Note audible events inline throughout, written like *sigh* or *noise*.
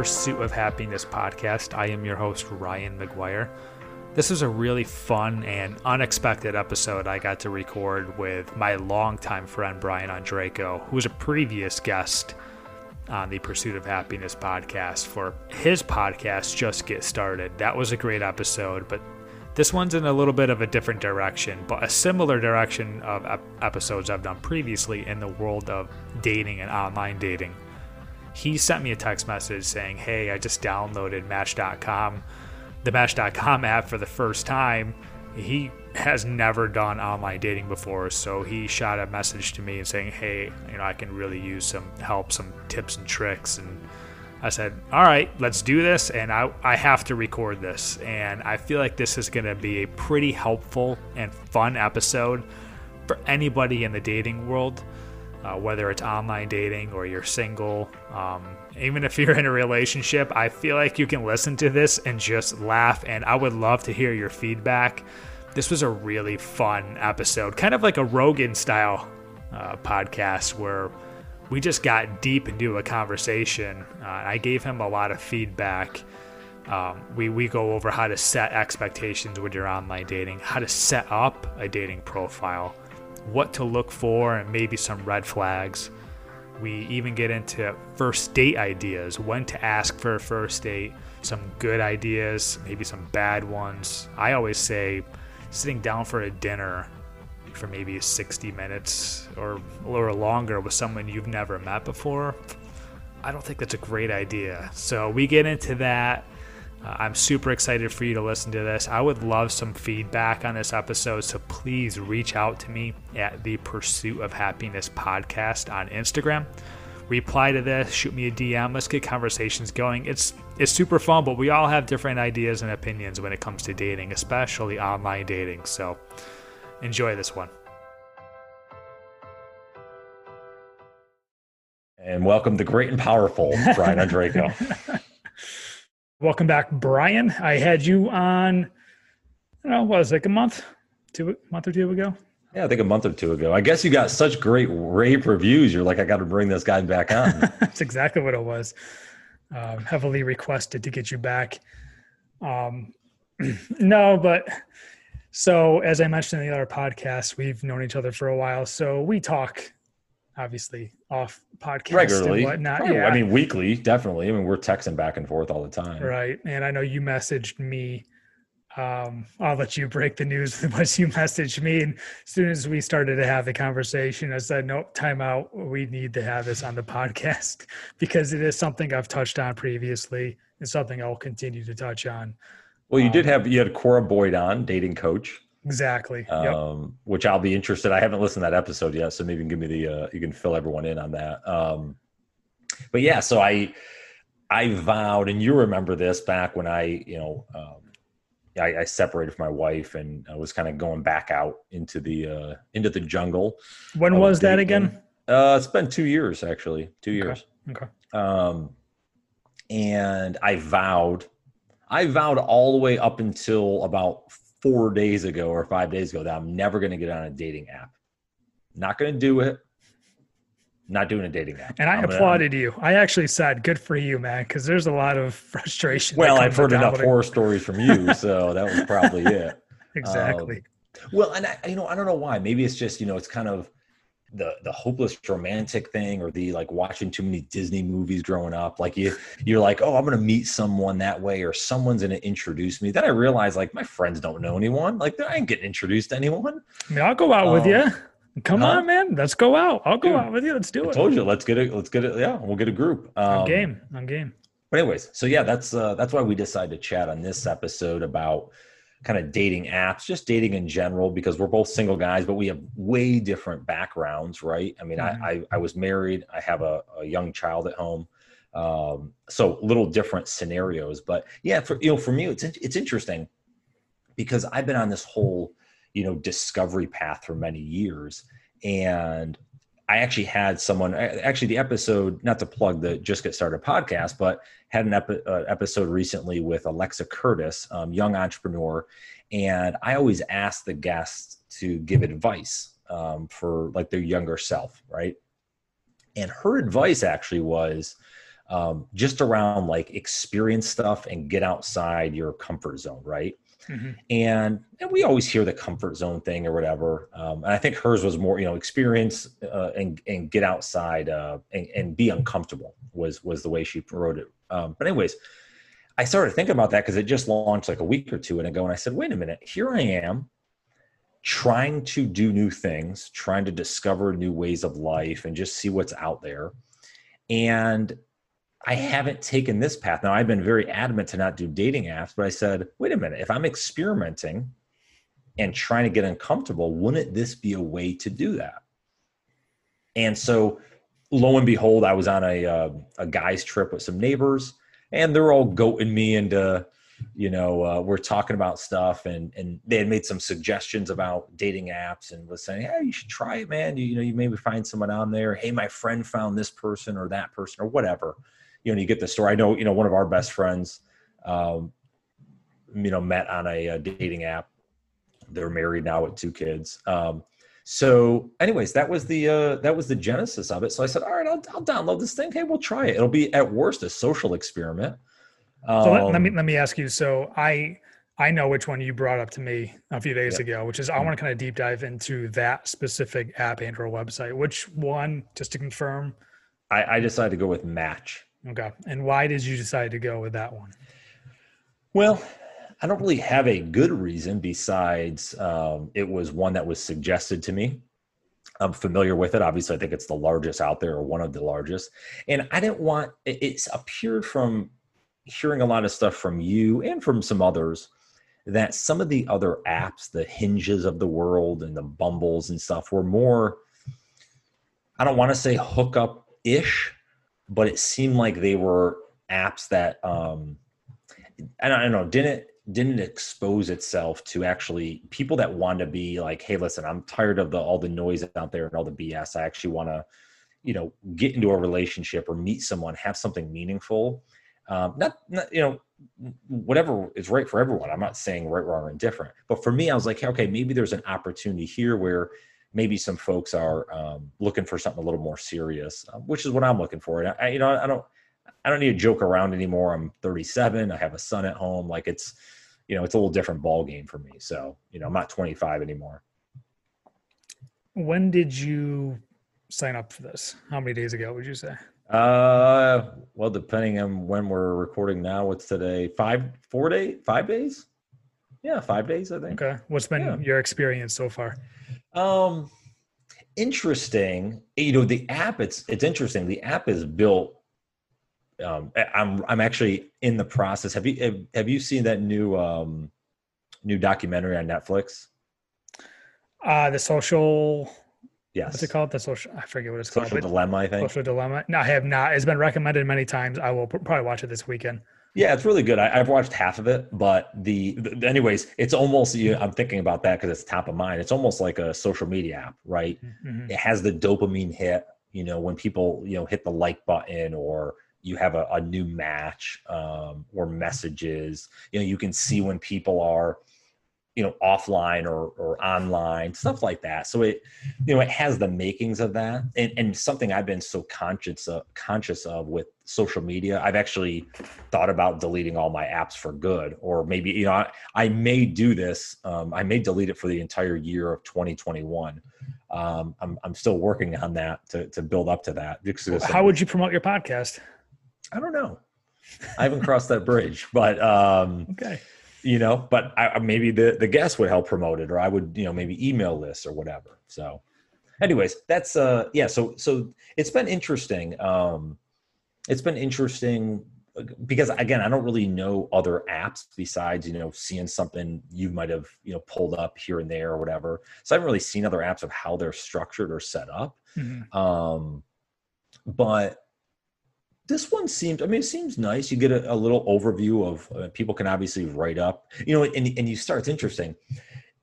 Pursuit of Happiness podcast. I am your host, Ryan McGuire. This is a really fun and unexpected episode I got to record with my longtime friend, Brian Ondrako, who was a previous guest on the Pursuit of Happiness podcast for his podcast, Just Get Started. That was a great episode, but this one's in a little bit of a different direction, but a similar direction of ep- episodes I've done previously in the world of dating and online dating he sent me a text message saying, Hey, I just downloaded Match.com, the Match.com app for the first time. He has never done online dating before, so he shot a message to me and saying, Hey, you know, I can really use some help, some tips and tricks. And I said, All right, let's do this. And I, I have to record this. And I feel like this is going to be a pretty helpful and fun episode for anybody in the dating world uh, whether it's online dating or you're single. Um, even if you're in a relationship, I feel like you can listen to this and just laugh. And I would love to hear your feedback. This was a really fun episode, kind of like a Rogan style uh, podcast where we just got deep into a conversation. Uh, I gave him a lot of feedback. Um, we, we go over how to set expectations with your online dating, how to set up a dating profile, what to look for and maybe some red flags. We even get into first date ideas, when to ask for a first date, some good ideas, maybe some bad ones. I always say sitting down for a dinner for maybe 60 minutes or or longer with someone you've never met before. I don't think that's a great idea. So we get into that. Uh, I'm super excited for you to listen to this. I would love some feedback on this episode, so please reach out to me at the Pursuit of Happiness podcast on Instagram. Reply to this, shoot me a DM. Let's get conversations going. It's it's super fun, but we all have different ideas and opinions when it comes to dating, especially online dating. So enjoy this one. And welcome the great and powerful Brian Ondrako. *laughs* Welcome back, Brian. I had you on, I don't know, what was it, like a month, two month or two ago? Yeah, I think a month or two ago. I guess you got such great rave reviews. You're like, I got to bring this guy back on. *laughs* That's exactly what it was. Um, heavily requested to get you back. Um, *clears throat* no, but so as I mentioned in the other podcast, we've known each other for a while, so we talk obviously off podcast regularly. and whatnot. yeah. I mean, weekly, definitely. I mean, we're texting back and forth all the time. Right. And I know you messaged me. Um, I'll let you break the news *laughs* once you messaged me. And as soon as we started to have the conversation, I said, nope, time out. We need to have this on the *laughs* podcast because it is something I've touched on previously and something I'll continue to touch on. Well, you um, did have, you had Cora Boyd on, dating coach. Exactly. Um, yep. Which I'll be interested. I haven't listened to that episode yet, so maybe you can give me the uh, you can fill everyone in on that. Um, but yeah, so I I vowed, and you remember this back when I you know um, I, I, separated from my wife and I was kind of going back out into the uh, into the jungle. When was that again? Uh, it's been two years actually, two years. Okay. okay. Um, and I vowed, I vowed all the way up until about four days ago or five days ago that I'm never going to get on a dating app. Not going to do it. Not doing a dating app. And I I'm applauded gonna, you. I actually said, "Good for you, man," because there's a lot of *laughs* frustration. Well, I've heard enough horror stories from you, so *laughs* that was probably it. exactly. Um, well, and I, you know, I don't know why. Maybe it's just you know, it's kind of the the hopeless romantic thing or the like watching too many Disney movies growing up. Like you you're like, oh, I'm gonna meet someone that way, or someone's gonna introduce me. Then I realize like my friends don't know anyone. Like I ain't getting introduced to anyone. I mean, I'll go out um, with you. Come huh? on, man. Let's go out. I'll go Dude, out with you. Let's do it. I told you, let's get it. Let's get it. Yeah, we'll get a group. Um, game. On game. But anyways, so yeah, that's uh, that's why we decided to chat on this episode about kind of dating apps, just dating in general, because we're both single guys, but we have way different backgrounds, right? I mean, mm-hmm. I, I, I was married, I have a, a young child at home, um, so little different scenarios. But yeah, for you know, for me, it's it's interesting because I've been on this whole you know discovery path for many years, and I actually had someone actually the episode not to plug the Just Get Started podcast, but had an epi- uh, episode recently with Alexa Curtis, um, young entrepreneur, and I always ask the guests to give advice um, for like their younger self, right? And her advice actually was um, just around like experience stuff and get outside your comfort zone, right? Mm-hmm. And and we always hear the comfort zone thing or whatever. Um, and I think hers was more, you know, experience uh, and and get outside uh, and, and be uncomfortable was was the way she wrote it. Um, but anyways, I started thinking about that because it just launched like a week or two ago, and I said, wait a minute, here I am trying to do new things, trying to discover new ways of life and just see what's out there. And I haven't taken this path. Now, I've been very adamant to not do dating apps, but I said, wait a minute, if I'm experimenting and trying to get uncomfortable, wouldn't this be a way to do that? And so, lo and behold, I was on a, uh, a guy's trip with some neighbors, and they're all goating me into you know, uh, we're talking about stuff and, and they had made some suggestions about dating apps and was saying, Hey, you should try it, man. You, you know, you maybe find someone on there. Hey, my friend found this person or that person or whatever, you know, you get the story. I know, you know, one of our best friends, um, you know, met on a, a dating app. They're married now with two kids. Um, so anyways, that was the, uh, that was the genesis of it. So I said, all right, I'll, I'll download this thing. Hey, we'll try it. It'll be at worst a social experiment um, so let, let, me let me ask you. So I I know which one you brought up to me a few days ago, which is I mm-hmm. want to kind of deep dive into that specific app and or website. Which one, just to confirm? I, I decided to go with Match. Okay, and why did you decide to go with that one? Well, I don't really have a good reason besides um, it was one that was suggested to me. I'm familiar with it. Obviously, I think it's the largest out there or one of the largest. And I didn't want it's appeared from hearing a lot of stuff from you and from some others that some of the other apps, the hinges of the world and the bumbles and stuff, were more, I don't want to say hookup ish, but it seemed like they were apps that, um, I don't know, didn't didn't expose itself to actually people that want to be like, hey, listen, I'm tired of the all the noise out there and all the BS. I actually want to, you know, get into a relationship or meet someone, have something meaningful um, not, not, you know, whatever is right for everyone. I'm not saying right, wrong, or indifferent. But for me, I was like, okay, maybe there's an opportunity here where maybe some folks are um, looking for something a little more serious, uh, which is what I'm looking for. And I, you know, I don't, I don't need to joke around anymore. I'm 37. I have a son at home. Like it's, you know, it's a little different ball game for me. So, you know, I'm not 25 anymore. When did you sign up for this? How many days ago would you say? Uh, well, depending on when we're recording now, what's today? Five, four days, five days? Yeah, five days, I think. Okay. What's been yeah. your experience so far? Um, interesting. You know, the app. It's it's interesting. The app is built. Um, I'm I'm actually in the process. Have you have, have you seen that new um new documentary on Netflix? Uh the social Yes. What's it called? The social. I forget what it's social called. Social dilemma. I think. Social dilemma. No, I have not. It's been recommended many times. I will probably watch it this weekend. Yeah, it's really good. I, have watched half of it, but the, the anyways, it's almost. You know, I'm thinking about that because it's top of mind. It's almost like a social media app, right? Mm-hmm. It has the dopamine hit. You know, when people you know hit the like button or you have a, a new match um, or messages. You know, you can see when people are you know offline or or online stuff like that. So it you know it has the makings of that. And, and something i've been so conscious of conscious of with social media i've actually thought about deleting all my apps for good. Or maybe you know i, I may do this um, i may delete it for the entire year of 2021 um, I'm, I'm still working on that to, to build up to that. Because how would you promote your podcast? I don't know. I haven't crossed that bridge but um, okay you know but I, maybe the the guest would help promote it or i would you know maybe email this or whatever. So anyways that's uh yeah so so it's been interesting um it's been interesting uh, because again i don't really know other apps besides you know seeing something you might have you know pulled up here and there or whatever. So i haven't really seen other apps of how they're structured or set up. Mm-hmm. um but this one seems i mean it seems nice. You get a, a little overview of uh, people can obviously write up you know and, and you start it's interesting.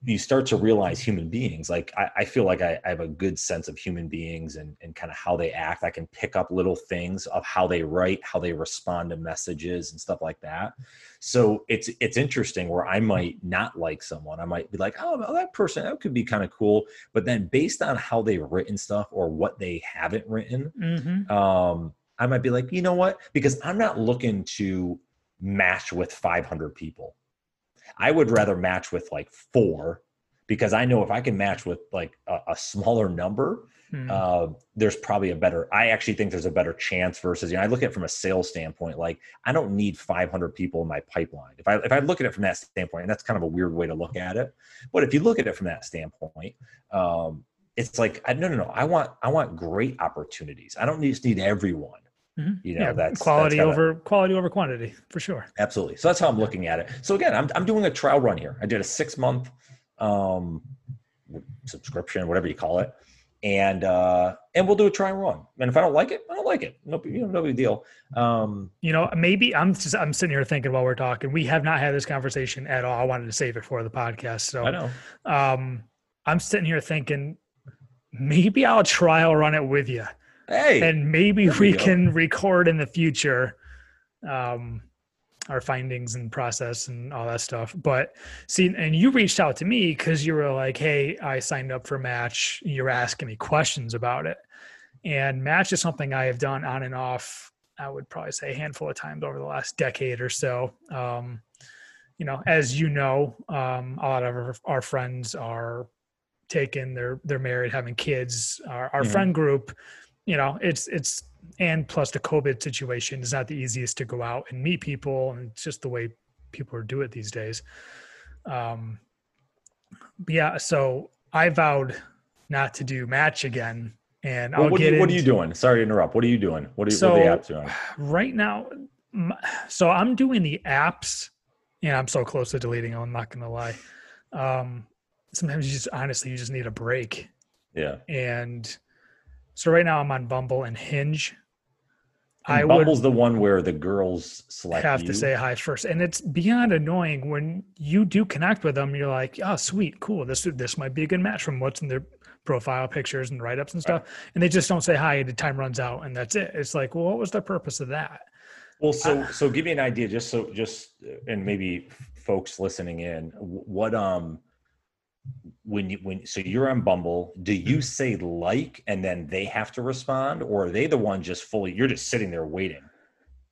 You start to realize human beings like i, I feel like I, I, have a good sense of human beings and, and kind of how they act. I can pick up little things of how they write how they respond to messages and stuff like that. So it's it's interesting where i might not like someone. I might be like oh well, that person that could be kind of cool. But then based on how they've written stuff or what they haven't written mm-hmm. um I might be like, you know what? Because I'm not looking to match with 500 people. I would rather match with like four because I know if I can match with like a, a smaller number, hmm. uh, there's probably a better. I actually think there's a better chance versus you know I look at it from a sales standpoint. Like I don't need 500 people in my pipeline. If I if I look at it from that standpoint, and that's kind of a weird way to look at it, but if you look at it from that standpoint, um, it's like no no no. I want I want great opportunities. I don't just need everyone. Mm-hmm. You know, yeah, that's quality that's over quality over quantity for sure. Absolutely. So that's how I'm looking at it. So again, I'm I'm doing a trial run here. I did a six month um, subscription, whatever you call it, and uh, and we'll do a try and run. And if I don't like it, I don't like it. No, you know, no big deal. Um, you know, maybe I'm just I'm sitting here thinking while we're talking. We have not had this conversation at all. I wanted to save it for the podcast. So I know. Um, I'm sitting here thinking maybe I'll trial run it with you. Hey, and maybe we can record in the future. Um, our findings and process and all that stuff. But see, and you reached out to me because you were like, "Hey, I signed up for Match. You're asking me questions about it." And Match is something I have done on and off. I would probably say a handful of times over the last decade or so. Um, you know, as you know, um, a lot of our, our, friends are taken. They're they're married, having kids. Our, our mm-hmm. friend group, you know, it's it's and plus the COVID situation is not the easiest to go out and meet people, and it's just the way people are do it these days. Um, yeah, so I vowed not to do match again, and well, I'll what get. You, what are you doing? Sorry to interrupt. What are you doing? What are, you, so, what are the apps doing? Right now, so I'm doing the apps, and I'm so close to deleting them. I'm not gonna lie. Um, sometimes you just honestly you just need a break. Yeah. And so right now I'm on Bumble and Hinge. And I Bumble's the one where the girls select You have you. to say hi first, and it's beyond annoying when you do connect with them. You're like, oh, sweet, cool. This this might be a good match from what's in their profile pictures and write ups and stuff, right. and they just don't say hi. The time runs out, and that's it. It's like, well, what was the purpose of that? Well, so uh, so give me an idea, just so just and maybe folks listening in, what um when you when so you're on Bumble, do you mm-hmm. say like and then they have to respond, or are they the one just fully? You're just sitting there waiting.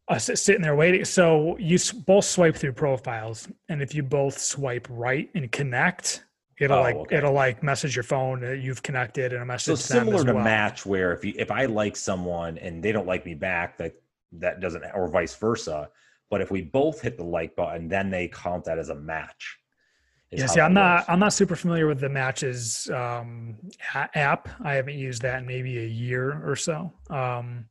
Uh, sitting there waiting. So you both swipe through profiles, and if you both swipe right and connect, it'll oh, like okay. it'll like message your phone that you've connected and a message. So similar to well. Match, where if you if I like someone and they don't like me back, that that doesn't, or vice versa. But if we both hit the like button, then they count that as a match. Yeah, see, I'm not works. I'm not super familiar with the matches um, app. I haven't used that in maybe a year or so. Um,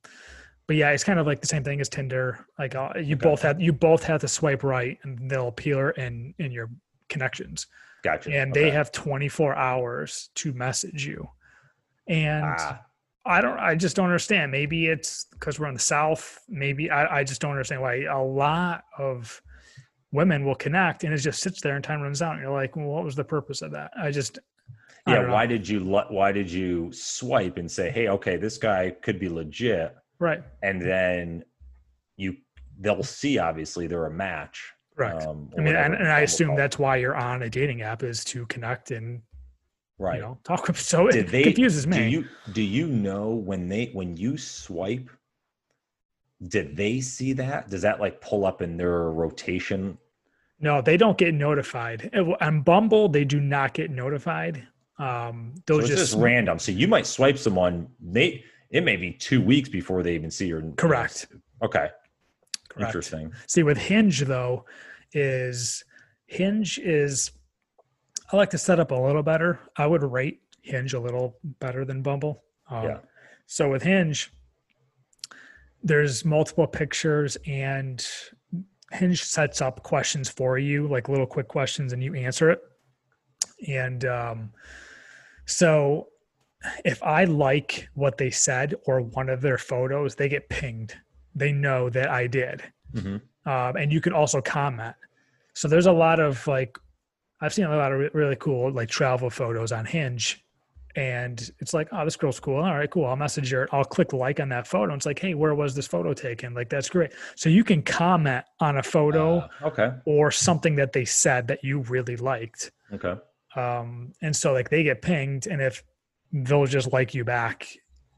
but yeah, it's kind of like the same thing as Tinder. Like uh, you okay. both have you both have to swipe right, and they'll appear in in your connections. Gotcha. And okay. they have 24 hours to message you. And ah. I don't. I just don't understand. Maybe it's because we're in the South. Maybe I, I just don't understand why a lot of women will connect and it just sits there and time runs out and you're like well what was the purpose of that? I just I yeah why did you why did you swipe and say hey okay this guy could be legit right. and then you they'll see obviously they're a match right um, i mean and, and i assume that's why you're on a dating app is to connect and right. you know talk with so did it they, confuses me. do you do you know when they when you swipe did they see that? Does that like pull up in their rotation no, they don't get notified. On Bumble, they do not get notified. Um, they'll so just, just random. So you might swipe someone. They it may be two weeks before they even see your. Correct. Okay. Correct. Interesting. See, with Hinge though, is Hinge is I like to set up a little better. I would rate Hinge a little better than Bumble. Um, yeah. So with Hinge, there's multiple pictures and Hinge sets up questions for you, like little quick questions, and you answer it. And um, so if I like what they said or one of their photos, they get pinged. They know that I did. Mm-hmm. Um, and you can also comment. So there's a lot of like, I've seen a lot of really cool like travel photos on Hinge and it's like, oh, this girl's cool. All right, cool. I'll message her. I'll click like on that photo. It's like, hey, where was this photo taken? Like, that's great. So you can comment on a photo, uh, okay, or something that they said that you really liked. Okay. Um, and so like they get pinged, and if they'll just like you back,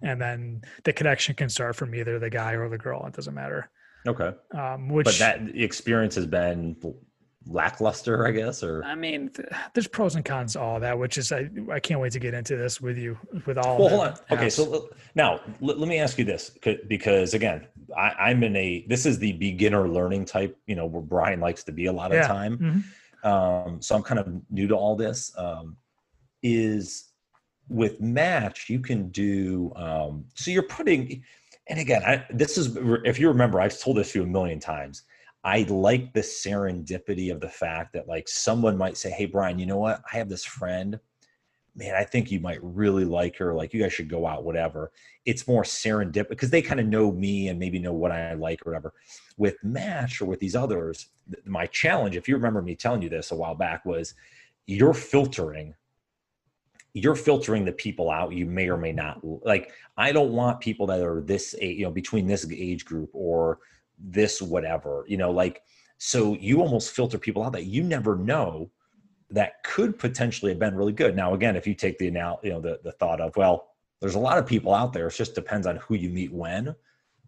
and then the connection can start from either the guy or the girl. It doesn't matter. Okay. Um, which, but that experience has been lackluster, I guess, or I mean, th- there's pros and cons to all that, which is I I can't wait to get into this with you with all. Well, hold on. Okay, so now let, let me ask you this because again, I, am in a this is the beginner learning type, you know, where Brian likes to be a lot of yeah. time. Mm-hmm. Um, so I'm kind of new to all this. Um, is with match you can do um, so you're putting and again I, this is if you remember i've told this to you a million times I like the serendipity of the fact that like someone might say, Hey, Brian, you know what? I have this friend. Man, I think you might really like her. Like you guys should go out, whatever. It's more serendipity because they kind of know me and maybe know what I like or whatever. With Match or with these others, my challenge, if you remember me telling you this a while back, was you're filtering you're filtering the people out you may or may not like i don't want people that are this age you know between this age group or this whatever you know like so you almost filter people out that you never know that could potentially have been really good. Now again if you take the now you know the, the thought of well there's a lot of people out there. It just depends on who you meet when.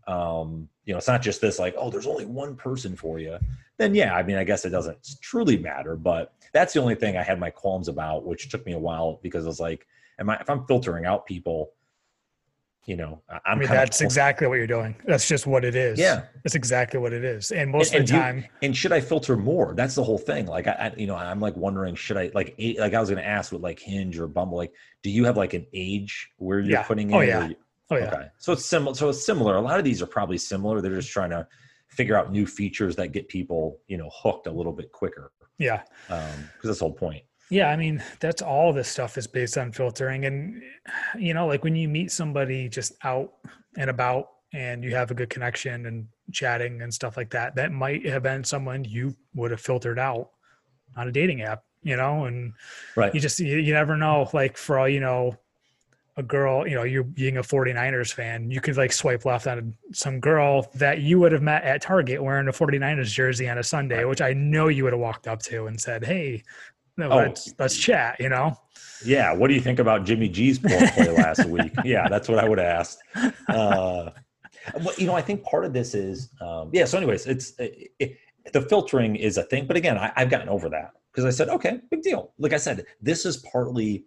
Um you know it's not just this like oh there's only one person for you. Then yeah i mean i guess it doesn't truly matter but that's the only thing i had my qualms about which took me a while because it was like am i if i'm filtering out people you know i'm I mean, that's exactly what you're doing. That's just what it is. Yeah. That's exactly what it is. And most and, of the and time you, and should i filter more? That's the whole thing. Like I, I, you know i'm like wondering should i like like i was going to ask with like hinge or bumble like do you have like an age where you're yeah. putting oh, in oh yeah. oh yeah. Okay. So it's similar so it's similar. A lot of these are probably similar. They're just trying to figure out new features that get people you know hooked a little bit quicker. Yeah. Um because that's the whole point yeah, I mean, that's all this stuff is based on filtering. And, you know, like when you meet somebody just out and about and you have a good connection and chatting and stuff like that, that might have been someone you would have filtered out on a dating app, you know, and right. you just, you, you never know, like for all you know, a girl, you know, you being a 49ers fan, you could like swipe left on some girl that you would have met at Target wearing a 49ers jersey on a Sunday, right. which I know you would have walked up to and said, Hey, no, oh. let's let's chat. You know. Yeah. What do you think about Jimmy G's poor play last *laughs* week? Yeah, that's what I would ask. Uh, but you know, I think part of this is um, yeah. So, anyways, it's it, it, the filtering is a thing, but again, I, I've gotten over that because I said, okay, big deal. Like I said, this is partly.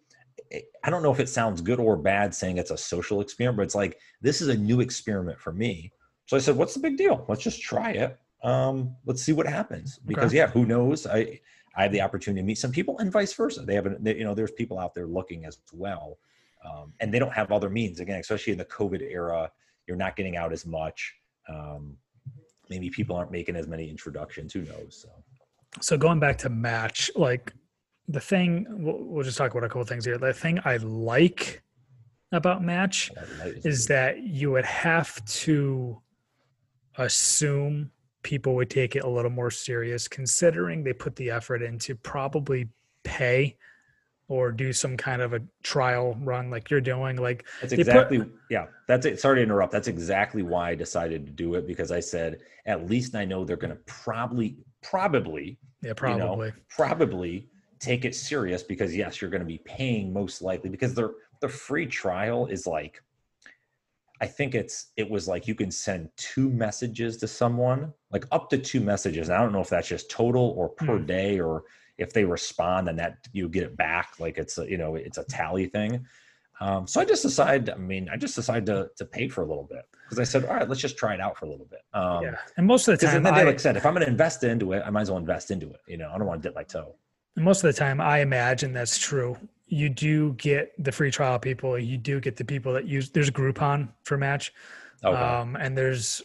I don't know if it sounds good or bad saying it's a social experiment, but it's like this is a new experiment for me. So I said, "What's the big deal? Let's just try it. Um, let's see what happens." Because okay. yeah, who knows? I I have the opportunity to meet some people, and vice versa. They have, they, you know, there's people out there looking as well, um, and they don't have other means. Again, especially in the COVID era, you're not getting out as much. Um, maybe people aren't making as many introductions. Who knows? So, so going back to match, like the thing, we'll, we'll just talk about a couple things here. The thing I like about match is that you would have to assume people would take it a little more serious considering they put the effort into probably pay or do some kind of a trial run like you're doing like that's exactly put, yeah that's it sorry to interrupt that's exactly why i decided to do it because i said at least i know they're going to probably probably yeah probably you know, probably. take it serious because yes you're going to be paying most likely because their the free trial is like I think it's it was like you can send two messages to someone, like up to two messages. And I don't know if that's just total or per mm. day, or if they respond and that you get it back, like it's a you know it's a tally thing. Um, so I just decided. I mean, I just decided to to pay for a little bit because I said, all right, let's just try it out for a little bit. Um, yeah, and most of the time, I, like I said, if I'm going to invest into it, I might as well invest into it. You know, I don't want to dip my toe. And most of the time, I imagine that's true you do get the free trial people. You do get the people that use. There's Groupon for Match, okay. um, and there's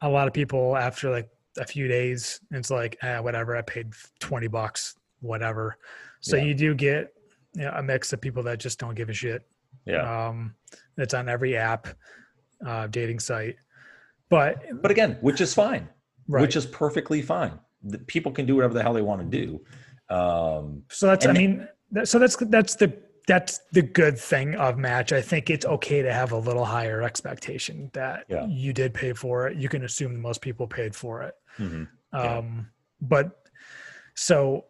a lot of people after like a few days. It's like eh, whatever. I paid twenty bucks, whatever. So yeah. you do get you know, a mix of people that just don't give a shit. Yeah. Um, it's on every app, uh, dating site, but but again, which is fine, right. which is perfectly fine. The, people can do whatever the hell they want to do. Um, so that's I mean so that's that's the that's the good thing of match. I think it's okay to have a little higher expectation that yeah. you did pay for it. You can assume most people paid for it. Mm-hmm. Yeah. Um, but so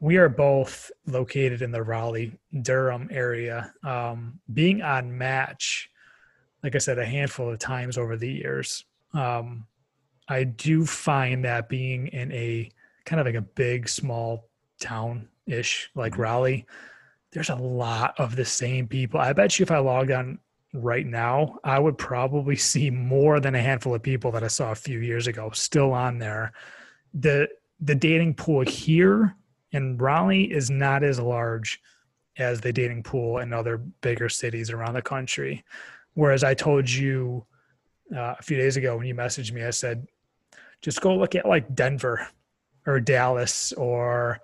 we are both located in the Raleigh Durham area. Um, being on match, like I said, a handful of times over the years. Um, I do find that being in a kind of like a big, small town ish, like mm-hmm. Raleigh, there's a lot of the same people. I bet you if I logged on right now, I would probably *laughs* see more than a handful of people that I saw a few years ago still on there. The the dating pool here in Raleigh is not as large as the dating pool in other bigger cities around the country. Whereas I told you uh, a few days ago when you messaged me, I said, just go look at like Denver or Dallas or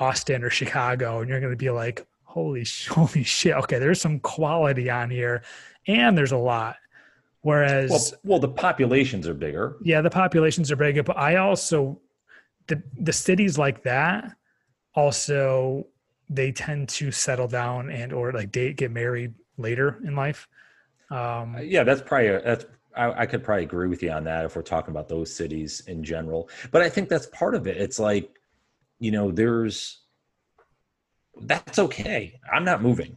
Austin or Chicago, and you're going to be like, holy, *laughs* holy shit. Okay, there's some quality on here, and there's a lot. Whereas, well, well, the populations are bigger. Yeah, the populations are bigger, but I also the the cities like that also they tend to settle down and or like date get married later in life. Um, uh, yeah, that's probably a, that's I, I, could probably agree with you on that if we're talking about those cities in general. But I think that's part of it. It's like, you know, there's that's okay. I'm not moving.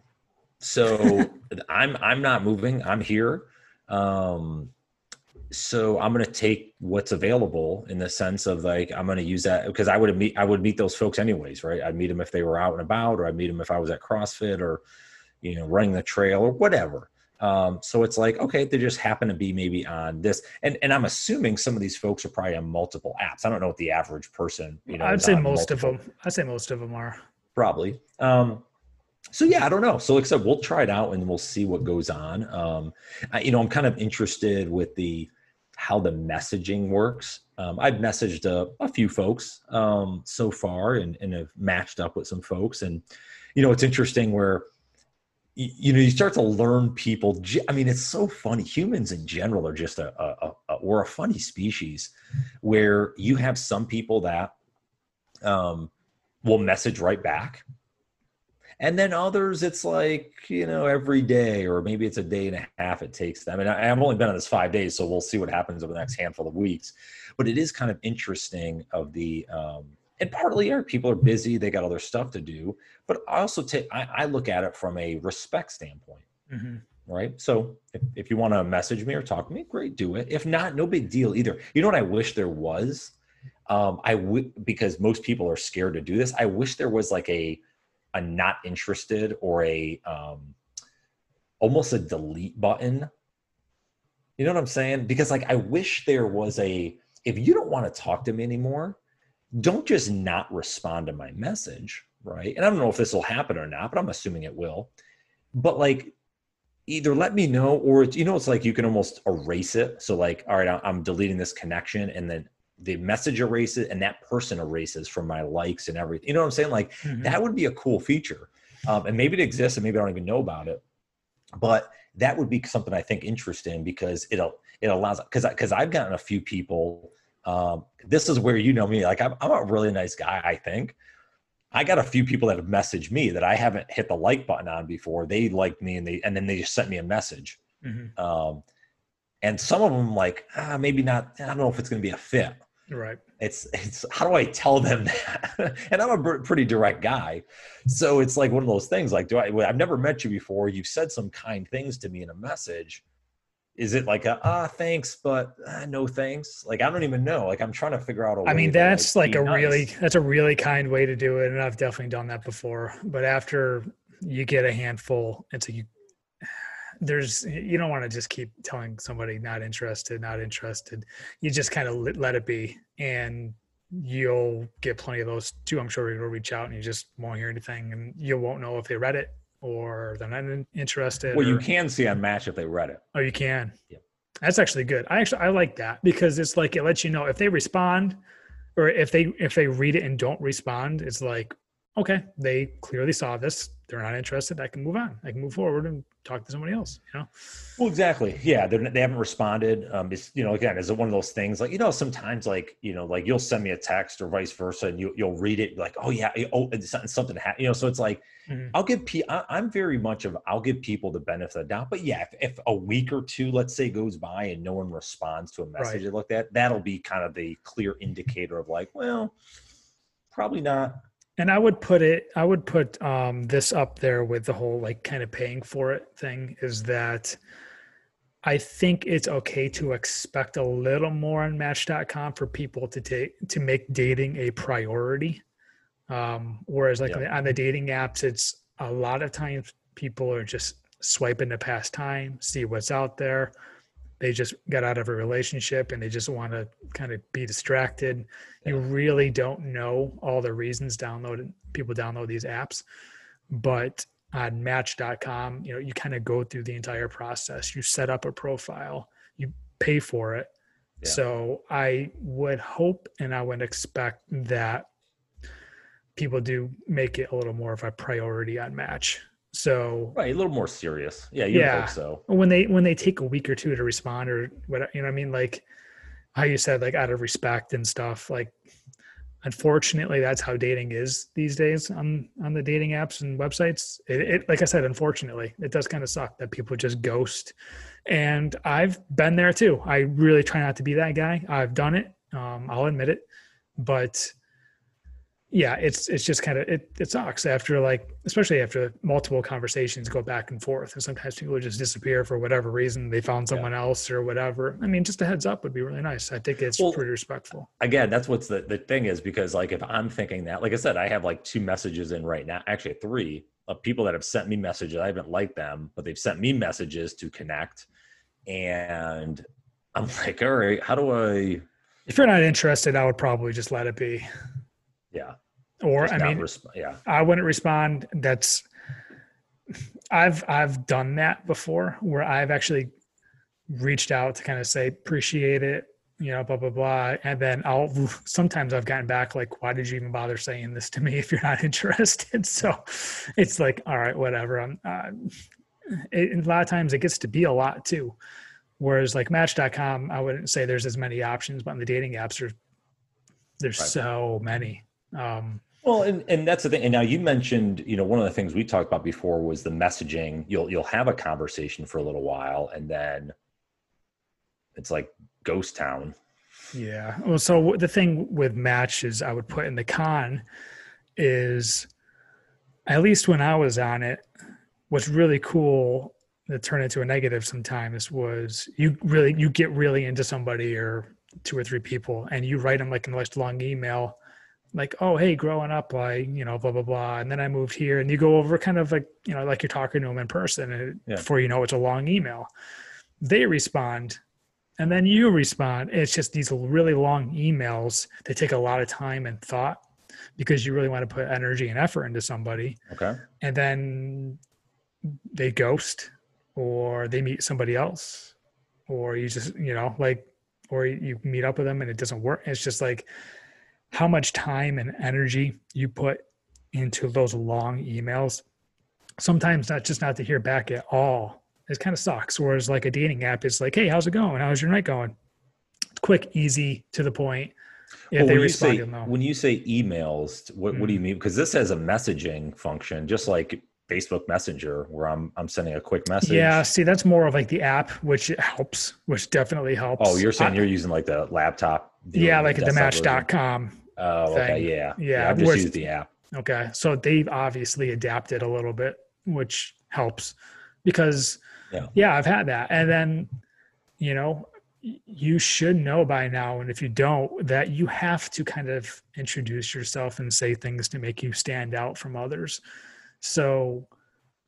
So *laughs* I'm I'm not moving. I'm here. Um so I'm going to take what's available in the sense of like I'm going to use that because I would meet I would meet those folks anyways, right? I'd meet them if they were out and about, or I'd meet them if I was at CrossFit or you know running the trail or whatever. Um, so it's like, okay, they just happen to be maybe on this. And and I'm assuming some of these folks are probably on multiple apps. I don't know what the average person, you know, I'd say most multiple. of them. I'd say most of them are. Probably. Um, so yeah, I don't know. So like I said, we'll try it out and we'll see what goes on. Um, I, you know, I'm kind of interested with the how the messaging works. Um, I've messaged a, a few folks um, so far and, and have matched up with some folks. And, you know, it's interesting where you know you start to learn people i mean it's so funny humans in general are just a, a, a we're a funny species where you have some people that um will message right back. And then others it's like you know every day or maybe it's a day and a half it takes them. And I, have only been on this five days so we'll see what happens over the next handful of weeks. But it is kind of interesting of the um and partly are people are busy they got other stuff to do but i also take I, I look at it from a respect standpoint mm-hmm. right? So if, if you want to message me or talk to me great do it. If not no big deal either. You know what i wish there was? Um i because most people are scared to do this i wish there was like a a not interested or a um almost a delete button. You know what i'm saying? Because like i wish there was a if you don't want to talk to me anymore don't just not respond to my message, right? And I don't know if this will happen or not, but I'm assuming it will. But like, either let me know, or you know, it's like you can almost erase it. So like, all right, I'm deleting this connection, and then the message erases, and that person erases from my likes and everything. You know what I'm saying? Like mm-hmm. that would be a cool feature, um, and maybe it exists, and maybe I don't even know about it. But that would be something I think interesting because it'll it allows because because I've gotten a few people um, this is where you know me. Like I'm, I'm a really nice guy. I think. I got a few people that have messaged me that I haven't hit the like button on before. They liked me and they and then they just sent me a message. Mm-hmm. Um, and some of them like ah, maybe not. I don't know if it's going to be a fit. Right. It's it's how do I tell them *laughs* that? and I'm a pretty direct guy, so it's like one of those things. Like, do I? I've never met you before. You've said some kind things to me in a message is it like a ah thanks but uh, no thanks? Like i don't even know like i'm trying to figure out a i mean that's like, like a nice. really that's a really kind way to do it and i've definitely done that before but after you get a handful it's a you there's you don't want to just keep telling somebody not interested not interested. You just kind of let it be and you'll get plenty of those too i'm sure you'll reach out and you just won't hear anything and you won't know if they read it or they're not interested. Well, or, you can see on Match if they read it. Oh, you can. Yeah. That's actually good. I actually I like that because it's like it lets you know if they respond or if they if they read it and don't respond, it's like okay, they clearly saw this. They're not interested. I can move on. I can move forward and talk to somebody else. You know. Well, exactly. Yeah, they haven't responded. Um, it's you know again, is it one of those things like you know sometimes like you know like you'll send me a text or vice versa, and you you'll read it like oh yeah oh something happened you know so it's like mm-hmm. I'll give I, I'm very much of I'll give people the benefit of the doubt, but yeah, if, if a week or two let's say goes by and no one responds to a message right. they looked at, that'll be kind of the clear indicator of like well probably not and I would put it, I would put um, this up there with the whole like kind of paying for it thing is that I think it's okay to expect a little more on Match.com for people to take to make dating a priority. Um, whereas, like yeah. on the dating apps, it's a lot of times people are just swiping to pass time, see what's out there. They just got out of a relationship and they just want to kind of be distracted. Yeah. You really don't know all the reasons download people download these apps, but on match.com you know you kind of go through the entire process you set up a profile you pay for it yeah. so i would hope and i would expect that people do make it a little more of a priority on match so right a little more serious. Yeah yeah. so. When they when they take a week or two to respond or what you know i mean? Like how you said like out of respect and stuff like unfortunately that's how dating is these days on on the dating apps and websites. It, it like i said unfortunately it does kind of suck that people just ghost. And i've been there too. I really try not to be that guy. I've done it um, i'll admit it. But yeah, it's it's just kind of it it sucks after like especially after multiple conversations go back and forth and sometimes people just disappear for whatever reason they found someone yeah. else or whatever. I mean, just a heads up would be really nice. I think it's well, pretty respectful. Again, that's what's the the thing is because like if I'm thinking that, like I said, I have like two messages in right now, actually three of people that have sent me messages. I haven't liked them, but they've sent me messages to connect, and I'm *laughs* like, all right, how do I? If you're not interested, I would probably just let it be. Yeah. Or Just I mean, resp- yeah, I wouldn't respond. That's I've I've done that before where I've actually reached out to kind of say appreciate it, you know, blah blah blah, and then I'll *laughs* sometimes I've gotten back like, why did you even bother saying this to me *laughs* if you're not *laughs* interested? So it's like, all right, whatever. I'm. Uh, it, a lot of times it gets to be a lot too. Whereas like Match.com, I wouldn't say there's as many options, but on the dating apps, there's there's right. so many. Um, well, and, and that's the thing. And now you mentioned, you know, one of the things we talked about before was the messaging. You'll you'll have a conversation for a little while, and then it's like ghost town. Yeah. Well, so the thing with match is I would put in the con is at least when I was on it, what's really cool that turned into a negative sometimes was you really you get really into somebody or two or three people and you write them like a nice long email like, oh, hey, growing up, I, you know, blah, blah, blah. And then I moved here and you go over kind of like, you know, like you're talking to them in person and yeah. before you know it's a long email. They respond and then you respond. It's just these really long emails that take a lot of time and thought because you really want to put energy and effort into somebody. Okay. And then they ghost or they meet somebody else or you just, you know, like, or you meet up with them and it doesn't work. It's just like, how much time and energy you put into those long emails. Sometimes not just not to hear back at all. It kind of sucks. Whereas like a dating app is like, hey, how's it going? How's your night going? It's quick, easy, to the point. If well, they when respond, you say, when you say emails, what, mm what do you mm. mean? Because this has a messaging function, just like Facebook Messenger, where I'm I'm sending a quick message. Yeah, see, that's more of like the app, which helps, which definitely helps. Oh, you're saying I, you're using like the laptop? Yeah, like the Match.com Oh, okay, yeah, yeah. yeah I've just used the app. Okay, so they've obviously adapted a little bit, which helps because yeah, yeah I've had that, and then you know you should know by now and if you don't that you have to kind of introduce yourself and say things to make you stand out from others. So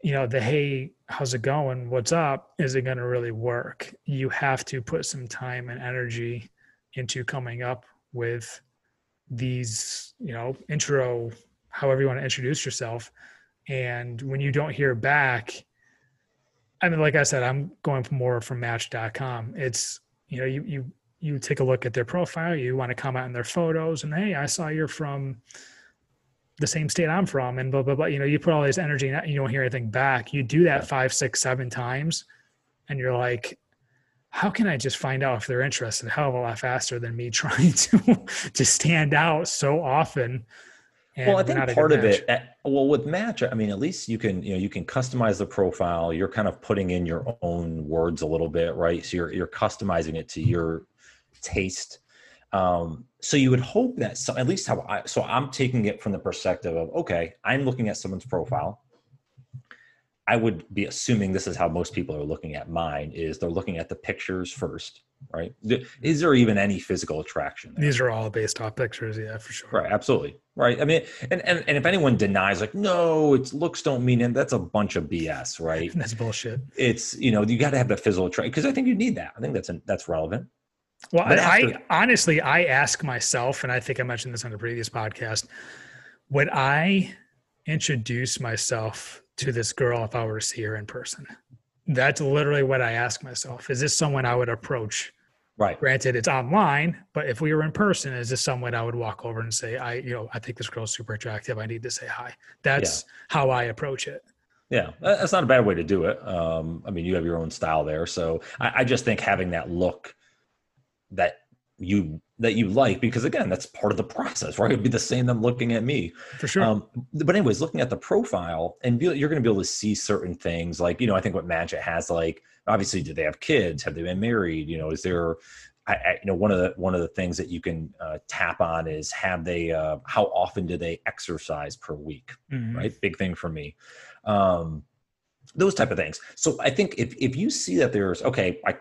you know the hey how's it going? What's up? Is it going to really work? You have to put some time and energy into coming up with these, you know, intro, however you want to introduce yourself. And when you don't hear back, I mean, like I said, I'm going for more from match.com. It's, you know, you, you, you take a look at their profile, you want to comment on their photos and, Hey, I saw you're from the same state I'm from and blah, blah, blah. You know, you put all this energy and you don't hear anything back. You do that five, six, seven times and you're like, how can I just find out if they're interested? Hell of a lot faster than me *laughs* trying to to stand out so often. well, I think part of it, eh, well, with Match, I mean, at least you can, you know, you can customize the profile. You're kind of putting in your own words a little bit, right? So you're you're customizing it to your taste. Um, so you would hope that some, at least how I, so I'm taking it from the perspective of, okay, I'm looking at someone's profile. I would be assuming this is how most people are looking at mine is they're looking at the pictures first, right? Is there even any physical attraction? There? These are all based off pictures, yeah, for sure. Right, absolutely. Right. I mean, and, and, and if anyone denies like, no, it's looks don't mean it, that's a bunch of BS, right? *laughs* that's bullshit. It's, you know, you got to have the physical attraction because I think you need that. I think that's, a, that's relevant. Well, I, after- I honestly, I ask myself, and I think I mentioned this on a previous podcast, would I introduce myself to this girl if I were to see her in person? That's literally what I ask myself. Is this someone I would approach? Right. Granted, it's online, but if we were in person, is this someone I would walk over and say, I, you know, I think this girl's super attractive. I need to say hi. That's yeah. how I approach it. Yeah, that's not a bad way to do it. Um, I mean, you have your own style there. So I, I just think having that look that you that you like because again that's part of the process right? It'd be the same them looking at me. For sure. Um, but anyways looking at the profile and be, you're going to be able to see certain things like you know i think what Magit has like obviously do they have kids? Have they been married? You know is there I, I, you know one of the one of the things that you can uh, tap on is have they uh, how often do they exercise per week mm-hmm. right? Big thing for me. Um, those type of things. So i think if if you see that there's okay i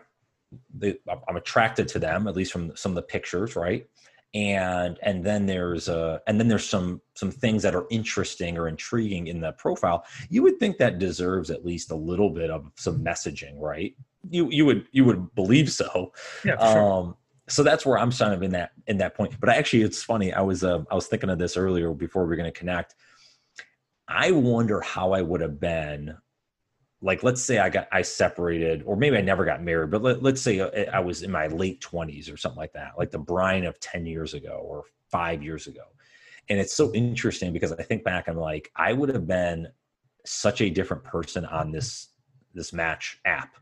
they, I'm attracted to them at least from some of the pictures, right? And and then there's uh and then there's some some things that are interesting or intriguing in the profile. You would think that deserves at least a little bit of some messaging, right? You you would you would believe so. Yeah. Sure. Um, so that's where I'm kind of in that in that point. But actually, it's funny. I was uh, I was thinking of this earlier before we are going to connect. I wonder how I would have been like let's say I got I separated, or maybe I never got married, but let, let's say uh, I was in my late twenties or something like that, like the Brian of ten years ago or five years ago. And it's so interesting because I think back, I'm like, I would have been such a different person on this this match app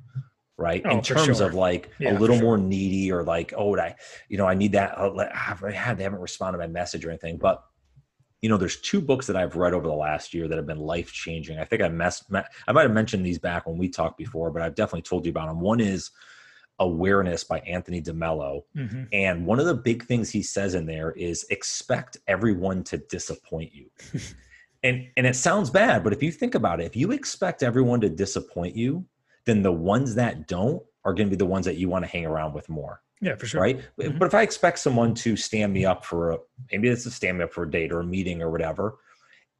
right oh, in terms sure. of like yeah, a little sure. more needy or like oh I, you know i need that uh, i had they haven't responded to my message or anything but you know, there's two books that I've read over the last year that have been life changing. I think I messed, I might have mentioned these back when we talked before, but I've definitely told you about them. One is Awareness by Anthony DeMello. Mm-hmm. And one of the big things he says in there is expect everyone to disappoint you. *laughs* and and it sounds bad, but if you think about it, if you expect everyone to disappoint you, then the ones that don't are going to be the ones that you want to hang around with more. Yeah, for sure. Right. Mm-hmm. But if I expect someone to stand me up for a, maybe it's a stand me up for a date or a meeting or whatever,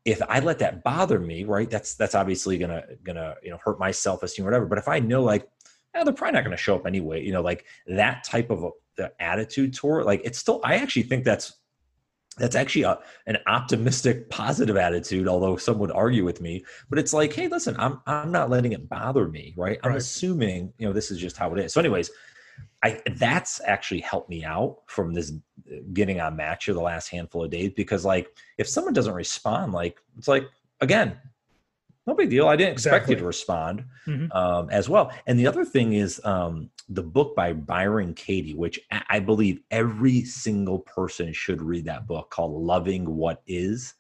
if I let that bother me, right, that's, that's obviously gonna, gonna, you know, hurt my self-esteem or whatever. But if I know like, eh, they're probably not going to show up anyway, you know, like that type of a, the attitude toward like, it's still, I actually think that's, that's actually a, an optimistic positive attitude although some would argue with me but it's like hey listen i'm i'm not letting it bother me right i'm right. assuming you know this is just how it is so anyways I that's actually helped me out from this getting on Matcher the last handful of days because like if someone doesn't respond, like it's like again, no big deal. I didn't expect exactly. you to respond mm-hmm. um, as well. And the other thing is um, the book by Byron Katie, which I believe every single person should read that book called "Loving What Is."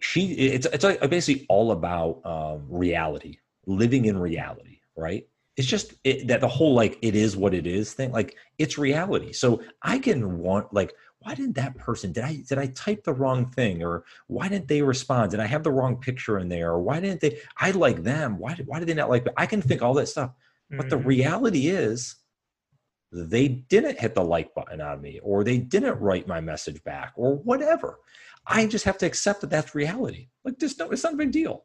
She it's it's like basically all about um, reality, living in reality, right? It's just it, that the whole like it is what it is thing like it's reality. So i can want like why didn't that person did i did i type the wrong thing? Or why didn't they respond? Did i have the wrong picture in there? Or why didn't they i like them. Why did, why did they not like me? I can think all that stuff. But mm-hmm. the reality is they didn't hit the like button on me or they didn't write my message back or whatever. I just have to accept that that's reality. Like just no it's not a big deal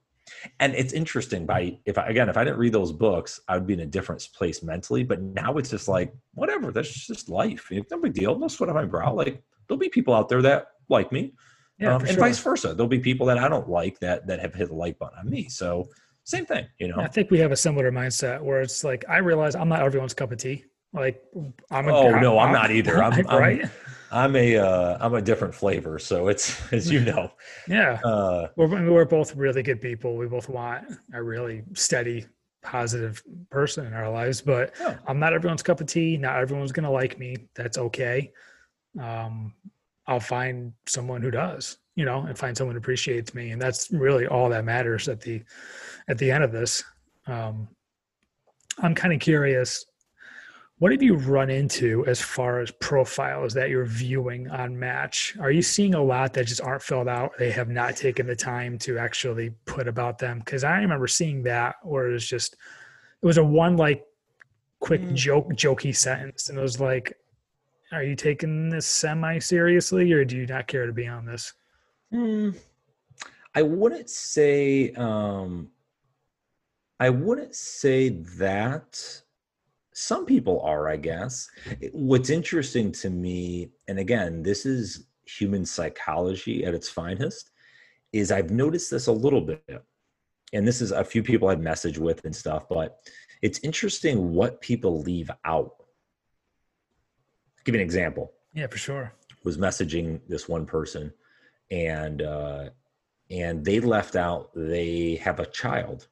and it's interesting by if I, again if i didn't read those books i would be in a different place mentally but now it's just like whatever that's just life. No big deal. No sweat on my brow like. There'll be people out there that like me yeah, um, and sure. vice versa. There'll be people that i don't like that that have hit the like button on me. So same thing you know? I think we have a similar mindset where it's like i realize i'm not everyone's cup of tea. Like i'm a, oh no i'm, I'm not either. I'm, *laughs* I'm right? I'm a uh, I'm a different flavor, so it's *laughs* as you know. yeah, uh, we're we're both really good people. We both want a really steady, positive person in our lives. But yeah. I'm not everyone's cup of tea. Not everyone's gonna like me. That's okay. Um, I'll find someone who does, you know, and find someone who appreciates me, and that's really all that matters at the at the end of this. Um, I'm kind of curious what have you run into as far as profiles that you're viewing on Match? Are you seeing a lot that just aren't filled out? They have not taken the time to actually put about them. Because I remember seeing that where it was just it was a one like quick mm. joke jokey sentence, and it was like, "Are you taking this semi seriously, or do you not care to be on this?" Mm, I wouldn't say. um I wouldn't say that some people are, I guess. What's interesting to me, and again, this is human psychology at its finest, is I've noticed this a little bit. And this is a few people I've messaged with and stuff, but it's interesting what people leave out. I'll give you an example. Yeah, for sure. Was messaging this one person and uh and they left out they have a child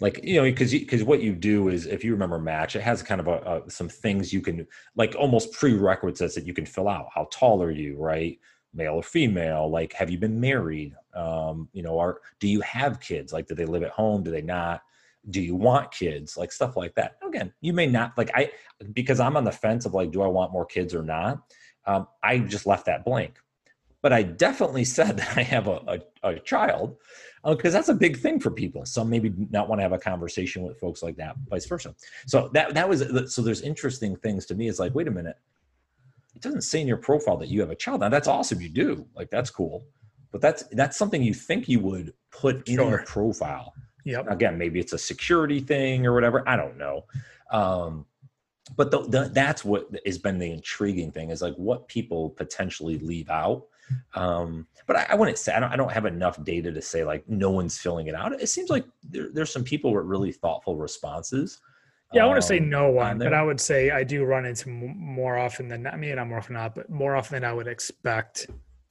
like you know because because what you do is if you remember match it has kind of a, a, some things you can like almost prerequisites that you can fill out. How tall are you right? Male or female? Like have you been married? Um you know are do you have kids? Like do they live at home? Do they not? Do you want kids? Like stuff like that. Again you may not like i because i'm on the fence of like do i want more kids or not? Um, i just left that blank but i definitely said *laughs* that i have a, a, a child because uh, that's a big thing for people. Some maybe not want to have a conversation with folks like that, vice versa. So that that was so. There's interesting things to me. It's like, wait a minute, it doesn't say in your profile that you have a child. Now that's awesome. You do like that's cool, but that's that's something you think you would put in sure. your profile. Yep. Again, maybe it's a security thing or whatever. I don't know. Um, but the, the, that's what has been the intriguing thing is like what people potentially leave out um, but I, I, wouldn't say I don't, I don't have enough data to say like no one's filling it out. It seems like there, there's some people with really thoughtful responses. Yeah, I want to say um, no one, but I would say I do run into more often than I mean, I'm more often not, but more often than I would expect.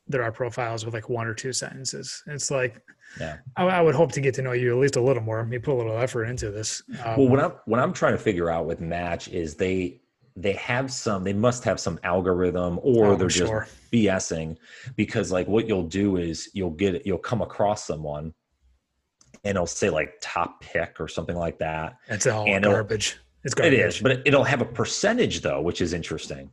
There are profiles with like one or two sentences. It's like, yeah, I, I would hope to get to know you at least a little more. Me put a little effort into this. Um, well, what I'm what I'm trying to figure out with Match is they they have some they must have some algorithm or oh, they're sure. just bsing because like what you'll do is you'll get you'll come across someone and it'll say like top pick or something like that. It's all and garbage. It's garbage it is but it'll have a percentage though which is interesting.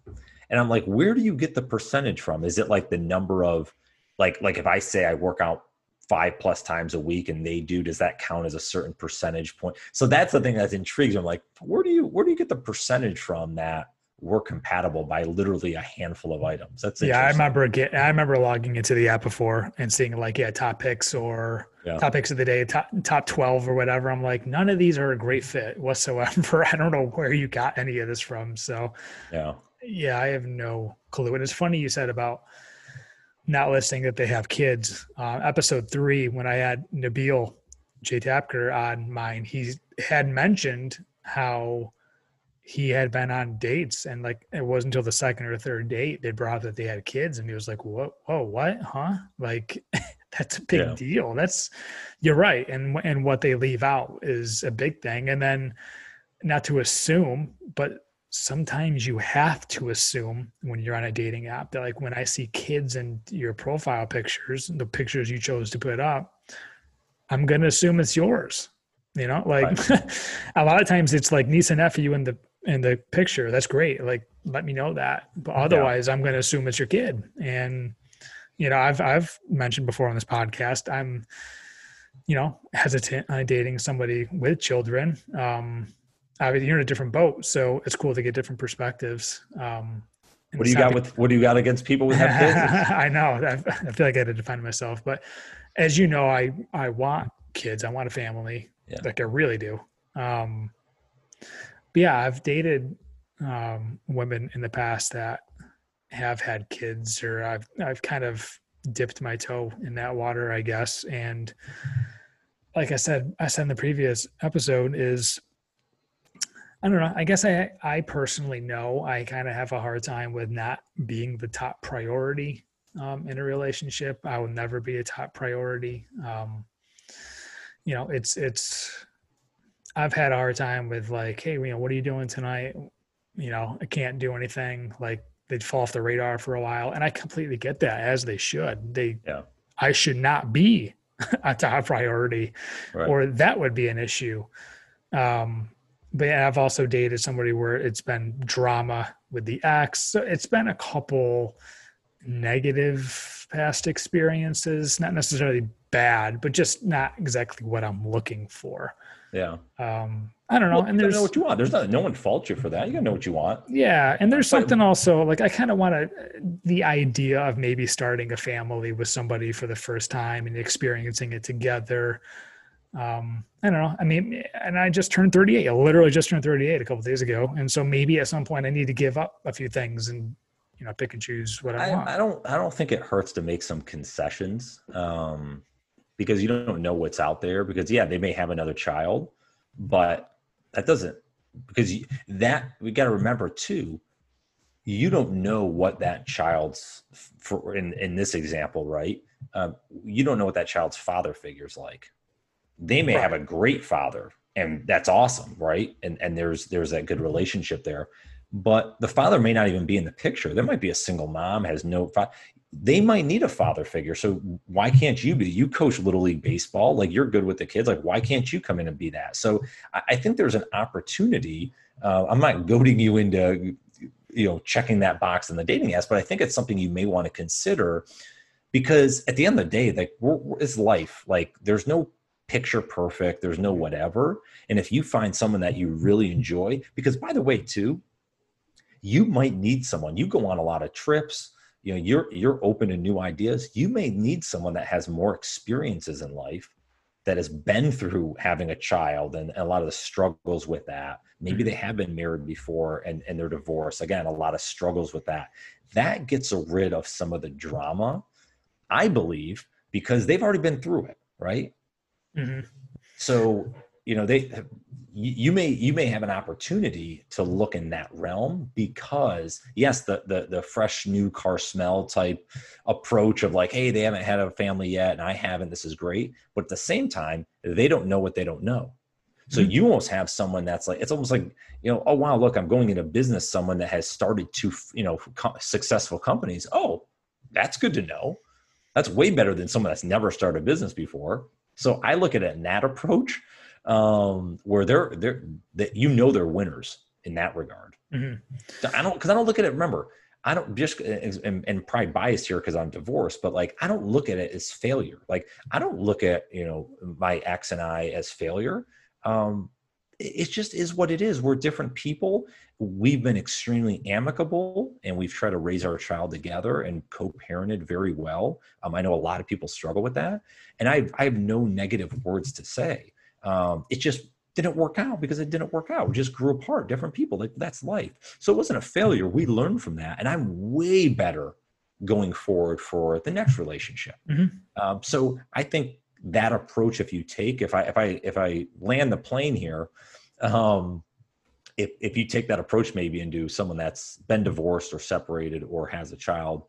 And i'm like where do you get the percentage from? Is it like the number of like like if i say i work out five plus times a week and they do does that count as a certain percentage point? So that's the thing that's intrigues me. I'm like where do you where do you get the percentage from that we're compatible by literally a handful of items? That's yeah i remember get i remember logging into the app before and seeing like yeah top picks or yeah. top picks of the day top, top 12 or whatever. I'm like none of these are a great fit whatsoever. *laughs* I don't know where you got any of this from. So yeah. yeah i have no clue. And it's funny you said about not listing that they have kids. Uh, episode three, when I had Nabil J. Tapker on mine, he had mentioned how he had been on dates and like it wasn't until the second or third date they brought up that they had kids and he was like whoa whoa what huh *laughs* like *laughs* that's a big yeah. deal that's you're right and and what they leave out is a big thing and then not to assume but sometimes you have to assume when you're on a dating app that like when I see kids in your profile pictures, the pictures you chose to put up, I'm gonna assume it's yours. You know, like right. *laughs* a lot of times it's like niece and nephew in the in the picture. That's great. Like let me know that. But otherwise yeah. I'm gonna assume it's your kid. And you know, I've I've mentioned before on this podcast, I'm you know, hesitant on dating somebody with children. Um, obviously you're in a different boat, so it's cool to get different perspectives. Um, what do you got with what do you got against people with kids? *laughs* I know. I, I, feel like I had to define myself, but as you know, I I want kids. I want a family. Yeah. Like I really do. Um, but yeah, I've dated um, women in the past that have had kids, or I've I've kind of dipped my toe in that water, I guess. And like I said, I said in the previous episode, is I don't know. I guess I I personally know I kind of have a hard time with not being the top priority um, in a relationship. I will never be a top priority. Um, you know, it's it's. I've had a hard time with like, hey, you know, what are you doing tonight? You know, I can't do anything. Like they'd fall off the radar for a while, and I completely get that, as they should. They, yeah. I should not be *laughs* a top priority, right. or that would be an issue. Um, but I've also dated somebody where it's been drama with the ex. So it's been a couple negative past experiences, not necessarily bad, but just not exactly what I'm looking for. Yeah. Um, I don't know. Well, and there's know what you want. There's not, no one faults you for that. You gotta know what you want. Yeah. And there's something also like I kind of want to, the idea of maybe starting a family with somebody for the first time and experiencing it together. Um, I don't know. I mean, and I just turned 38. I literally just turned 38 a couple days ago. And so maybe at some point I need to give up a few things and, you know, pick and choose what I, I want. I don't, I don't think it hurts to make some concessions. Um, because you don't know what's out there because yeah, they may have another child, but that doesn't because that we got to remember too you don't know what that child's for in in this example right um, you don't know what that child's father figure's like they may right. have a great father and that's awesome right and and there's there's that good relationship there but the father may not even be in the picture there might be a single mom has no father they might need a father figure. So why can't you be? You coach little league baseball, like you're good with the kids. Like why can't you come in and be that? So I think there's an opportunity. Uh, I'm not goading you into you know checking that box in the dating apps, but I think it's something you may want to consider because at the end of the day, like we're, we're, it's life. Like there's no picture perfect. There's no whatever. And if you find someone that you really enjoy, because by the way, too, you might need someone. You go on a lot of trips you know you're you're open to new ideas you may need someone that has more experiences in life that has been through having a child and, and a lot of the struggles with that maybe they mm-hmm. have been married before and, and they're divorced again a lot of struggles with that that gets rid of some of the drama i believe because they've already been through it right mm-hmm. so you know they you may you may have an opportunity to look in that realm because yes the the the fresh new car smell type approach of like hey they haven't had a family yet and I haven't this is great. But at the same time they don't know what they don't know. So mm-hmm. you almost have someone that's like it's almost like you know oh wow look I'm going into business someone that has started two you know co- successful companies. Oh that's good to know. That's way better than someone that's never started a business before so I look at it in that approach um, where they're they're that you know they're winners in that regard. Mm-hmm. I don't because I don't look at it. Remember, I don't just and, and probably biased here because I'm divorced, but like I don't look at it as failure. Like I don't look at you know my ex and I as failure. Um, it just is what it is. We're different people. We've been extremely amicable and we've tried to raise our child together and co-parented very well. Um, I know a lot of people struggle with that. And I, I have no negative words to say. Um, it just didn't work out because it didn't work out. We just grew apart, different people. Like, that's life. So it wasn't a failure. We learned from that. And I'm way better going forward for the next relationship. Mm-hmm. Um, so I think that approach, if you take, if I, if I, if I land the plane here, um, if, if you take that approach maybe into someone that's been divorced or separated or has a child,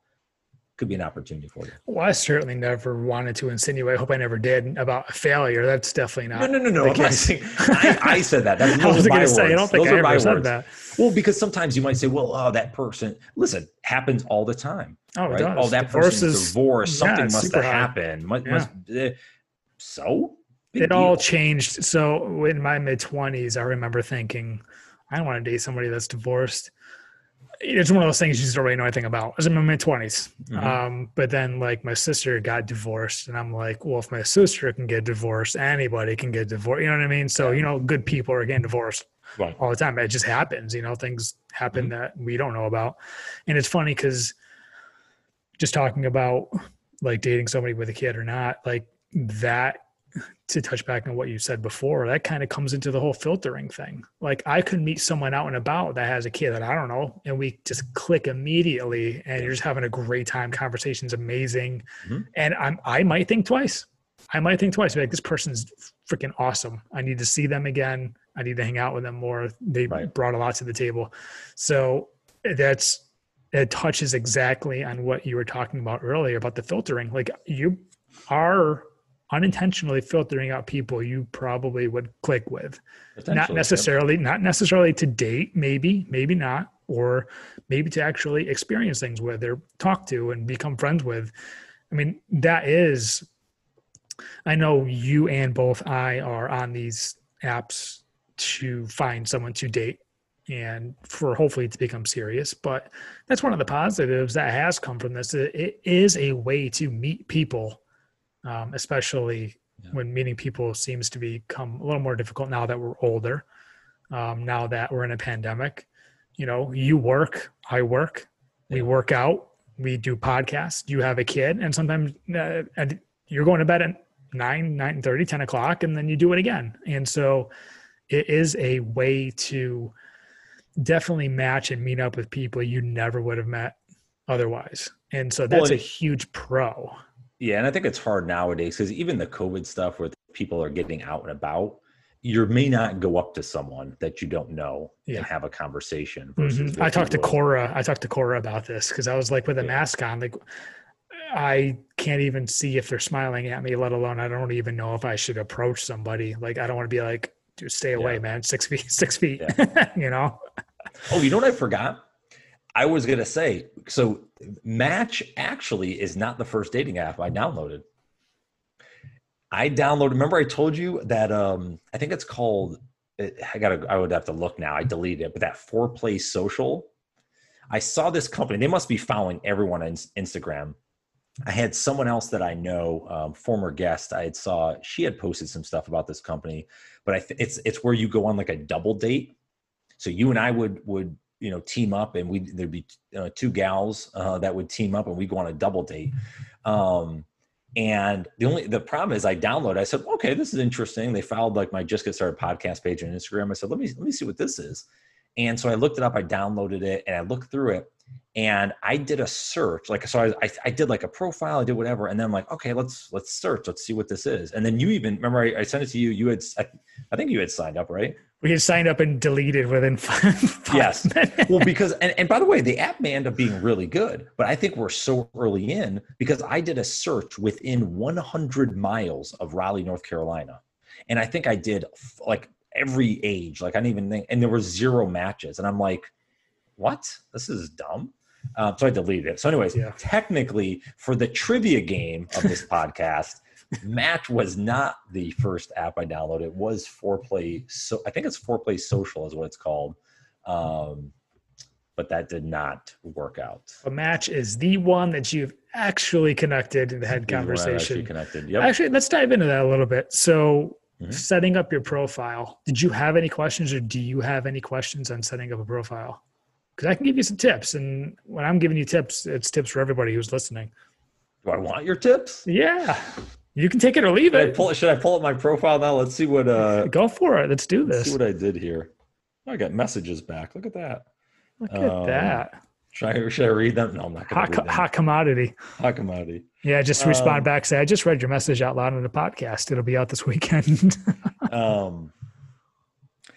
could be an opportunity for you. Well, I certainly never wanted to insinuate. I hope I never did about a failure. That's definitely not. No, no, no, no. Saying, I, I, said that. That's, *laughs* I was going to say. I don't think those I ever said words. that. Well, because sometimes you might say, "Well, oh, that person." Listen, happens all the time. Oh, right? Does. Oh, that person's divorced. Something yeah, must have happened. Must, yeah. must, uh, so Big it deal. all changed. So in my mid twenties, I remember thinking, I don't want to date somebody that's divorced it's one of those things you just don't really know anything about. I was in my mid 20s. Mm-hmm. Um, but then, like, my sister got divorced, and I'm like, well, if my sister can get divorced, anybody can get divorced. You know what I mean? So, you know, good people are getting divorced right. all the time. It just happens. You know, things happen mm-hmm. that we don't know about. And it's funny because just talking about like dating somebody with a kid or not, like, that to touch back on what you said before, that kind of comes into the whole filtering thing. Like I could meet someone out and about that has a kid that I don't know, and we just click immediately, and you're just having a great time. Conversation's amazing, mm-hmm. and I'm I might think twice. I might think twice. Like this person's freaking awesome. I need to see them again. I need to hang out with them more. They right. brought a lot to the table, so that's it touches exactly on what you were talking about earlier about the filtering. Like you are unintentionally filtering out people you probably would click with not necessarily yep. not necessarily to date maybe maybe not or maybe to actually experience things with or talk to and become friends with i mean that is i know you and both i are on these apps to find someone to date and for hopefully to become serious. But that's one of the positives that has come from this. It is a way to meet people, um, especially yeah. when meeting people seems to become a little more difficult now that we're older. Um, now that we're in a pandemic, you know, you work, I work, yeah. we work out, we do podcasts. You have a kid, and sometimes uh, you're going to bed at nine, nine thirty, ten o'clock, and then you do it again. And so, it is a way to definitely match and meet up with people you never would have met otherwise. And so that's well, a huge pro. Yeah, and I think it's hard nowadays because even the COVID stuff where people are getting out and about, you may not go up to someone that you don't know yeah. and have a conversation. Mm-hmm. I talked to Cora. I talked to Cora about this because I was like with a yeah. mask on, like I can't even see if they're smiling at me, let alone I don't even know if I should approach somebody. Like I don't want to be like, dude, stay away, yeah. man. Six feet, *laughs* six feet. *laughs* you know. Oh, you know what I forgot? I was gonna say, so Match actually is not the first dating app I downloaded. I downloaded. Remember, I told you that um, I think it's called. I gotta. I would have to look now. I deleted it, but that Foreplay Social. I saw this company. They must be following everyone on Instagram. I had someone else that I know, um, former guest. I had saw she had posted some stuff about this company, but I th- it's it's where you go on like a double date. So you and I would would you know team up, and we there'd be uh, two gals uh, that would team up, and we'd go on a double date. Um, and the only the problem is I download. I said, okay, this is interesting. They followed like my just get started podcast page on Instagram. I said, let me let me see what this is. And so I looked it up. I downloaded it and I looked through it and I did a search. Like, so I, I, I, did like a profile, I did whatever. And then I'm like, okay, let's, let's search. Let's see what this is. And then you even remember I, I sent it to you. You had, I, I, think you had signed up, right? We had signed up and deleted within *laughs* five, five *laughs* yes. well, because, and, and by the way, the app may end up being really good, but I think we're so early in because I did a search within 100 miles of Raleigh, North Carolina. And I think I did like every age. Like I didn't even think, and there were zero matches. And I'm like, what? This is dumb. Um, so I deleted it. So, anyways, yeah. technically, for the trivia game of this *laughs* podcast, Match was not the first app I downloaded. It was Foreplay. So I think it's Foreplay Social is what it's called. Um, but that did not work out. A match is the one that you've actually connected and had conversation. Actually connected. Yep. Actually, let's dive into that a little bit. So, mm-hmm. setting up your profile. Did you have any questions, or do you have any questions on setting up a profile? because I can give you some tips. And when I'm giving you tips, it's tips for everybody who's listening. Do I want your tips? Yeah. You can take it or leave should it. I pull, should I pull up my profile now? Let's see what. uh Go for it. Let's do this. see what I did here. I got messages back. Look at that. Look at um, that. Should I, should I read them? No, I'm not going to. Hot, hot commodity. Hot commodity. Yeah, just respond um, back. Say, I just read your message out loud on the podcast. It'll be out this weekend. *laughs* um,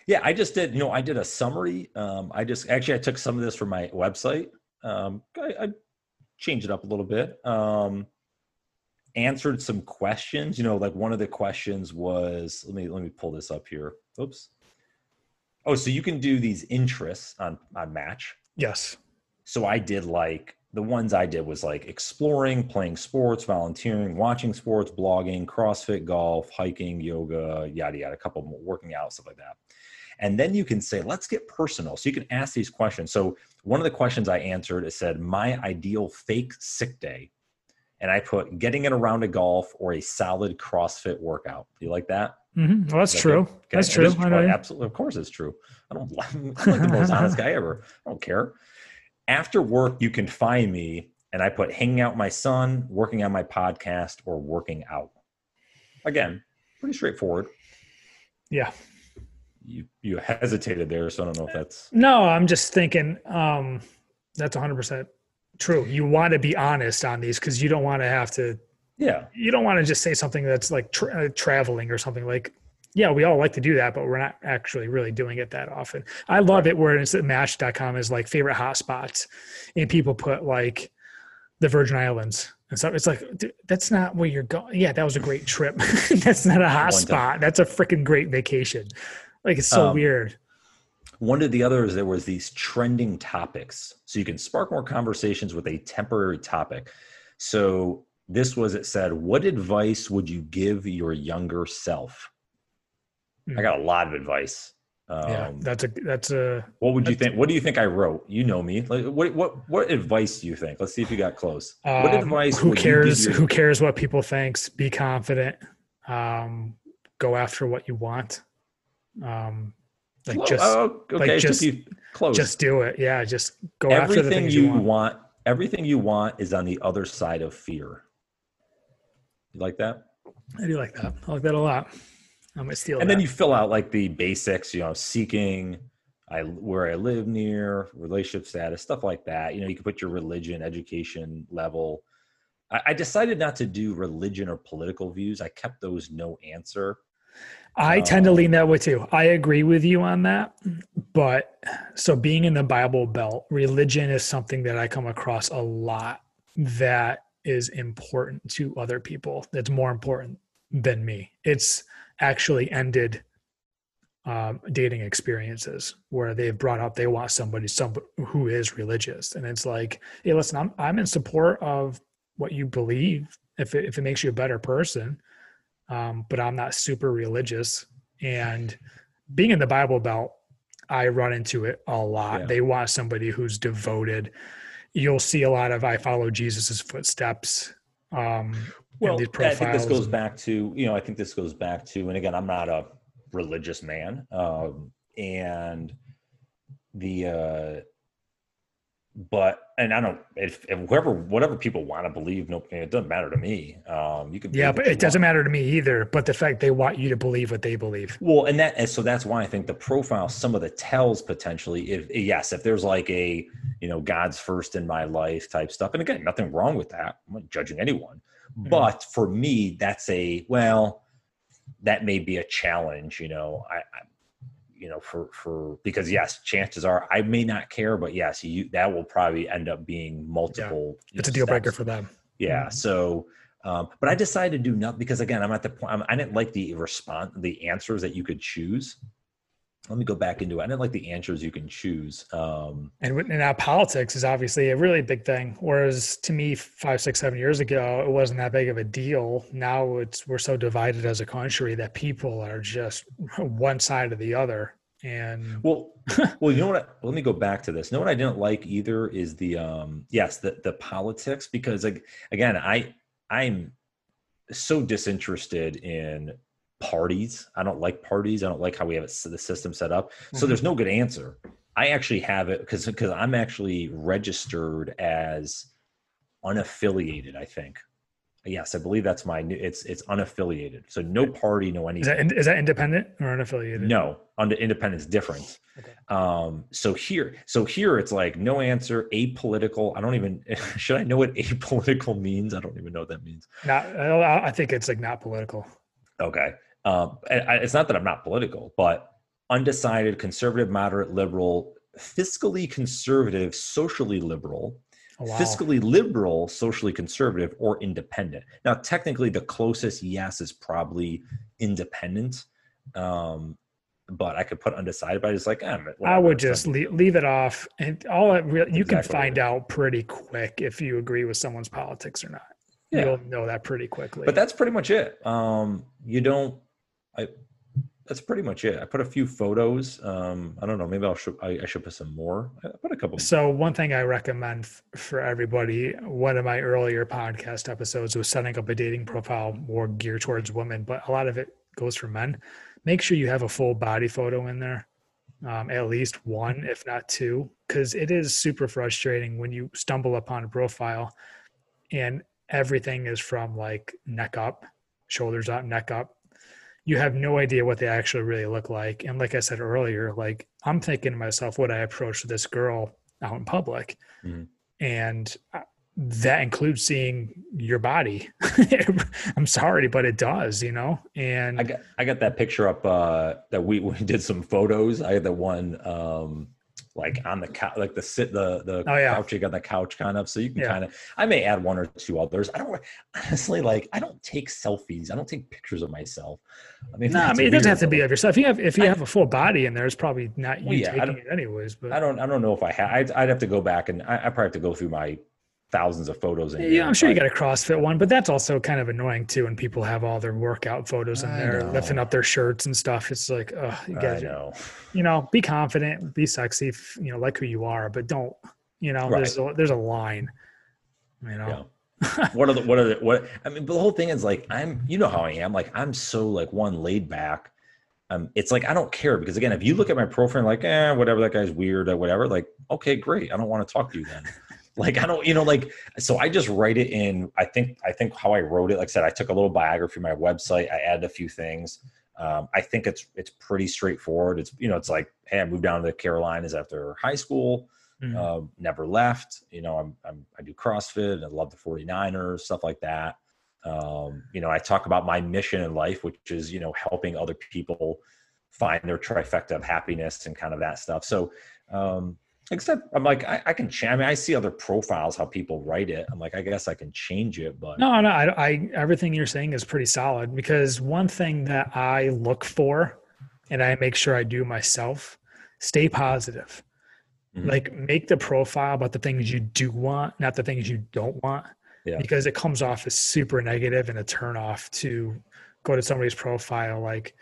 yeah, I just did. You know, I did a summary. Um, I just actually I took some of this from my website. Um, I, I changed it up a little bit. Um, answered some questions. You know, like one of the questions was let me let me pull this up here. Oops. Oh, so you can do these interests on on Match. Yes. So I did like the ones I did was like exploring, playing sports, volunteering, watching sports, blogging, CrossFit, golf, hiking, yoga, yada yada, a couple more working out, stuff like that. And then you can say, let's get personal. So you can ask these questions. So one of the questions I answered, it said, my ideal fake sick day. And I put getting in a round of golf or a solid CrossFit workout. Do you like that? Mm-hmm. Well, that's true. That's true. true. Absolutely. Of course it's true. I don't *laughs* I'm like the most honest guy ever. I don't care. After work, you can find me and I put hanging out with my son, working on my podcast, or working out. Again, pretty straightforward. Yeah you you hesitated there, so I don't know if that's no. I'm just thinking um, that's 100 percent true. You want to be honest on these because you don't want to have to. Yeah. You don't want to just say something that's like tra- uh, traveling or something like. Yeah, we all like to do that, but we're not actually really doing it that often. I love right. it where it's at Match.com is like favorite hotspots, and people put like the Virgin Islands and so it's like, dude, that's not where you're going. Yeah, that was a great trip. *laughs* that's not a hot spot. That's a freaking great vacation. Like it's so um, weird. One of the others, there was these trending topics. So you can spark more conversations with a temporary topic. So this was it said, What advice would you give your younger self? I got a lot of advice. Um, yeah, that's a that's a. What would you think? What do you think I wrote? You know me. Like, what what what advice do you think? Let's see if you got close. Um, what advice? Who cares? Your- who cares what people thinks? Be confident. Um, go after what you want. Um, like just oh, okay, like just close. Just do it. Yeah, just go everything after the things you, you want. want. Everything you want is on the other side of fear. You like that? I do like that. I like that a lot. I'm gonna steal. And that. then you fill out like the basics. You know, seeking, I where I live near, relationship status, stuff like that. You know, you can put your religion, education level. I, I decided not to do religion or political views. I kept those no answer. I um, tend to lean that way too. I agree with you on that. But so being in the Bible Belt, religion is something that I come across a lot that is important to other people. That's more important than me. It's actually ended um, dating experiences where they've brought up they want somebody some who is religious, and it's like, hey, listen, I'm I'm in support of what you believe if it, if it makes you a better person, um, but I'm not super religious. And being in the Bible Belt, I run into it a lot. Yeah. They want somebody who's devoted. You'll see a lot of I follow Jesus's footsteps. Um, well, I think this goes back to you know I think this goes back to and again I'm not a religious man um, and the uh, but and I don't if, if whoever whatever people want to believe no it doesn't matter to me. Um you can yeah but it doesn't want. matter to me either but the fact they want you to believe what they believe. Well and that and so that's why I think the profile some of the tells potentially if yes if there's like a you know God's first in my life type stuff and again nothing wrong with that. I'm not judging anyone Mm-hmm. But for me, that's a well, that may be a challenge. You know, I, I you know, for for because yes, chances are I may not care, but yes, you that will probably end up being multiple. Yeah. It's know, a deal breaker for them. Yeah. Mm-hmm. So, um, but I decided to do nothing because again, I'm at the point. I'm, I did not like the response, the answers that you could choose let me go back into it. I didn't like the answers you can choose. Um, and, and now politics is obviously a really big thing. Whereas to me, five, six, seven years ago, it wasn't that big of a deal. Now it's we're so divided as a country that people are just one side or the other. And well, *laughs* well, you know what? I, let me go back to this. You know what I didn't like either is the um, yes, the the politics because like again, I I'm so disinterested in parties. I don't like parties. I don't like how we have it, the system set up. So mm-hmm. there's no good answer. I actually have it because because I'm actually registered as unaffiliated. I think. Yes, I believe that's my new. It's it's unaffiliated. So no party, no anything. Is that, in, is that independent or unaffiliated? No, under independent is different. Okay. Um. So here, so here, it's like no answer, apolitical. I don't even. *laughs* Should I know what apolitical means? I don't even know what that means. Not. I think it's like not political. Okay. Um, it's not that I'm not political, but undecided, conservative, moderate, liberal, fiscally conservative, socially liberal, oh, wow. fiscally liberal, socially conservative, or independent. Now, technically, the closest yes is probably independent. Um, but I could put undecided, but I just like, eh, I would just leave, leave, it off. And all it really, you exactly can find out pretty quick if you agree with someone's politics or not. Yeah. You'll know that pretty quickly. But that's pretty much it. Um, you don't I that's pretty much it. I put a few photos. Um, I don't know. Maybe I'll show, I, I, should put some more. I put a couple. So one thing I recommend f- for everybody, one of my earlier podcast episodes was setting up a dating profile more geared towards women, but a lot of it goes for men. Make sure you have a full body photo in there, um, at least one, if not two, because it is super frustrating when you stumble upon a profile and everything is from like neck up, shoulders up, neck up, you have no idea what they actually really look like. And like I said earlier, like I'm thinking to myself, would I approach this girl out in public? Mm-hmm. And uh, that includes seeing your body. *laughs* I'm sorry, but it does, you know. And I got I got that picture up uh, that we *laughs* we did some photos. I had the one um, like on the couch, like the sit, the the oh, yeah. couch, you got the couch kind of, so you can yeah. kind of. I may add one or two others. I don't honestly like. I don't take selfies. I don't take pictures of myself. I mean, no, I mean it doesn't have to be of yourself. If you have if you I, have a full body in there, it's probably not you well, yeah, taking it anyways. But I don't I don't know if I have. I'd, I'd have to go back and I, I probably have to go through my thousands of photos in yeah i'm sure you got a crossfit one but that's also kind of annoying too when people have all their workout photos in I there know. lifting up their shirts and stuff it's like oh you guys know. you know be confident be sexy you know like who you are but don't you know right. there's a, there's a line you know yeah *laughs* what are the what are the what I mean the whole thing is like I'm you know how I am like I'm so like one laid back um it's like I don't care because again if you look at my profile like eh whatever that guy's weird or whatever like okay great I don't want to talk to you then like I don't you know like so I just write it in I think I think how I wrote it like I said I took a little biography my website I added a few things um, I think it's it's pretty straightforward it's you know it's like hey I moved down to the Carolinas after high school Mm-hmm. Uh, never left. You know, I'm, I'm, i do CrossFit. I love the 49ers, stuff like that. Um, you know, I talk about my mission in life, which is, you know, helping other people find their trifecta of happiness and kind of that stuff. So, um, except I'm like, I, I can change. I mean, I see other profiles, how people write it. I'm like, I guess I can change it, but no, no, I, I everything you're saying is pretty solid because one thing that I look for and I make sure I do myself, stay positive Mm-hmm. Like make the profile about the things you do want, not the things you don't want. Yeah. Because it comes off as super negative and a turn off to go to somebody's profile like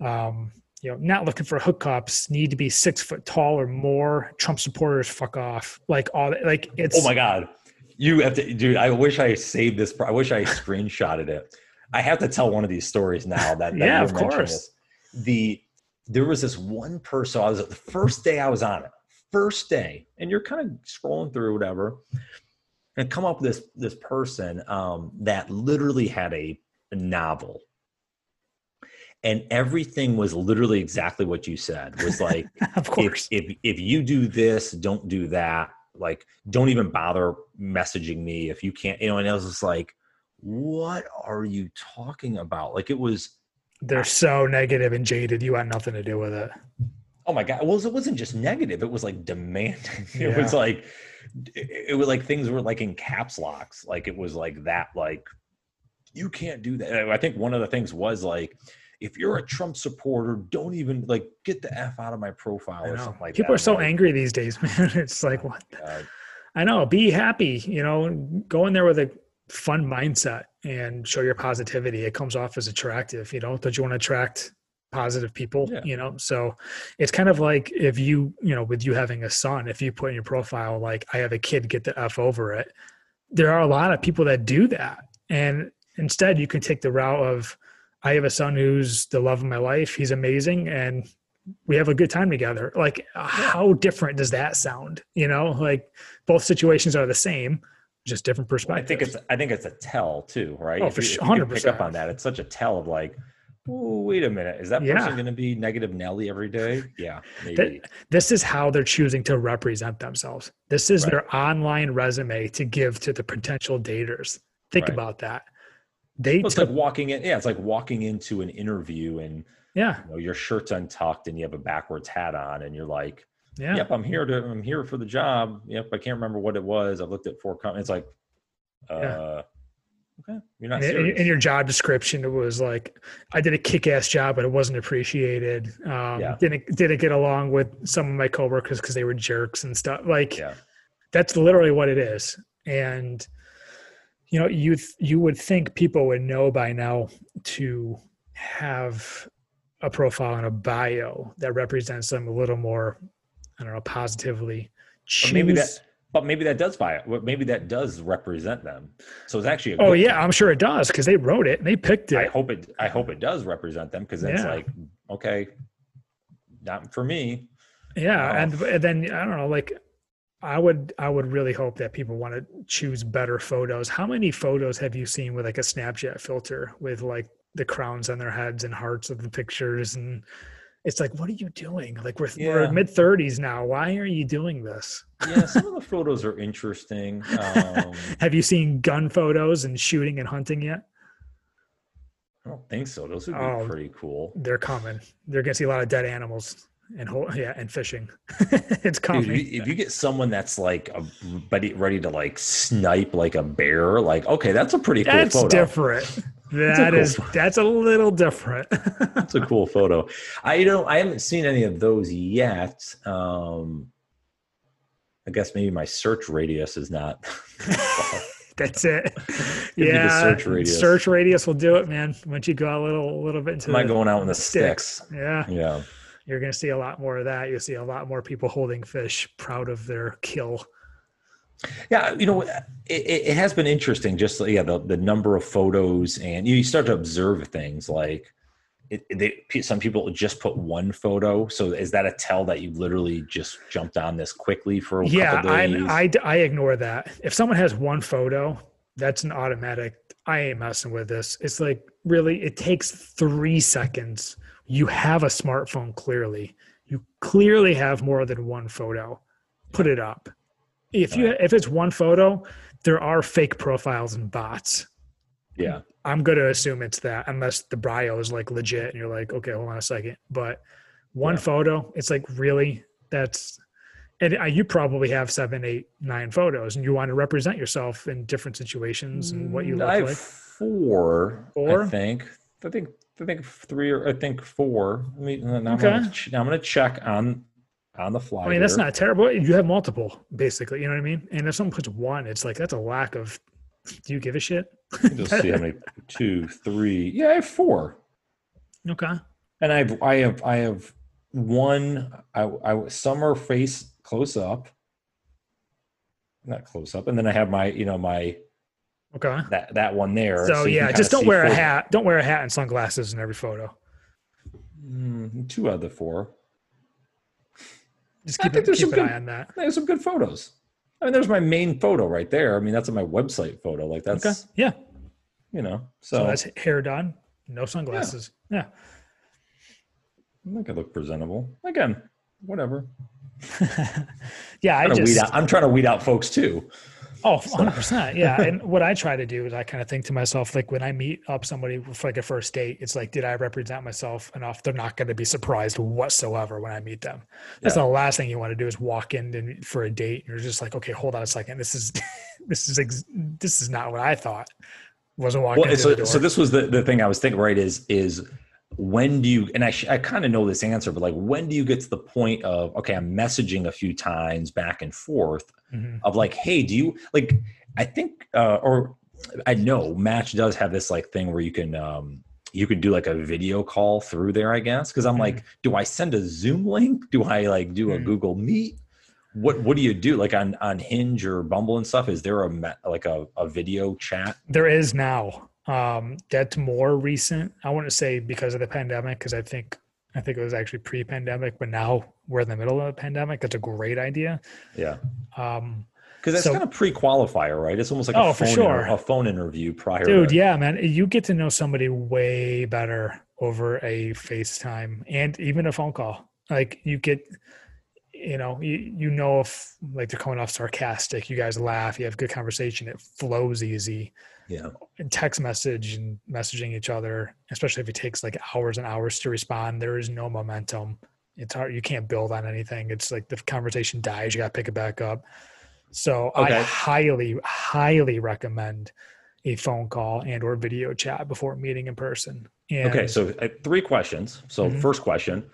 um, you know, not looking for hookups, need to be six foot tall or more. Trump supporters, fuck off. Like all that, like it's. Oh my god, you have to, dude. I wish I saved this. I wish I screenshotted it. I have to tell one of these stories now. That, that yeah, of course. This. The there was this one person. I was the first day I was on it first day and you're kind of scrolling through whatever and come up with this this person um, that literally had a, a novel and everything was literally exactly what you said was like *laughs* of course if, if, if you do this don't do that like don't even bother messaging me if you can't you know and i was just like what are you talking about like it was they're so negative and jaded you had nothing to do with it Oh my god! Well, it wasn't just negative; it was like demanding. *laughs* It yeah. was like it was like things were like in caps locks. Like it was like that. Like you can't do that. I think one of the things was like if you're a Trump supporter, don't even like get the f out of my profile or something like People that. People are so like, angry these days, *laughs* man. It's oh like oh what? I know. Be happy. You know, go in there with a fun mindset and show your positivity. It comes off as attractive. You know, don't you want to attract positive people yeah. you know so it's kind of like if you you know with you having a son if you put in your profile like i have a kid get the f over it there are a lot of people that do that and instead you can take the route of i have a son who's the love of my life he's amazing and we have a good time together like how different does that sound you know like both situations are the same just different perspectives. I think it's I think it's a tell too, right? Oh, if for sure, hundred percent. Pick up on that. It's such a tell of like, oh, wait a minute. Is that person yeah. going to be negative Nelly every day? Yeah, *laughs* maybe. This is how they're choosing to represent themselves. This is right. their online resume to give to the potential daters. Think right. about that. They well, it's took, like walking in. Yeah, it's like walking into an interview and yeah, you know, your shirt's untucked and you have a backwards hat on, and you're like, yeah. Yep, I'm here to. I'm here for the job. Yep, I can't remember what it was. I've looked at four. Com- it's like, uh, yeah. Okay, you're not in, in, your job description, it was like I did a kick-ass job, but it wasn't appreciated. Um, yeah. Didn't didn't get along with some of my coworkers because they were jerks and stuff. Like yeah. that's literally what it is. And you know, you you would think people would know by now to have a profile and a bio that represents them a little more, I don't know, positively. Choose, maybe that but maybe that does buy it. Maybe that does represent them. So it's actually. A oh, good. Oh yeah, thing. I'm sure it does because they wrote it and they picked it. I hope it. I hope it does represent them because it's yeah. like okay, not for me. Yeah, oh. and, and then I don't know, like I would I would really hope that people want to choose better photos. How many photos have you seen with like a Snapchat filter with like the crowns on their heads and hearts of the pictures? And it's like what are you doing? Like we're, yeah. we're mid 30s now. Why are you doing this? Yeah some of the photos are interesting um, *laughs* have you seen gun photos and shooting and hunting yet? I don't think so. Those would be oh, pretty cool. they're coming. They're gonna see a lot of dead animals and yeah and fishing *laughs* it's coming Dude, if you get someone that's like a, ready ready to like snipe like a bear like okay that's a pretty cool that's photo. different That cool is, that's a little different. *laughs* That's a cool photo. I don't I haven't seen any of those yet. Um I guess maybe my search radius is not. *laughs* That's it. yeah, search radius. Search radius will do it, man. Once you go a little, a little bit into. Am I going out in the sticks? sticks? Yeah. Yeah. You're going to see a lot more of that. You'll see a lot more people holding fish, proud of their kill. Yeah, you know, it, it has been interesting. Just yeah, the the number of photos, and you start to observe things like it, they, some people just put one photo. So is that a tell that you literally just jumped on this quickly for a yeah, couple days? I, I, I ignore that. If someone has one photo, that's an automatic. I ain't messing with this. It's like really, it takes three seconds. You have a smartphone clearly. You clearly have more than one photo. Put it up. If you if it's one photo, there are fake profiles and bots. Yeah. I'm going to assume it's that unless the bio is like legit and you're like, okay, hold on a second. But one yeah. photo, it's like really that's, and you probably have seven, eight, nine photos, and you want to represent yourself in different situations and what you look I like. Four, four, I think. I think I think three or I think four. I mean, now okay. I'm, gonna, I'm gonna check on on the fly. I mean, here. that's not terrible. You have multiple, basically. You know what I mean? And if someone puts one, it's like that's a lack of. Do you give a shit? Just see how many. *laughs* Two, three. Yeah, I have four. Okay. And I have, I have, I have one. I, I summer face close up. Not close up, and then I have my, you know, my. Okay. That that one there. So, so yeah, just don't wear a hat. Don't wear a hat and sunglasses in every photo. Mm, two out of the four. Just keep, I think there's keep some an good, eye on that. There's some good photos. I mean, there's my main photo right there. I mean, that's on my website photo. Like that's okay. yeah. You know, so, so that's hair done, no sunglasses. Yeah. yeah. I think I look presentable. Again, whatever. *laughs* yeah, I just out, I'm trying to weed out folks too. Oh, *laughs* 100%. Yeah. and *laughs* what I try to do is I kind of think to myself, like when I meet up somebody for like a first date, it's like, did I represent myself enough? They're not going to be surprised whatsoever when I meet them. That's yeah. the last thing you want to do is walk in for a date. And You're just like, okay, hold on a second. This is, *laughs* this is, ex- this is not what I thought. Wasn't walking. Well, so, so this was the, the thing I was thinking, right? Is, is when do you and i, sh- I kind of know this answer but like when do you get to the point of okay i'm messaging a few times back and forth mm-hmm. of like hey do you like i think uh or i know match does have this like thing where you can um you can do like a video call through there i guess because i'm mm-hmm. like do i send a zoom link do i like do a mm-hmm. google meet what what do you do like on on hinge or bumble and stuff is there a like a, a video chat there is now um, that's more recent. I want to say because of the pandemic, because I think I think it was actually pre-pandemic, but now we're in the middle of a pandemic. That's a great idea. Yeah. Um, because that's so, kind of pre-qualifier, right? It's almost like oh, a, phone sure. inter- a phone interview prior. Dude, to- yeah, man, you get to know somebody way better over a FaceTime and even a phone call. Like you get, you know, you you know if like they're coming off sarcastic, you guys laugh, you have good conversation, it flows easy. Yeah. And text message and messaging each other especially if it takes like hours and hours to respond there is no momentum. It's hard you can't build on anything. It's like the conversation dies you got to pick it back up. So okay. i highly highly recommend a phone call and or video chat before meeting in person. And, okay so uh, three questions. So mm-hmm. first question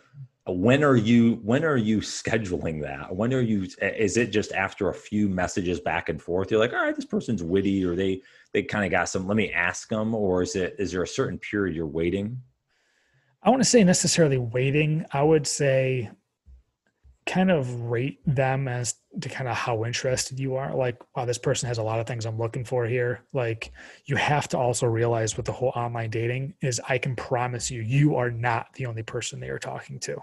when are you when are you scheduling that? When are you is it just after a few messages back and forth you're like all right this person's witty or they they kind of got some let me ask them or is it is there a certain period you're waiting? I want to say necessarily waiting. I would say kind of rate them as to kind of how interested you are like wow this person has a lot of things i'm looking for here like you have to also realize with the whole online dating is i can promise you you are not the only person they are talking to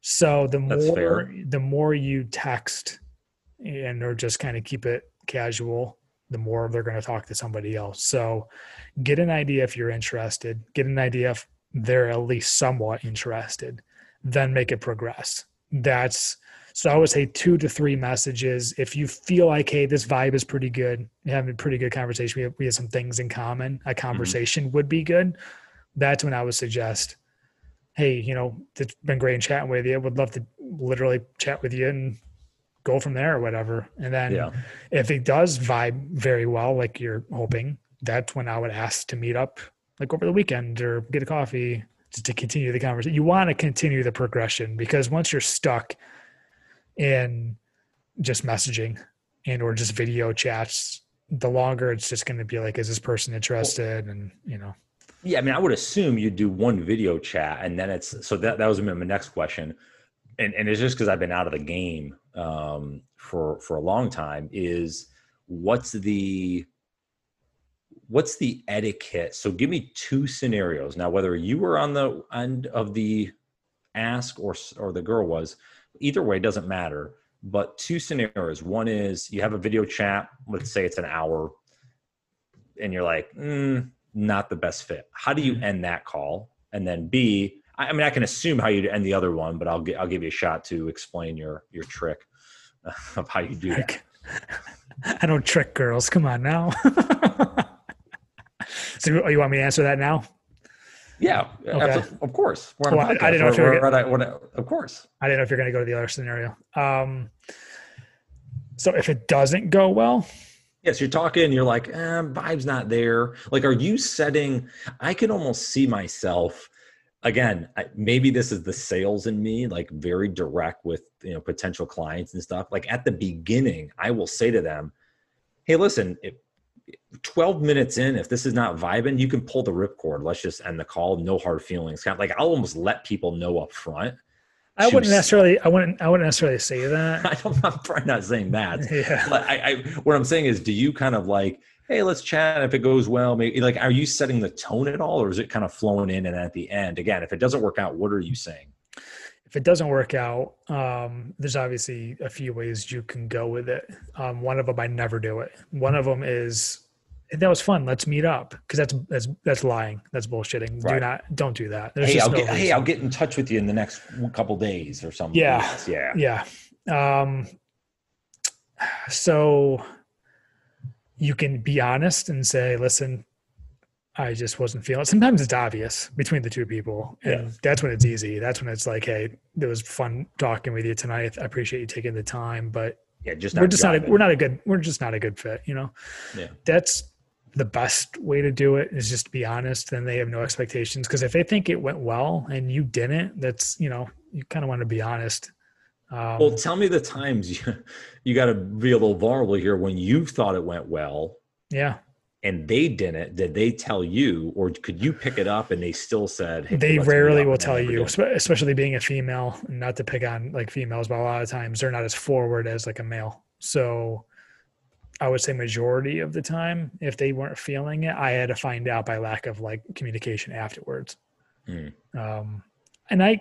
so the That's more fair. the more you text and or just kind of keep it casual the more they're going to talk to somebody else. So get an idea if you're interested, get an idea if they're at least somewhat interested, then make it progress. That's so I would say two to three messages. If you feel like, hey, this vibe is pretty good, having a pretty good conversation, we have, we have some things in common, a mm-hmm. conversation mm-hmm. would be good. That's when I would suggest, hey, you know, it's been great chatting with you. I would love to literally chat with you and go from there or whatever. And then yeah. if it does vibe very well, like you're hoping, that's when I would ask to meet up like over the weekend or get a coffee to, to continue the conversation. You want to continue the progression because once you're stuck in just messaging and or just video chats, the longer it's just going to be like, is this person interested? And you know, yeah, I mean, I would assume you do one video chat and then it's so that that was my next question, and and it's just because I've been out of the game um, for for a long time. Is what's the what's the etiquette? So give me two scenarios now. Whether you were on the end of the ask or or the girl was, either way doesn't matter but two scenarios. One is you have a video chat, let's say it's an hour, and you're like, mm, not the best fit. How do you mm-hmm. end that call? And then B, I mean, I can assume how you end the other one, but I'll I'll give you a shot to explain your your trick *laughs* of how you do that. *laughs* I don't trick girls. Come on now. *laughs* so you want me to answer that now? Yeah, okay. of course. Well, I, I, didn't know if you were gonna, of course. I didn't know if you're going to go to the other scenario. Um, so if it doesn't go well, yes, you're talking. You're like, eh, vibe's not there. Like, are you setting? I can almost see myself. Again, maybe this is the sales in me, like very direct with you know potential clients and stuff. Like at the beginning, I will say to them, "Hey, listen, 12 minutes in, if this is not vibing, you can pull the ripcord. Let's just end the call. No hard feelings. Kind of like I'll almost let people know up front. I wouldn't necessarily. I wouldn't. I wouldn't necessarily say that. *laughs* I don't, I'm probably not saying that. *laughs* yeah. But I, I, what I'm saying is, do you kind of like, hey, let's chat. If it goes well, maybe like, are you setting the tone at all, or is it kind of flowing in? And at the end, again, if it doesn't work out, what are you saying? If it doesn't work out, um, there's obviously a few ways you can go with it. Um, one of them, I never do it. One of them is that was fun. Let's meet up because that's that's that's lying. That's bullshitting. Right. Do not don't do that. There's hey, I'll no get hey, I'll get in touch with you in the next couple days or something. Yeah, yeah, yeah. Um, so you can be honest and say, listen, I just wasn't feeling. It. Sometimes it's obvious between the two people, and yeah. that's when it's easy. That's when it's like, hey, it was fun talking with you tonight. I appreciate you taking the time, but yeah, just we're just not a, we're not a good we're just not a good fit. You know, yeah, that's the best way to do it is just to be honest then they have no expectations. Because if they think it went well and you didn't that's you know you kind of want to be honest. Um, well tell me the times *laughs* you, you got to be a little vulnerable here when you thought it went well yeah. and they didn't did they tell you or could you pick it up and they still said hey, they rarely will tell you especially being a female not to pick on like females but a lot of times they're not as forward as like a male. So I would say majority of the time, if they weren't feeling it, I had to find out by lack of like communication afterwards. Mm. Um, and I,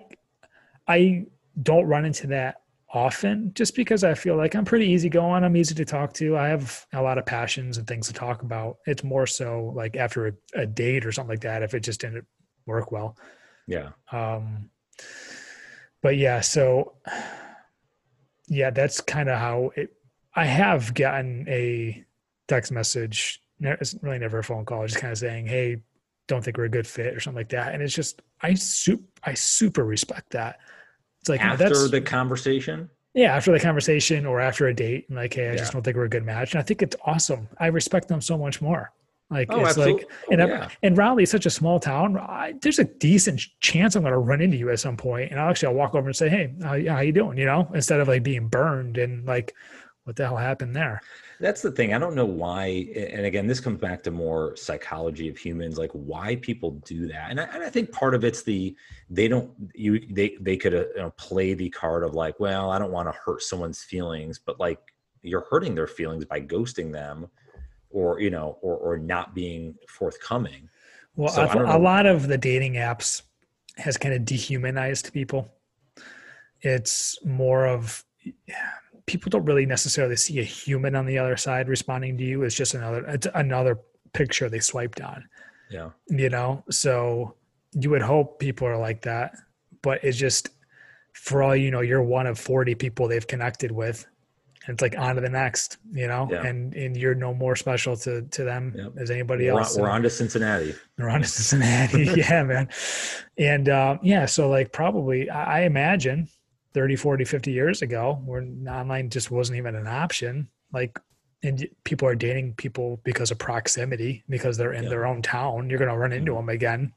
I don't run into that often just because I feel like I'm pretty easygoing. I'm easy to talk to. I have a lot of passions and things to talk about. It's more so like after a, a date or something like that, if it just didn't work well. Yeah. Um, but yeah, so *sighs* yeah, that's kind of how it I have gotten a text message. It's really never a phone call, just kind of saying, "Hey, don't think we're a good fit" or something like that. And it's just I super I super respect that. It's like after the conversation. Yeah, after the conversation or after a date, and like, hey, I yeah. just don't think we're a good match. And I think it's awesome. I respect them so much more. Like oh, it's absolutely. like, and, oh, yeah. and Raleigh is such a small town. I, there's a decent chance I'm going to run into you at some point, and I'll actually I'll walk over and say, "Hey, how, how you doing?" You know, instead of like being burned and like, what the hell happened there? That's the thing. I don't know why. And again, this comes back to more psychology of humans, like why people do that. And I, and I think part of it's the they don't you they they could uh, you know, play the card of like, well, I don't want to hurt someone's feelings, but like you're hurting their feelings by ghosting them, or you know, or or not being forthcoming. Well, so a, a lot of the dating apps has kind of dehumanized people. It's more of people don't really necessarily see a human on the other side responding to you. It's just another it's another picture they swiped on. Yeah. You know, so you would hope people are like that, but it's just for all you know, you're one of 40 people they've connected with. And it's like on to the next, you know, yeah. and and you're no more special to to them yep. as anybody we're else. On, we're on to Cincinnati. We're on to Cincinnati, *laughs* yeah, man. And um, yeah, so like probably I imagine 30 40 50 years ago where online just wasn't even an option like and people are dating people because of proximity because they're in yeah. their own town you're going to run into mm-hmm. them again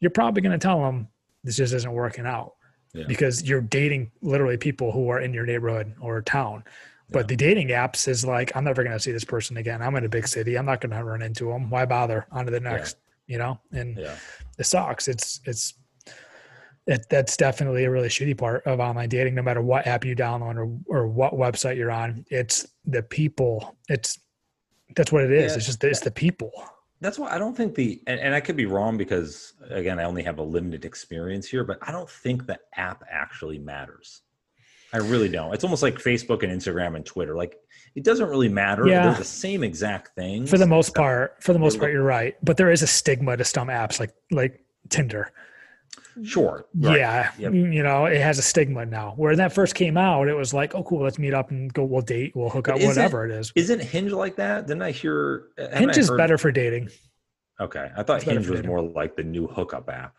you're probably going to tell them this just isn't working out yeah. because you're dating literally people who are in your neighborhood or town But the dating apps is like, I'm never going to see this person again. I'm in a big city. I'm not going to run into them. Why bother? On to the next, yeah. you know? And yeah. it sucks. It's, it's, it, that's definitely a really shitty part of online dating, no matter what app you download or, or what website you're on. It's the people. It's, that's what it is. Yeah. It's just, it's the people. That's why I don't think the, and, and I could be wrong because again, I only have a limited experience here, but I don't think the app actually matters. I really don't. It's almost like Facebook and Instagram and Twitter. Like it doesn't really matter. Yeah. They're the same exact thing. For the most part, for the most part, you're right. But there is a stigma to some apps like like Tinder. Sure. Right. Yeah. Yep. You know, it has a stigma now. Where that first came out, it was like, oh, cool, let's meet up and go. We'll date. We'll hook up. Whatever it is. Isn't Hinge like that? Didn't I hear? Uh, Hinge is better for dating. Okay, I thought it's Hinge was more like the new hookup app.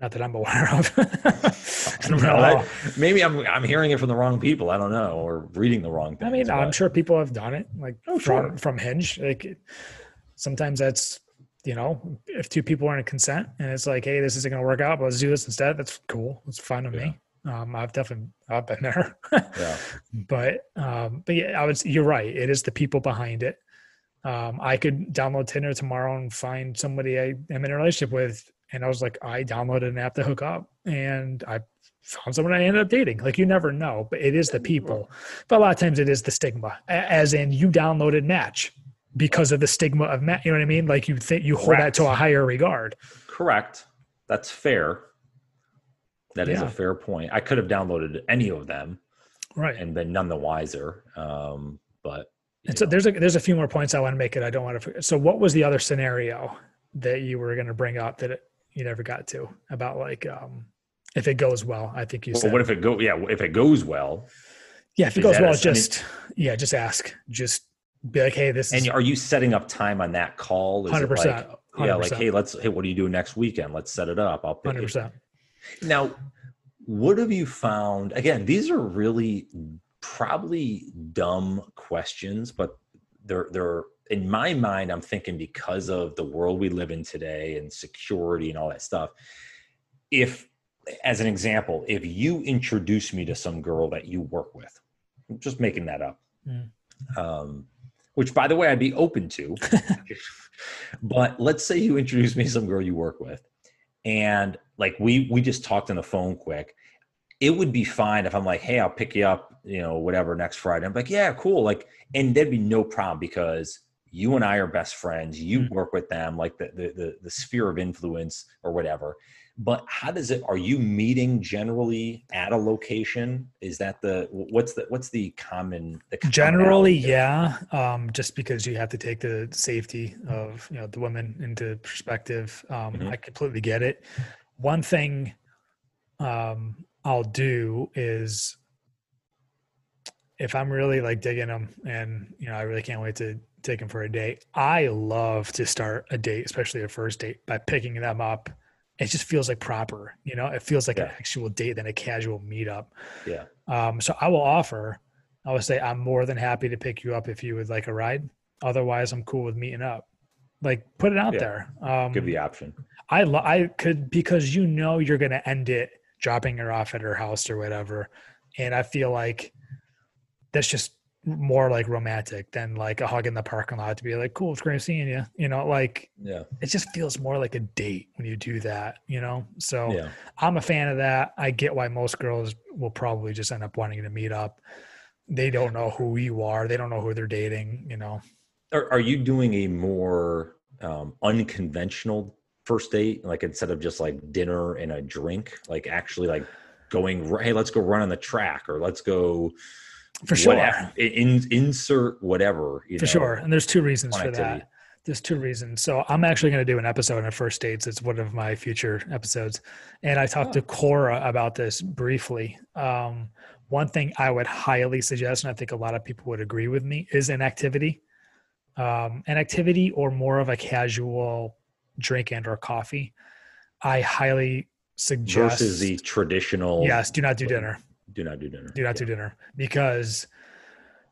Not that I'm aware of. *laughs* *laughs* I. I, maybe I'm I'm hearing it from the wrong people. I don't know, or reading the wrong thing. I mean, I'm sure people have done it, like oh, from sure. from Hinge. Like sometimes that's you know, if two people aren't in consent and it's like, hey, this isn't going to work out, but let's do this instead. That's cool. It's fine with yeah. me. Um, I've definitely I've been there. yeah. *laughs* But um, but yeah, I was. You're right. It is the people behind it. Um, I could download Tinder tomorrow and find somebody I am in a relationship with and I was like, I downloaded an app to hook up and I found someone I ended up dating. Like you never know, but it is the people. But a lot of times it is the stigma, as in you downloaded Match because of the stigma of Match. You know what I mean? Like you think you hold Correct. that to a higher regard. Correct. That's fair. That is yeah. a fair point. I could have downloaded any of them, right, and been none the wiser. Um, but and so there's a there's a few more points I want to make it. I don't want to. Forget. So what was the other scenario that you were going to bring up that it, you never got to about like um if it goes well. I think you well, said. What if it go? Yeah, if it goes well. Yeah, if it goes well, a, just I mean, yeah, just ask. Just be like, hey, this. And is, are you setting up time on that call? Hundred percent. Yeah, like hey, let's hey, what do you do next weekend? Let's set it up. I'll hundred percent. Now, what have you found? Again, these are really probably dumb questions, but they're they're in my mind, I'm thinking because of the world we live in today and security and all that stuff. If, as an example, if you introduce me to some girl that you work with, I'm just making that up, mm. um, which by the way, I'd be open to. *laughs* but let's say you introduce me to some girl you work with, and like we we just talked on the phone quick. It would be fine if I'm like, hey, I'll pick you up, you know, whatever next Friday. I'm like, yeah, cool. Like, and there'd be no problem because you and I are best friends. You mm-hmm. work with them, like the, the, the the sphere of influence or whatever. But how does it? Are you meeting generally at a location? Is that the what's the what's the common? The generally, yeah. Um, just because you have to take the safety of you know the women into perspective. Um, mm-hmm. I completely get it. One thing um, I'll do is if I'm really like digging them and you know I really can't wait to take them for a date. I love to start a date, especially a first date, by picking them up. It just feels like proper, you know. It feels like yeah. an actual date than a casual meetup. Yeah. Um. So I will offer. I would say I'm more than happy to pick you up if you would like a ride. Otherwise, I'm cool with meeting up. Like put it out yeah. there. Um, Give the option. I lo- I could because you know you're gonna end it dropping her off at her house or whatever, and I feel like that's just more like romantic than like a hug in the parking lot to be like, cool, it's great seeing you. You know, like, yeah, it just feels more like a date when you do that, you know? So yeah. I'm a fan of that. I get why most girls will probably just end up wanting to meet up. They don't know who you are, they don't know who they're dating, you know. Are, are you doing a more um, unconventional first date? Like instead of just like dinner and a drink, like actually like going, hey, let's go run on the track or let's go for sure. whatever, in, insert whatever for know, sure. And there's two reasons for that. there's two reasons. So i'm actually going to do an episode on first dates. It's one of my future episodes. And i talked oh. to cora about this briefly. Um, one thing i would highly suggest and i think a lot of people would agree with me is an activity. Um, an activity or more of a casual drink and or coffee. I highly suggest versus the traditional yes do not do dinner do not do dinner. Do not yeah. do dinner because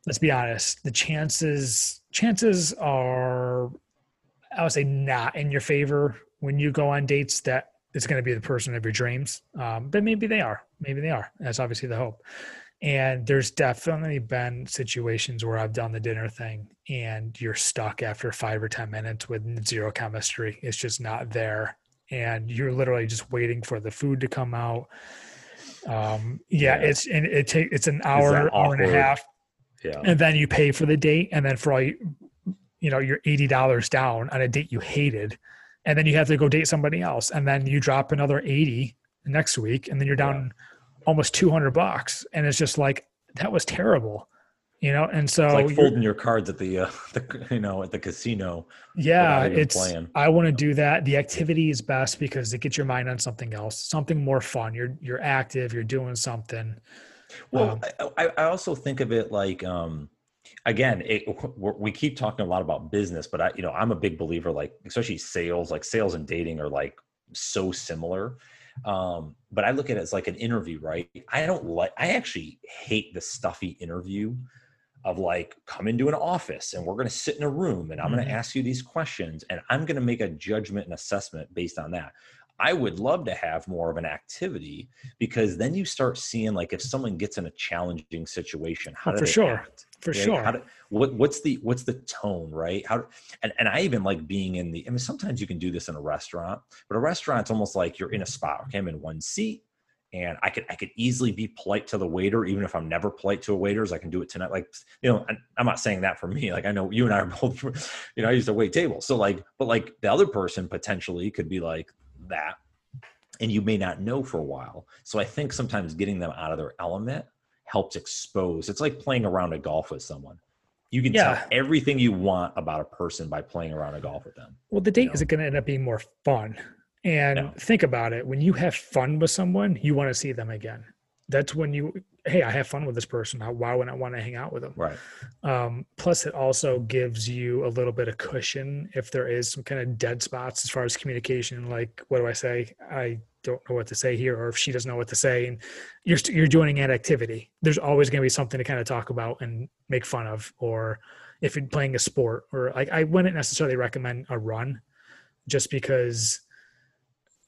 let's be honest, the chances chances are I would say not in your favor when you go on dates that it's going to be the person of your dreams. Um, but maybe they are. Maybe they are. That's obviously the hope. And there's definitely been situations where I've done the dinner thing and you're stuck after five or 10 minutes with zero chemistry. It's just not there. And you're literally just waiting for the food to come out. Um, yeah, yeah. it's, and it takes, it's an hour, hour and a half. Yeah. And then you pay for the date. And then for all you, you know, you're $80 down on a date you hated. And then you have to go date somebody else. And then you drop another 80 next week. And then you're down. Yeah almost 200 bucks and it's just like that was terrible you know and so it's like folding your cards at the, uh, *laughs* the you know at the casino yeah it's playing. i want to do that. The activity is best because it gets your mind on something else something more fun. You're you're active you're doing something. Well um, I, I also think of it like um again it, we keep talking a lot about business but i you know i'm a big believer like especially sales like sales and dating are like so similar. Um, but I look at it as like an interview, right? I don't like, I actually hate the stuffy interview of like, come into an office and we're going to sit in a room and I'm mm-hmm. going to ask you these questions and I'm going to make a judgment and assessment based on that. I would love to have more of an activity because then you start seeing like if someone gets in a challenging situation, how oh, for sure, act, for right? sure. Do, what, what's the what's the tone, right? How and and I even like being in the. I mean, sometimes you can do this in a restaurant, but a restaurant's almost like you're in a spot. Okay, I'm in one seat, and I could I could easily be polite to the waiter, even if I'm never polite to a waiters. I can do it tonight. Like you know, I'm not saying that for me. *laughs* Like I know you and I are *laughs* both. You know, I used to wait tables, so like, but like the other person potentially could be like that and you may not know for a while. So I think sometimes getting them out of their element helps expose. It's like playing around a golf with someone. You can yeah. tell everything you want about a person by playing around a golf with them. Well, the date you know? is going to end up being more fun. And yeah. think about it when you have fun with someone, you want to see them again. That's when you hey, I have fun with this person. Why would I want to hang out with them? Right. Um, plus, it also gives you a little bit of cushion if there is some kind of dead spots as far as communication. Like, what do I say? I don't know what to say here, or if she doesn't know what to say, and you're you're joining an activity. There's always going to be something to kind of talk about and make fun of, or if you're playing a sport, or like I wouldn't necessarily recommend a run, just because,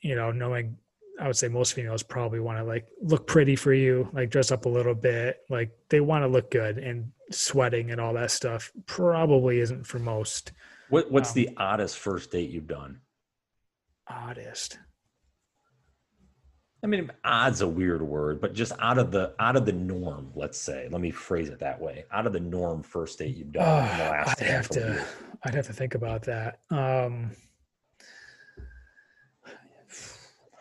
you know, knowing I would say most females probably want to like look pretty for you, like dress up a little bit, like they want to look good and sweating and all that stuff probably isn't for most. What what's um, the oddest first date you've done? Oddest. I mean, odd's a weird word, but just out of the out of the norm, let's say. Let me phrase it that way. Out of the norm first date you've done in the last I'd have to years. I'd have to think about that. Um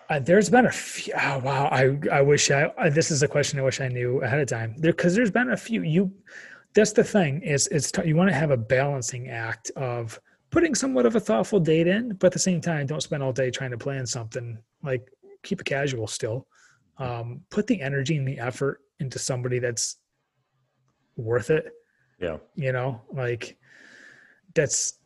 Uh, there's been a few. Oh, wow. I, I wish I, uh, this is a question I wish I knew ahead of time there. Cause there's been a few you, that's the thing is it's, t- you want to have a balancing act of putting somewhat of a thoughtful date in, but at the same time, don't spend all day trying to plan something like keep it casual still. Um, put the energy and the effort into somebody that's worth it. Yeah. You know, like that's,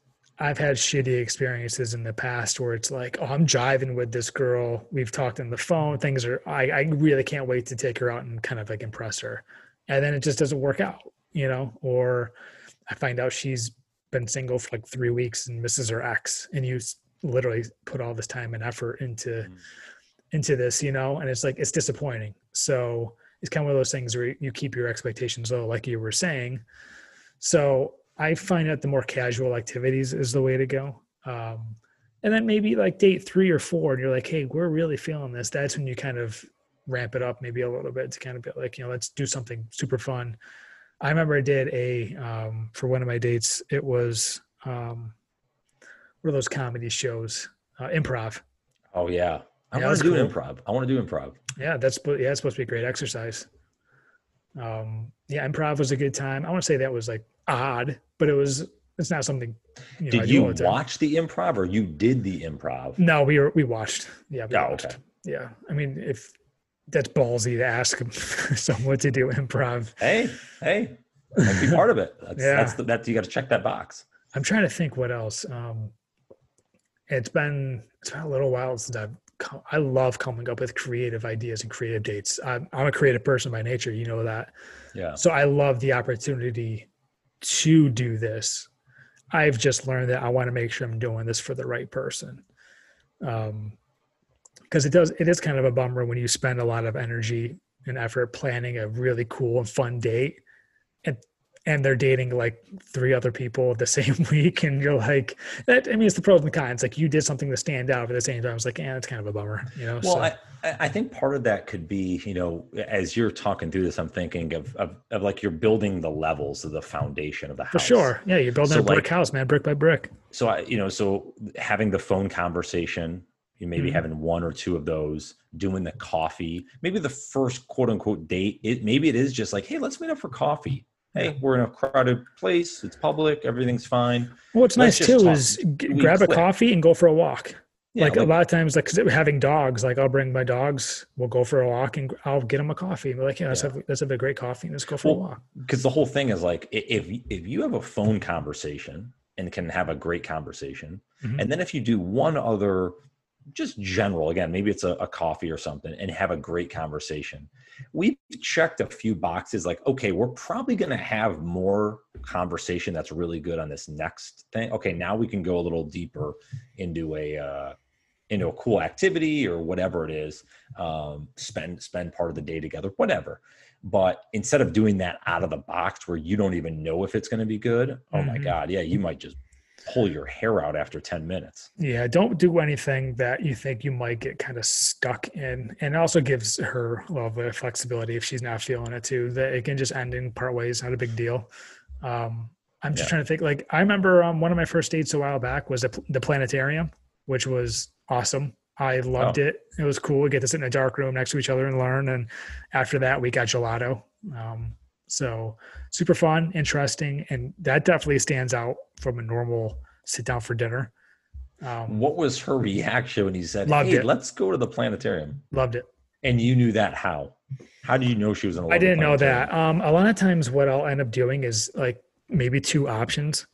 I've had shitty experiences in the past where it's like, oh, I'm jiving with this girl. We've talked on the phone. Things are, I, I really can't wait to take her out and kind of like impress her. And then it just doesn't work out, you know, or I find out she's been single for like three weeks and misses her ex. And you literally put all this time and effort into, mm. into this, you know, and it's like, it's disappointing. So it's kind of one of those things where you keep your expectations low, like you were saying. So I find that the more casual activities is the way to go. Um, and then maybe like date three or four, and you're like, hey, we're really feeling this. That's when you kind of ramp it up maybe a little bit to kind of be like, you know, let's do something super fun. I remember I did a um, for one of my dates. It was um, one of those comedy shows, uh, improv. Oh yeah, I yeah, want to do cool. improv. I want to do improv. Yeah, that's yeah, it's supposed to be a great exercise. Um, yeah, improv was a good time. I want to say that was like odd, but it was it's not something. You know, did you watch the improv or you did the improv? No, we were we watched. Yeah, we oh, watched. okay. Yeah, I mean, if that's ballsy to ask *laughs* someone to do improv. Hey, hey, that'd be part of it. *laughs* That's, yeah, that's the, that you got to check that box. I'm trying to think what else. Um, it's been it's been a little while since I've. Come, I love coming up with creative ideas and creative dates. I'm, I'm a creative person by nature, you know that. Yeah. So I love the opportunity to do this. I've just learned that I want to make sure I'm doing this for the right person. Um, because it does, it is kind of a bummer when you spend a lot of energy and effort planning a really cool and fun date and they're dating like three other people the *laughs* same week and you're like that i mean it's the pros and the cons. Like you did something to stand out but at the same time. I was like yeah it's kind of a bummer you know well so. I, I think part of that could be you know as you're talking through this i'm thinking of of, of like you're building the levels of the foundation of the house. for sure. Yeah you're building so a brick like, house man brick by brick. So i you know so having the phone conversation you maybe mm-hmm. having one or two of those doing the coffee maybe the first quote unquote date it maybe it is just like hey let's meet up for coffee hey we're in a crowded place it's public everything's fine what's let's nice too talk. is g- grab click. a coffee and go for a walk yeah, like, like, a lot of times like having dogs like i'll bring my dogs we'll go for a walk and i'll get them a coffee and be like yeah, let's, yeah. Have, let's have a great coffee and let's go for well, a walk because the whole thing is like if if you have a phone conversation and can have a great conversation mm-hmm. and then if you do one other just general again maybe it's a, a, coffee or something and have a great conversation we've checked a few boxes like okay we're probably going to have more conversation that's really good on this next thing okay now we can go a little deeper into a uh, into a cool activity or whatever it is um, spend spend part of the day together whatever but instead of doing that out of the box where you don't even know if it's going to be good oh mm-hmm. my god yeah you might just pull your hair out after 10 minutes. Yeah, don't do anything that you think you might get kind of stuck in. And it also gives her a little bit of flexibility if she's not feeling it too, that it can just end in part ways, not a big deal. Um, I'm just yeah. trying to think like I remember um, one of my first dates a while back was the, the planetarium, which was awesome. I loved oh. it. It was cool. We get to sit in a dark room next to each other and learn. And after that, we got gelato. Um, so super fun, interesting, and that definitely stands out from a normal sit down for dinner. Um, what was her reaction when he said, "Hey, it. let's go to the planetarium"? Loved it. And you knew that how? How did you know she was in? I didn't know that. Um, a lot of times, what I'll end up doing is like maybe two options.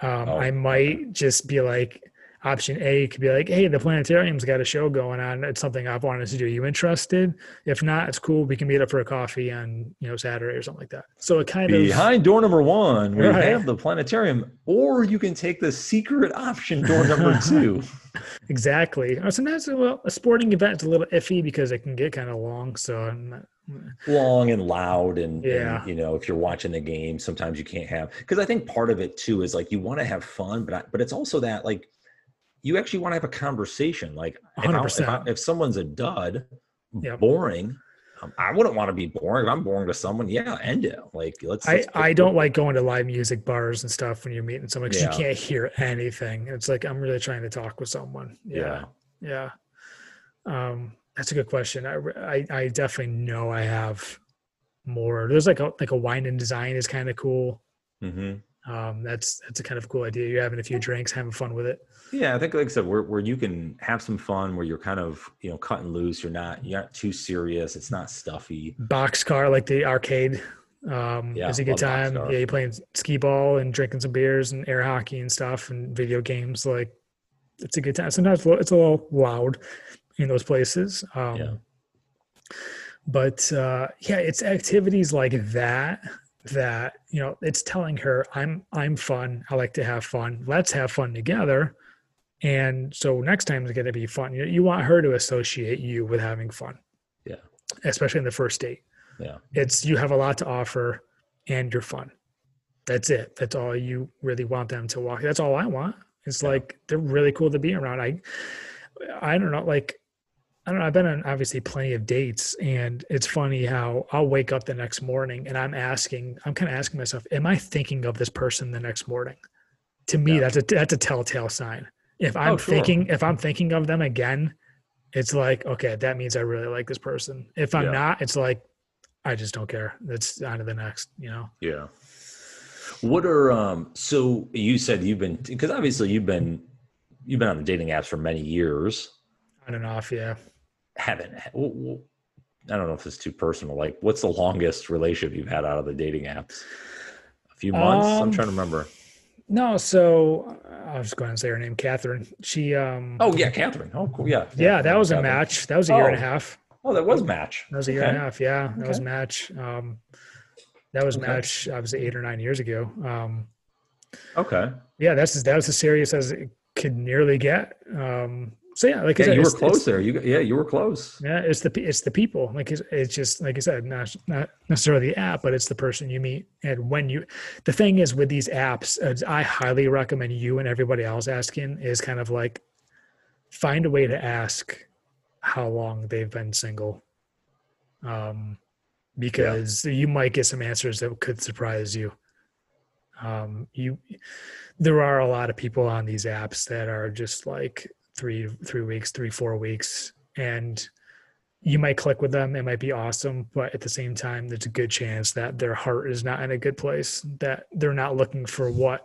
Um, oh, I might okay. just be like, option A could be like, hey, the planetarium's got a show going on. It's something I've wanted to do. Are you interested? If not, it's cool. We can meet up for a coffee on, you know, Saturday or something like that. So it kind Behind of behind door number one, we right. have the planetarium, or you can take the secret option door number *laughs* two. exactly. Uh, sometimes well, a sporting event is a little iffy because it can get kind of long. So I'm not, long and loud and, yeah. and, you know if you're watching the game sometimes you can't have because i think part of it too is like you want to have fun but I, but it's also that like you actually want to have a conversation. Like if, I, if, I, if, someone's a dud, yep. boring, um, I wouldn't want to be boring. If I'm boring to someone, yeah, end it. Like let's. let's I, I don't like going to live music bars and stuff when you're meeting someone because yeah. you can't hear anything. It's like I'm really trying to talk with someone. Yeah, yeah. yeah. Um, that's a good question. I, I, I definitely know I have more. There's like a like a wine and design is kind of cool. Mm-hmm um, that's that's a kind of cool idea. You're having a few drinks, having fun with it. Yeah, I think like I said, where where you can have some fun, where you're kind of you know cutting loose. You're not you're not too serious. It's not stuffy. Boxcar like the arcade. Um, yeah, it's a good time. Yeah, you're playing skee ball and drinking some beers and air hockey and stuff and video games. Like it's a good time. Sometimes it's a little loud in those places. Um, yeah. But uh, yeah, it's activities like that that you know it's telling her i'm i'm fun i like to have fun let's have fun together and so next time is going to be fun you, you want her to associate you with having fun yeah especially in the first date yeah it's you have a lot to offer and you're fun that's it that's all you really want them to walk that's all i want it's yeah. like they're really cool to be around i i don't know like I don't know. I've been on obviously plenty of dates, and it's funny how I'll wake up the next morning and I'm asking, I'm kind of asking myself, am I thinking of this person the next morning? To me, yeah. that's a that's a telltale sign. If I'm oh, sure. thinking, if I'm thinking of them again, it's like, okay, that means I really like this person. If I'm yeah. not, it's like, I just don't care. That's on to the next, you know? Yeah. What are um? So you said you've been because obviously you've been you've been on the dating apps for many years. On and off, yeah haven't I don't know if it's too personal. Like, what's the longest relationship you've had out of the dating apps? A few months. Um, I'm trying to remember. No, so I'll just go ahead say her name, Catherine. She. um Oh yeah, Catherine. Oh cool. Yeah. Yeah, that was Catherine. a match. That was a year oh. and a oh. half. Oh, that was match. That was a year okay. and a half. Yeah, that okay. was match. Um, that was okay. match. Obviously, eight or nine years ago. Um, okay. Yeah, that's that was as serious as it could nearly get. Um, so yeah, like yeah, said, you were close there. You yeah, you were close. Yeah, it's the it's the people. Like it's, it's just like I said, not not necessarily the app, but it's the person you meet. And when you, the thing is with these apps, I highly recommend you and everybody else asking is kind of like find a way to ask how long they've been single, um, because yeah. you might get some answers that could surprise you. Um, you, there are a lot of people on these apps that are just like three three weeks, three four weeks, and you might click with them. It might be awesome, but at the same time, there's a good chance that their heart is not in a good place. That they're not looking for what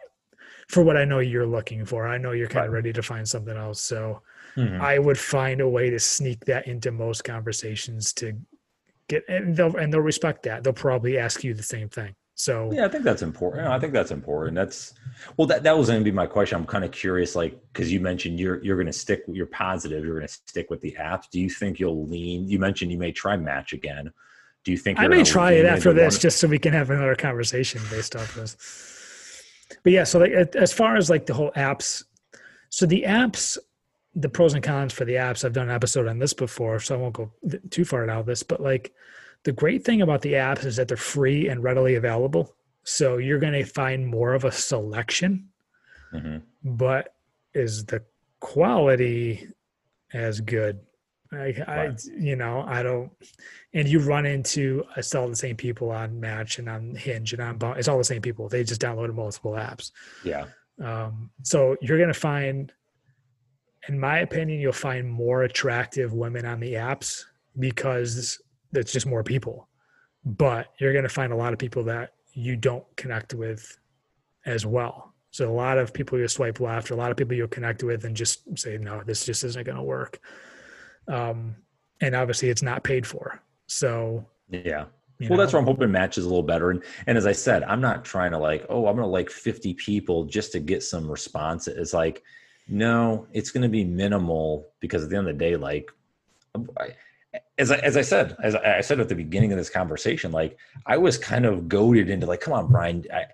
for what I know you're looking for. I know you're kind of ready to find something else. So mm-hmm. I would find a way to sneak that into most conversations to get and they'll and they'll respect that. They'll probably ask you the same thing. So yeah, I think that's important. I think that's important. That's well, that that was going to be my question. I'm kind of curious, like because you mentioned you're you're going to stick, you're positive, you're going to stick with the apps. Do you think you'll lean? You mentioned you may try Match again. Do you think I may try it after this, one? just so we can have another conversation based off this? But yeah, so like as far as like the whole apps, so the apps, the pros and cons for the apps. I've done an episode on this before, so I won't go too far out of this. But like the great thing about the apps is that they're free and readily available. So you're going to find more of a selection, mm-hmm. but is the quality as good? I, I, you know, I don't, and you run into, it's all the same people on Match and on Hinge and on, it's all the same people. They just downloaded multiple apps. Yeah. Um, so you're going to find, in my opinion, you'll find more attractive women on the apps because it's just more people. But you're going to find a lot of people that you don't connect with as well. So a lot of people you swipe left, or a lot of people you'll connect with and just say, no, this just isn't going to work. Um, and obviously it's not paid for. So yeah. well, know. that's where I'm hoping matches a little better. And and as I said, I'm not trying to like, oh, I'm gonna like 50 people just to get some response. It's like, no, it's gonna be minimal because at the end of the day, like I, as I, as I said, as I said at the beginning of this conversation, like I was kind of goaded into like, come on, Brian, I,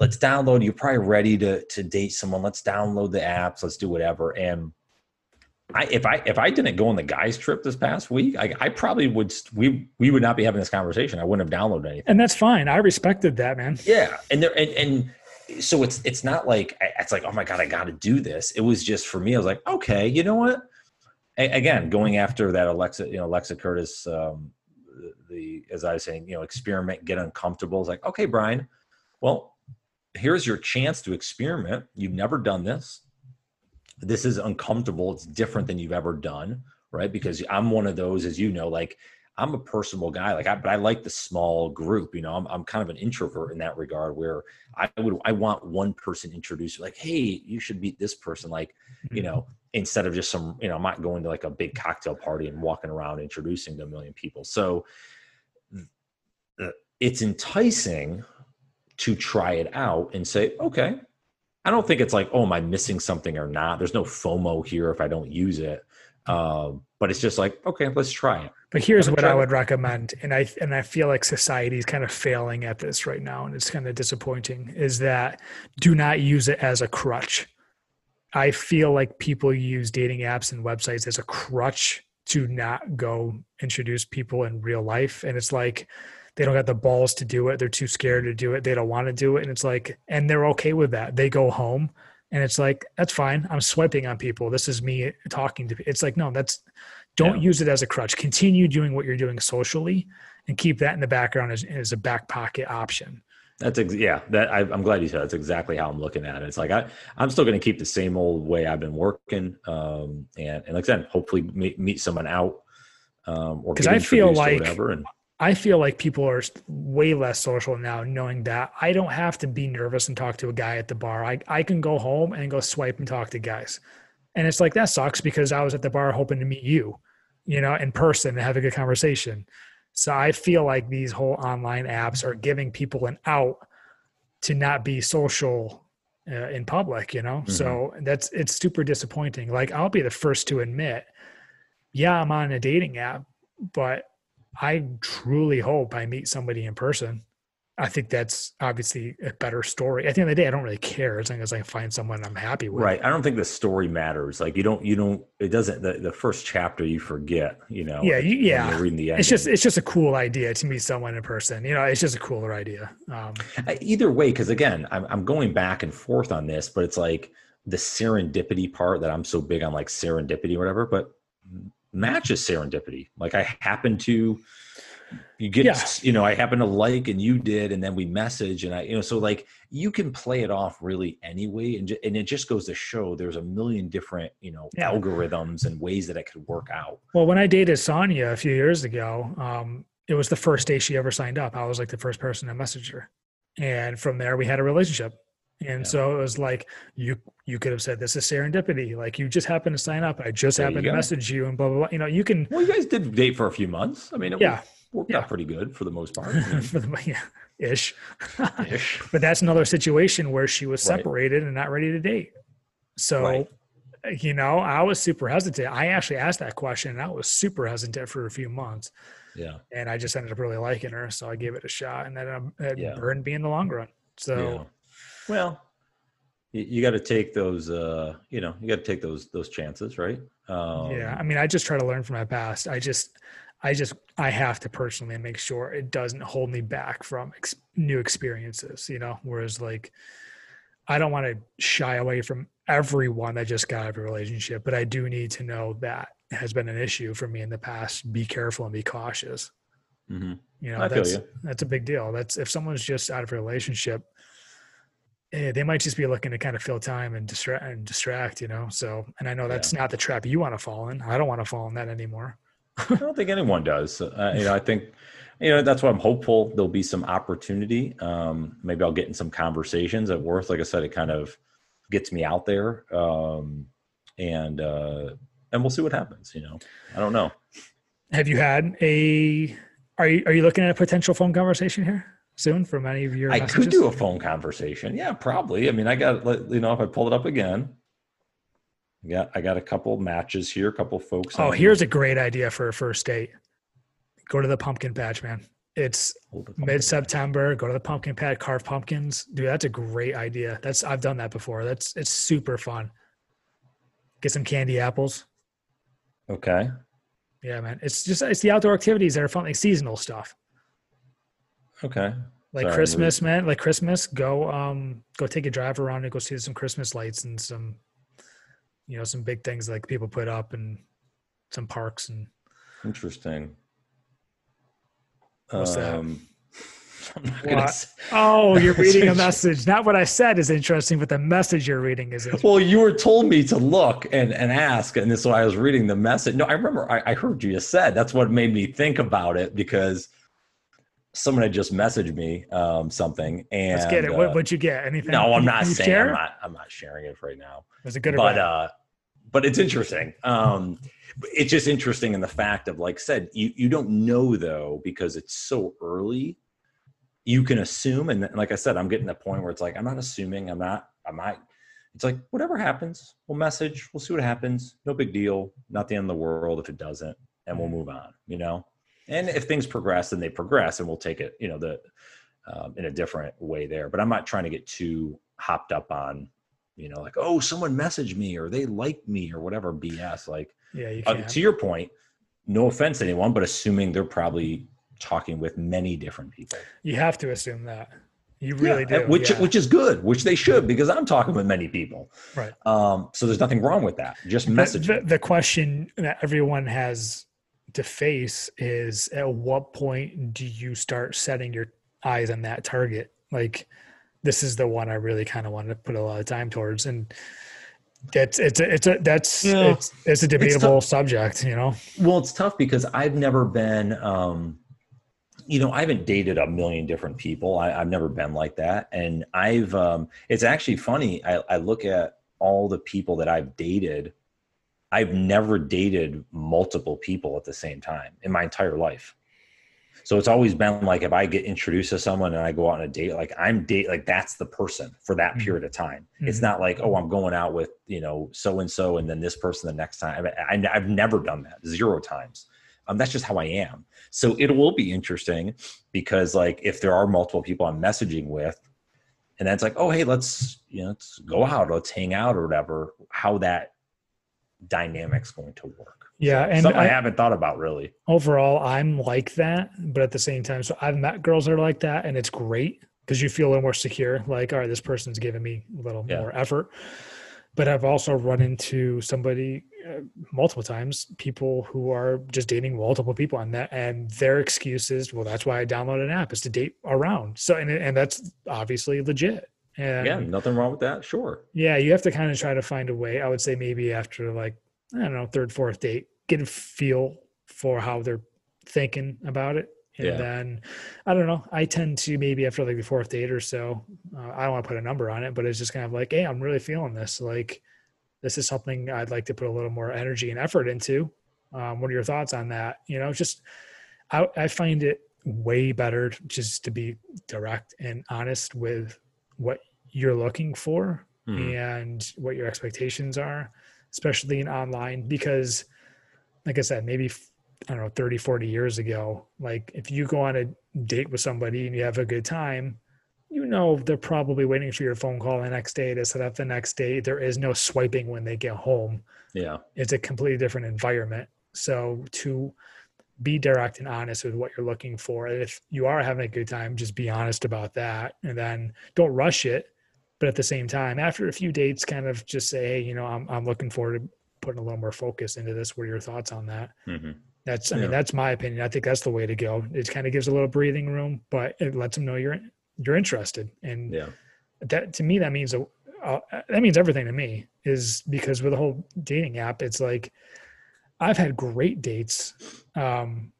let's download. You're probably ready to to date someone. Let's download the apps. Let's do whatever. And I if I if I didn't go on the guys trip this past week, I, I probably would we we would not be having this conversation. I wouldn't have downloaded anything. And that's fine. I respected that, man. Yeah, and there and and so it's it's not like it's like oh my god, I got to do this. It was just for me. I was like, okay, you know what? Again, going after that Alexa, you know, Alexa Curtis, um, the as I was saying, you know, experiment, get uncomfortable. It's like, okay, Brian, well, here's your chance to experiment. You've never done this. This is uncomfortable. It's different than you've ever done, right? Because I'm one of those, as you know, like I'm a personable guy, like I, but I like the small group. You know, I'm I'm kind of an introvert in that regard, where I would I want one person introduced, like, hey, you should meet this person, like, you mm-hmm. know, instead of just some, you know, I'm not going to like a big cocktail party and walking around introducing to a million people. So it's enticing to try it out and say, okay, I don't think it's like, oh, am I missing something or not? There's no FOMO here if I don't use it. Um, but it's just like, okay, let's try it. But here's what I would it. recommend, and I and I feel like society is kind of failing at this right now, and it's kind of disappointing. Is that do not use it as a crutch. I feel like people use dating apps and websites as a crutch to not go introduce people in real life. And it's like they don't got the balls to do it. They're too scared to do it. They don't want to do it. And it's like, and they're okay with that. They go home and it's like, that's fine. I'm swiping on people. This is me talking to It's like, no, that's don't yeah. use it as a crutch. Continue doing what you're doing socially and keep that in the background as, as a back pocket option. That's ex- yeah. That I, am glad you said. That's exactly how I'm looking at it. It's like I I'm still going to keep the same old way I've been working, um, and and like I said, hopefully meet, meet someone out, um, or because I feel like whatever. And I feel like people are way less social now, knowing that I don't have to be nervous and talk to a guy at the bar. I I can go home and go swipe and talk to guys, and it's like that sucks because I was at the bar hoping to meet you, you know, in person and have a good conversation. So I feel like these whole online apps are giving people an out to not be social uh, in public, you know? Mm-hmm. So that's it's super disappointing. Like I'll be the first to admit, yeah, I'm on a dating app, but I truly hope I meet somebody in person. I think that's obviously a better story. At the end of the day, I don't really care as long as I find someone I'm happy with. Right. I don't think the story matters. Like you don't, you don't. It doesn't. The, the first chapter you forget. You know. Yeah. You, yeah. reading the end. It's just it's just a cool idea to meet someone in person. You know, it's just a cooler idea. Um, Either way, because again, I'm I'm going back and forth on this, but it's like the serendipity part that I'm so big on, like serendipity or whatever. But matches serendipity. Like I happen to you get yeah. you know i happen to like and you did and then we message and i you know so like you can play it off really anyway and, and it just goes to show there's a million different you know yeah. algorithms and ways that it could work out well when i dated sonia a few years ago um it was the first day she ever signed up i was like the first person to message her and from there we had a relationship and yeah. so it was like you you could have said this is serendipity. Like you just happened to sign up. I just there happened to message you and blah blah blah. You know, you can Well, you guys did date for a few months. I mean, yeah. Was, worked yeah. out pretty good for the most part. *laughs* for the yeah, ish. *laughs* ish. but that's another situation where she was separated right. and not ready to date. So, right. you know, I was super hesitant. I actually asked that question and I was super hesitant for a few months. Yeah. And I just ended up really liking her. So I gave it a shot and then it yeah. burned me in the long run. So, yeah. well, you, you got to take those, uh, you know, you got to take those, those chances, right? Um, yeah. I mean, I just try to learn from my past. I just, I just I have to personally make sure it doesn't hold me back from ex- new experiences, you know. Whereas like I don't want to shy away from everyone that just got out of a relationship, but I do need to know that has been an issue for me in the past. Be careful and be cautious. Mm-hmm. You know, I that's you. that's a big deal. That's if someone's just out of a relationship, eh, they might just be looking to kind of fill time and distract and distract. You know, so and I know that's yeah. not the trap you want to fall in. I don't want to fall in that anymore. I don't think anyone does. Uh, you know, I think, you know, that's why I'm hopeful there'll be some opportunity. Um, maybe I'll get in some conversations at worth. Like I said, it kind of gets me out there. Um, and, uh, and we'll see what happens. You know, I don't know. Have you had a, are you, are you looking at a potential phone conversation here? soon from any of your I messages? could do a phone conversation. Yeah, probably. I mean, I got let you know, if I pull it up again, yeah, I got a couple matches here, a couple folks. Oh, here's a great idea for a first date. Go to the pumpkin patch, man. It's mid September. Go to the pumpkin patch, carve pumpkins. Dude, that's a great idea. That's I've done that before. That's it's super fun. Get some candy apples. Okay. Yeah, man. It's just it's the outdoor activities that are fun, like seasonal stuff. Okay. Like Sorry, Christmas, man. Like Christmas, go um go take a drive around and go see some Christmas lights and some you know some big things like people put up and some parks and interesting what's um, *laughs* that oh you're reading a message not what i said is interesting but the message you're reading is well you were told me to look and, and ask and this is why i was reading the message no i remember I, I heard you just said that's what made me think about it because someone had just messaged me um, something and let's get it. Uh, what, would you get? Anything? No, I'm not saying. I'm not. I'm not sharing it right now. Was it good? but uh, but it's interesting. Um, it's just interesting in the fact of like said, you you don't know though because it's so early. You can assume, and like I said, I'm getting to the point where it's like I'm not assuming. I'm not. I'm not. It's like whatever happens, we'll message. We'll see what happens. No big deal. Not the end of the world if it doesn't, and we'll move on. You know and if things progress then they progress and we'll take it you know the um, in a different way there but i'm not trying to get too hopped up on you know like oh someone messaged me or they like me or whatever bs like yeah you uh, to your point no offense to anyone but assuming they're probably talking with many different people. You have to assume that. You really yeah, do which yeah. which is good which they should because i'm talking with many people. Right. Um so there's nothing wrong with that just message the, the, the question that everyone has to face is at what point do you start setting your eyes on that target? Like this is the one I really kind of wanted to put a lot of time towards. And that's it's a, it's a that's yeah. it's, it's a debatable it's subject, you know. Well, it's tough because I've never been um you know, I haven't dated a million different people. I, have never been like that. And I've um it's actually funny. I, I look at all the people that I've dated I've never dated multiple people at the same time in my entire life. So it's always been like if I get introduced to someone and I go out on a date, like I'm date like that's the person for that mm-hmm. period of time. Mm-hmm. It's not like oh I'm going out with you know so and so and then this person the next time. I, have never done that zero times. Um, that's just how I am. So it will be interesting because like if there are multiple people I'm messaging with, and that's like, oh hey, let's you know let's go out, let's hang out or whatever. How that dynamic's going to work. Yeah, and something I, I, haven't thought about really. Overall, I'm like that, but at the same time, so I've met girls that are like that, and it's great because you feel a little more secure. Like, all right, this person's giving me a little yeah. more effort. But I've also run into somebody uh, multiple times, people who are just dating multiple people, and that and their excuse is, well, that's why I download an app is to date around. So, and and that's obviously legit. And yeah, nothing wrong with that. Sure. Yeah, you have to kind of try to find a way. I would say maybe after like I don't know, third, fourth date, get a feel for how they're thinking about it. And yeah. then I don't know, I tend to maybe after like the fourth date or so, uh, I don't want to put a number on it, but it's just kind of like, hey, I'm really feeling this. Like, this is something I'd like to put a little more energy and effort into. Um, what are your thoughts on that? You know, just I, I find it way better just to be direct and honest with what you're looking for mm-hmm. and what your expectations are especially in online because like i said maybe i don't know 30 40 years ago like if you go on a date with somebody and you have a good time you know they're probably waiting for your phone call the next day to set up the next day. There is no swiping when they get home. Yeah. It's a completely different environment. So to be direct and honest with what you're looking for if you are having a good time just be honest about that and then don't rush it but at the same time after a few dates kind of just say hey you know i'm, I'm looking forward to putting a little more focus into this. What are your thoughts on that? Mm-hmm. that's i yeah. mean that's my opinion. I think that's the way to go. It kind of gives a little breathing room but it lets them know you're you're interested. And yeah. that to me that means a, uh, that means everything to me is because with the whole dating app it's like i've had great dates um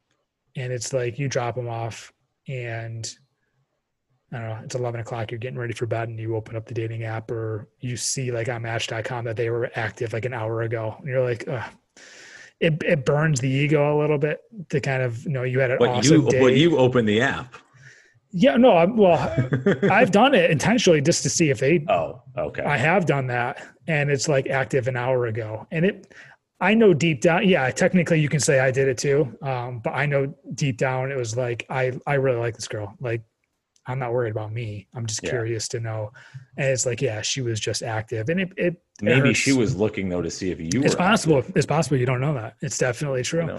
and it's like you drop them off and I don't know, it's 11 o'clock, you're getting ready for bed and you open up the dating app or you see like on match.com that they were active like an hour ago. And you're like, Ugh. it, it burns the ego a little bit to kind of, you know, you had an awesome you, day. But you open the app. Yeah, no, I'm, well, *laughs* I've done it intentionally just to see if they, oh, okay. I have done that and it's like active an hour ago and it, I know deep down, yeah, technically you can say I did it too. Um, but I know deep down it was like, I, I really like this girl. Like I'm not worried about me. I'm just yeah. curious to know. And it's like, yeah, she was just active, and it, it maybe she was looking though to see if you. It's possible. Active. It's possible you don't know that. It's definitely true.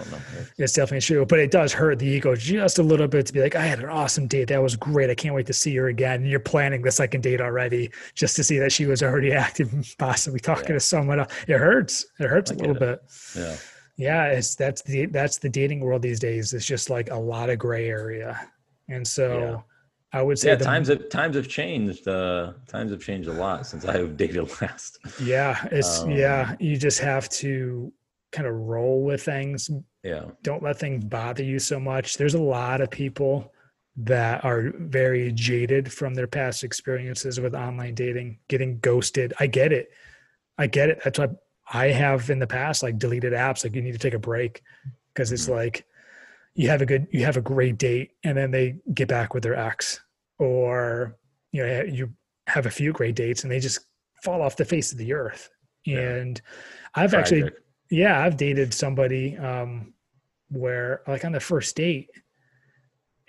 It's definitely true, but it does hurt the ego just a little bit to be like, I had an awesome date. That was great. I can't wait to see her again. And you're planning the second date already just to see that she was already *laughs* active, possibly talking yeah. to someone else. It hurts. It hurts I a little it. bit. Yeah. Yeah, it's that's the that's the dating world these days. It's just like a lot of gray area, and so I would say yeah, the, times have times have changed. Uh, times have changed a lot since I have *laughs* dated last. Yeah, it's um, yeah. You just have to kind of roll with things. Yeah. Don't let things bother you so much. There's a lot of people that are very jaded from their past experiences with online dating, getting ghosted. I get it. I get it. That's why I have in the past like deleted apps. Like you need to take a break because it's mm-hmm. like you have a good you have a great date and then they get back with their ex or you know you have a few great dates and they just fall off the face of the earth. And yeah. i've Tragic. actually yeah i've dated somebody um where like on the first date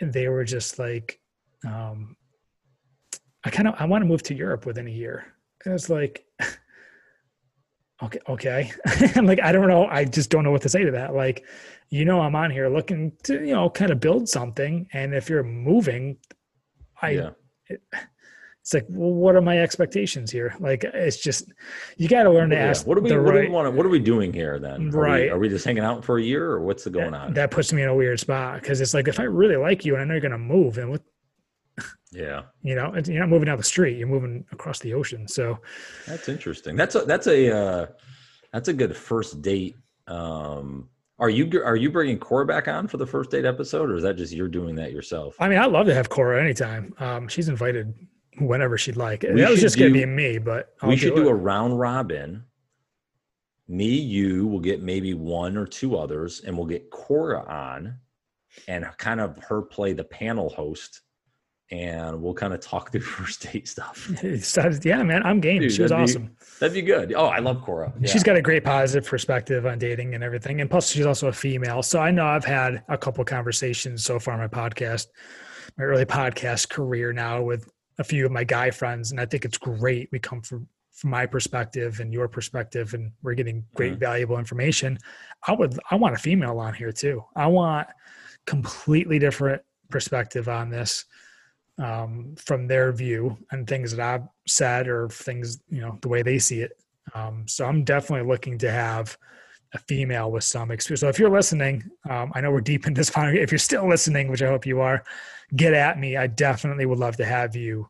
and they were just like um i kind of i want to move to europe within a year. And it's like *laughs* okay okay. *laughs* I'm like i don't know. I just don't know what to say to that. Like you know i'm on here looking to you know kind of build something and if you're moving i yeah. it, it's like well what are my expectations here like it's just you got to learn to yeah. ask what are we what, right, do we want what are we doing here then are right we, are we just hanging out for a year or what's the going that, on that puts me in a weird spot because it's like if i really like you and i know you're going to move and what yeah. You know, you're not moving down the street, you're moving across the ocean. So that's interesting. That's a, that's a, uh, that's a good first date. Um, are you are you bringing Cora back on for the first date episode, or is that just you're doing that yourself? I mean, I'd love to have Cora anytime. Um, she's invited whenever she'd like. We that was just going to be me, but I'll we should do, do a round robin. Me, you will get maybe one or two others, and we'll get Cora on, and kind of her play the panel host and we'll kind of talk through *laughs* first date *laughs* stuff. yeah, man, I'm game. Dude, she was awesome. Be, that'd be good. Oh, I love Cora. Yeah. She's got a great positive perspective on dating and everything. And plus, she's also a female. So I know I've had a couple conversations so far on my podcast, my early podcast career now with a few of my guy friends. And I think it's great. We come from, from my perspective and your perspective, and we're getting great, mm-hmm. valuable information. I would, I want a female on here too. I want completely different perspective on this um, from their view and things that I've said or things, you know, the way they see it. Um, so I'm definitely looking to have a female with some experience. So if you're listening, um, I know we're deep in this. *laughs* Final, If you're still listening, which I hope you are, get at me. I definitely would love to have you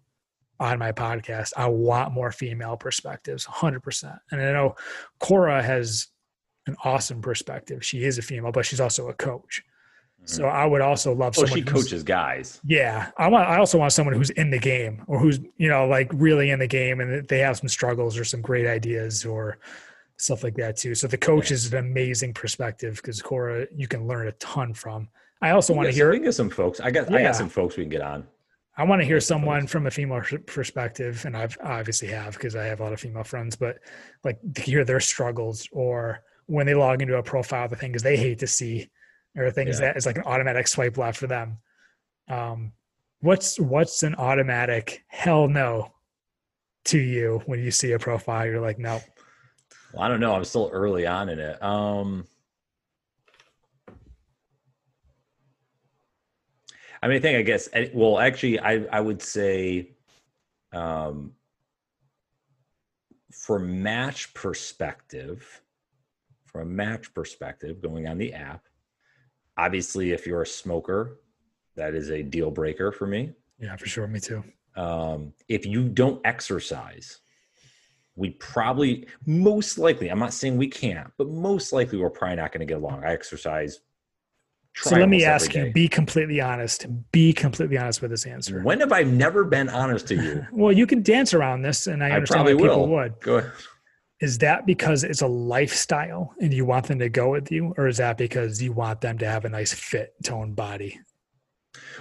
on my podcast. I want more female perspectives, 100%. And I know Cora has an awesome perspective. She is a female, but she's also a coach. Mm-hmm. So I would also love. Oh, she coaches guys. Yeah, I want. I also want someone who's in the game or who's you know like really in the game and they have some struggles or some great ideas or stuff like that too. So the coach yeah. is an amazing perspective because Cora, you can learn a ton from. I also want to hear. Get some folks. I got. Yeah. I got some folks we can get on. I want to hear someone from a female perspective, and I've obviously have because I have a lot of female friends, but like to hear their struggles or when they log into a profile, the things they hate to see or things yeah. that is like an automatic swipe left for them. Um, what's what's an automatic hell no to you when you see a profile? You're like, no. Well, I don't know. I'm still early on in it. Um, I mean, I think I guess. Well, actually, I I would say, um, for match perspective, from a match perspective, going on the app, obviously if you're a smoker that is a deal breaker for me. Yeah for sure. Me too. Um, if you don't exercise we probably most likely i'm not saying we can't but most likely we're probably not going to get along. I exercise so let me ask you be completely honest be completely honest with this answer. When have i never been honest to you? *laughs* Well you can dance around this and i, I understand why people would. Go ahead is that because it's a lifestyle and you want them to go with you or is that because you want them to have a nice fit toned body?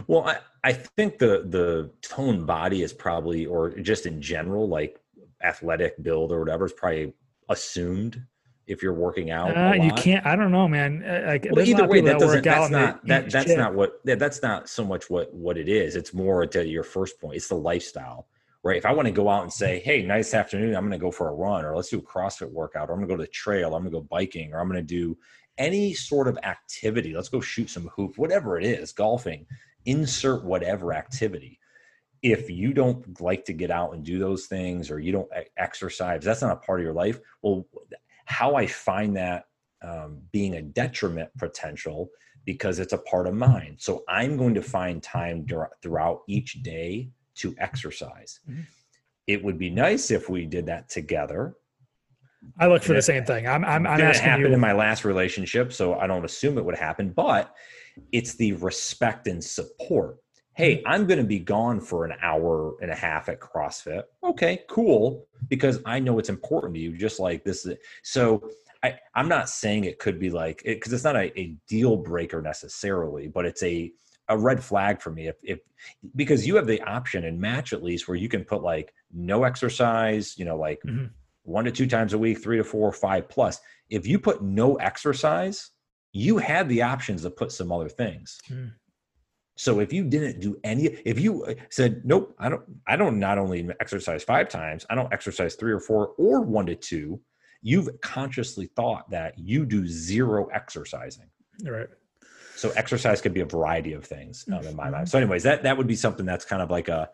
Well i, I think the the toned body is probably or just in general like athletic build or whatever is probably assumed if you're working out uh, you can't i don't know man. Uh, like well, either way that, that doesn't that's not that, that's shit. not what yeah, that's not so much what what it is. It's more to your first point. It's the lifestyle right? If I want to go out and say, hey, nice afternoon, I'm going to go for a run, or let's do a CrossFit workout, or I'm going to go to the trail, I'm going to go biking, or I'm going to do any sort of activity. Let's go shoot some hoop, whatever it is, golfing, insert whatever activity. If you don't like to get out and do those things, or you don't exercise, that's not a part of your life. Well, how I find that um, being a detriment potential because it's a part of mine. So I'm going to find time throughout each day to exercise. Mm-hmm. It would be nice if we did that together. I look for the same thing. I'm I'm, I'm asking happen you. in my last relationship, so I don't assume it would happen, but it's the respect and support. Hey, mm-hmm. I'm going to be gone for an hour and a half at CrossFit. Okay, cool, because I know it's important to you. Just like this, is, so I, I'm not saying it could be like because it, it's not a, a deal breaker necessarily, but it's a a red flag for me if, if because you have the option in match at least where you can put like no exercise you know like mm-hmm. one to two times a week three to four five plus if you put no exercise you had the options to put some other things mm. so if you didn't do any if you uh, said nope i don't i don't not only exercise five times i don't exercise three or four or one to two you've consciously thought that you do zero exercising right so exercise could be a variety of things um, in my mind. Mm-hmm. So, anyways, that that would be something that's kind of like a,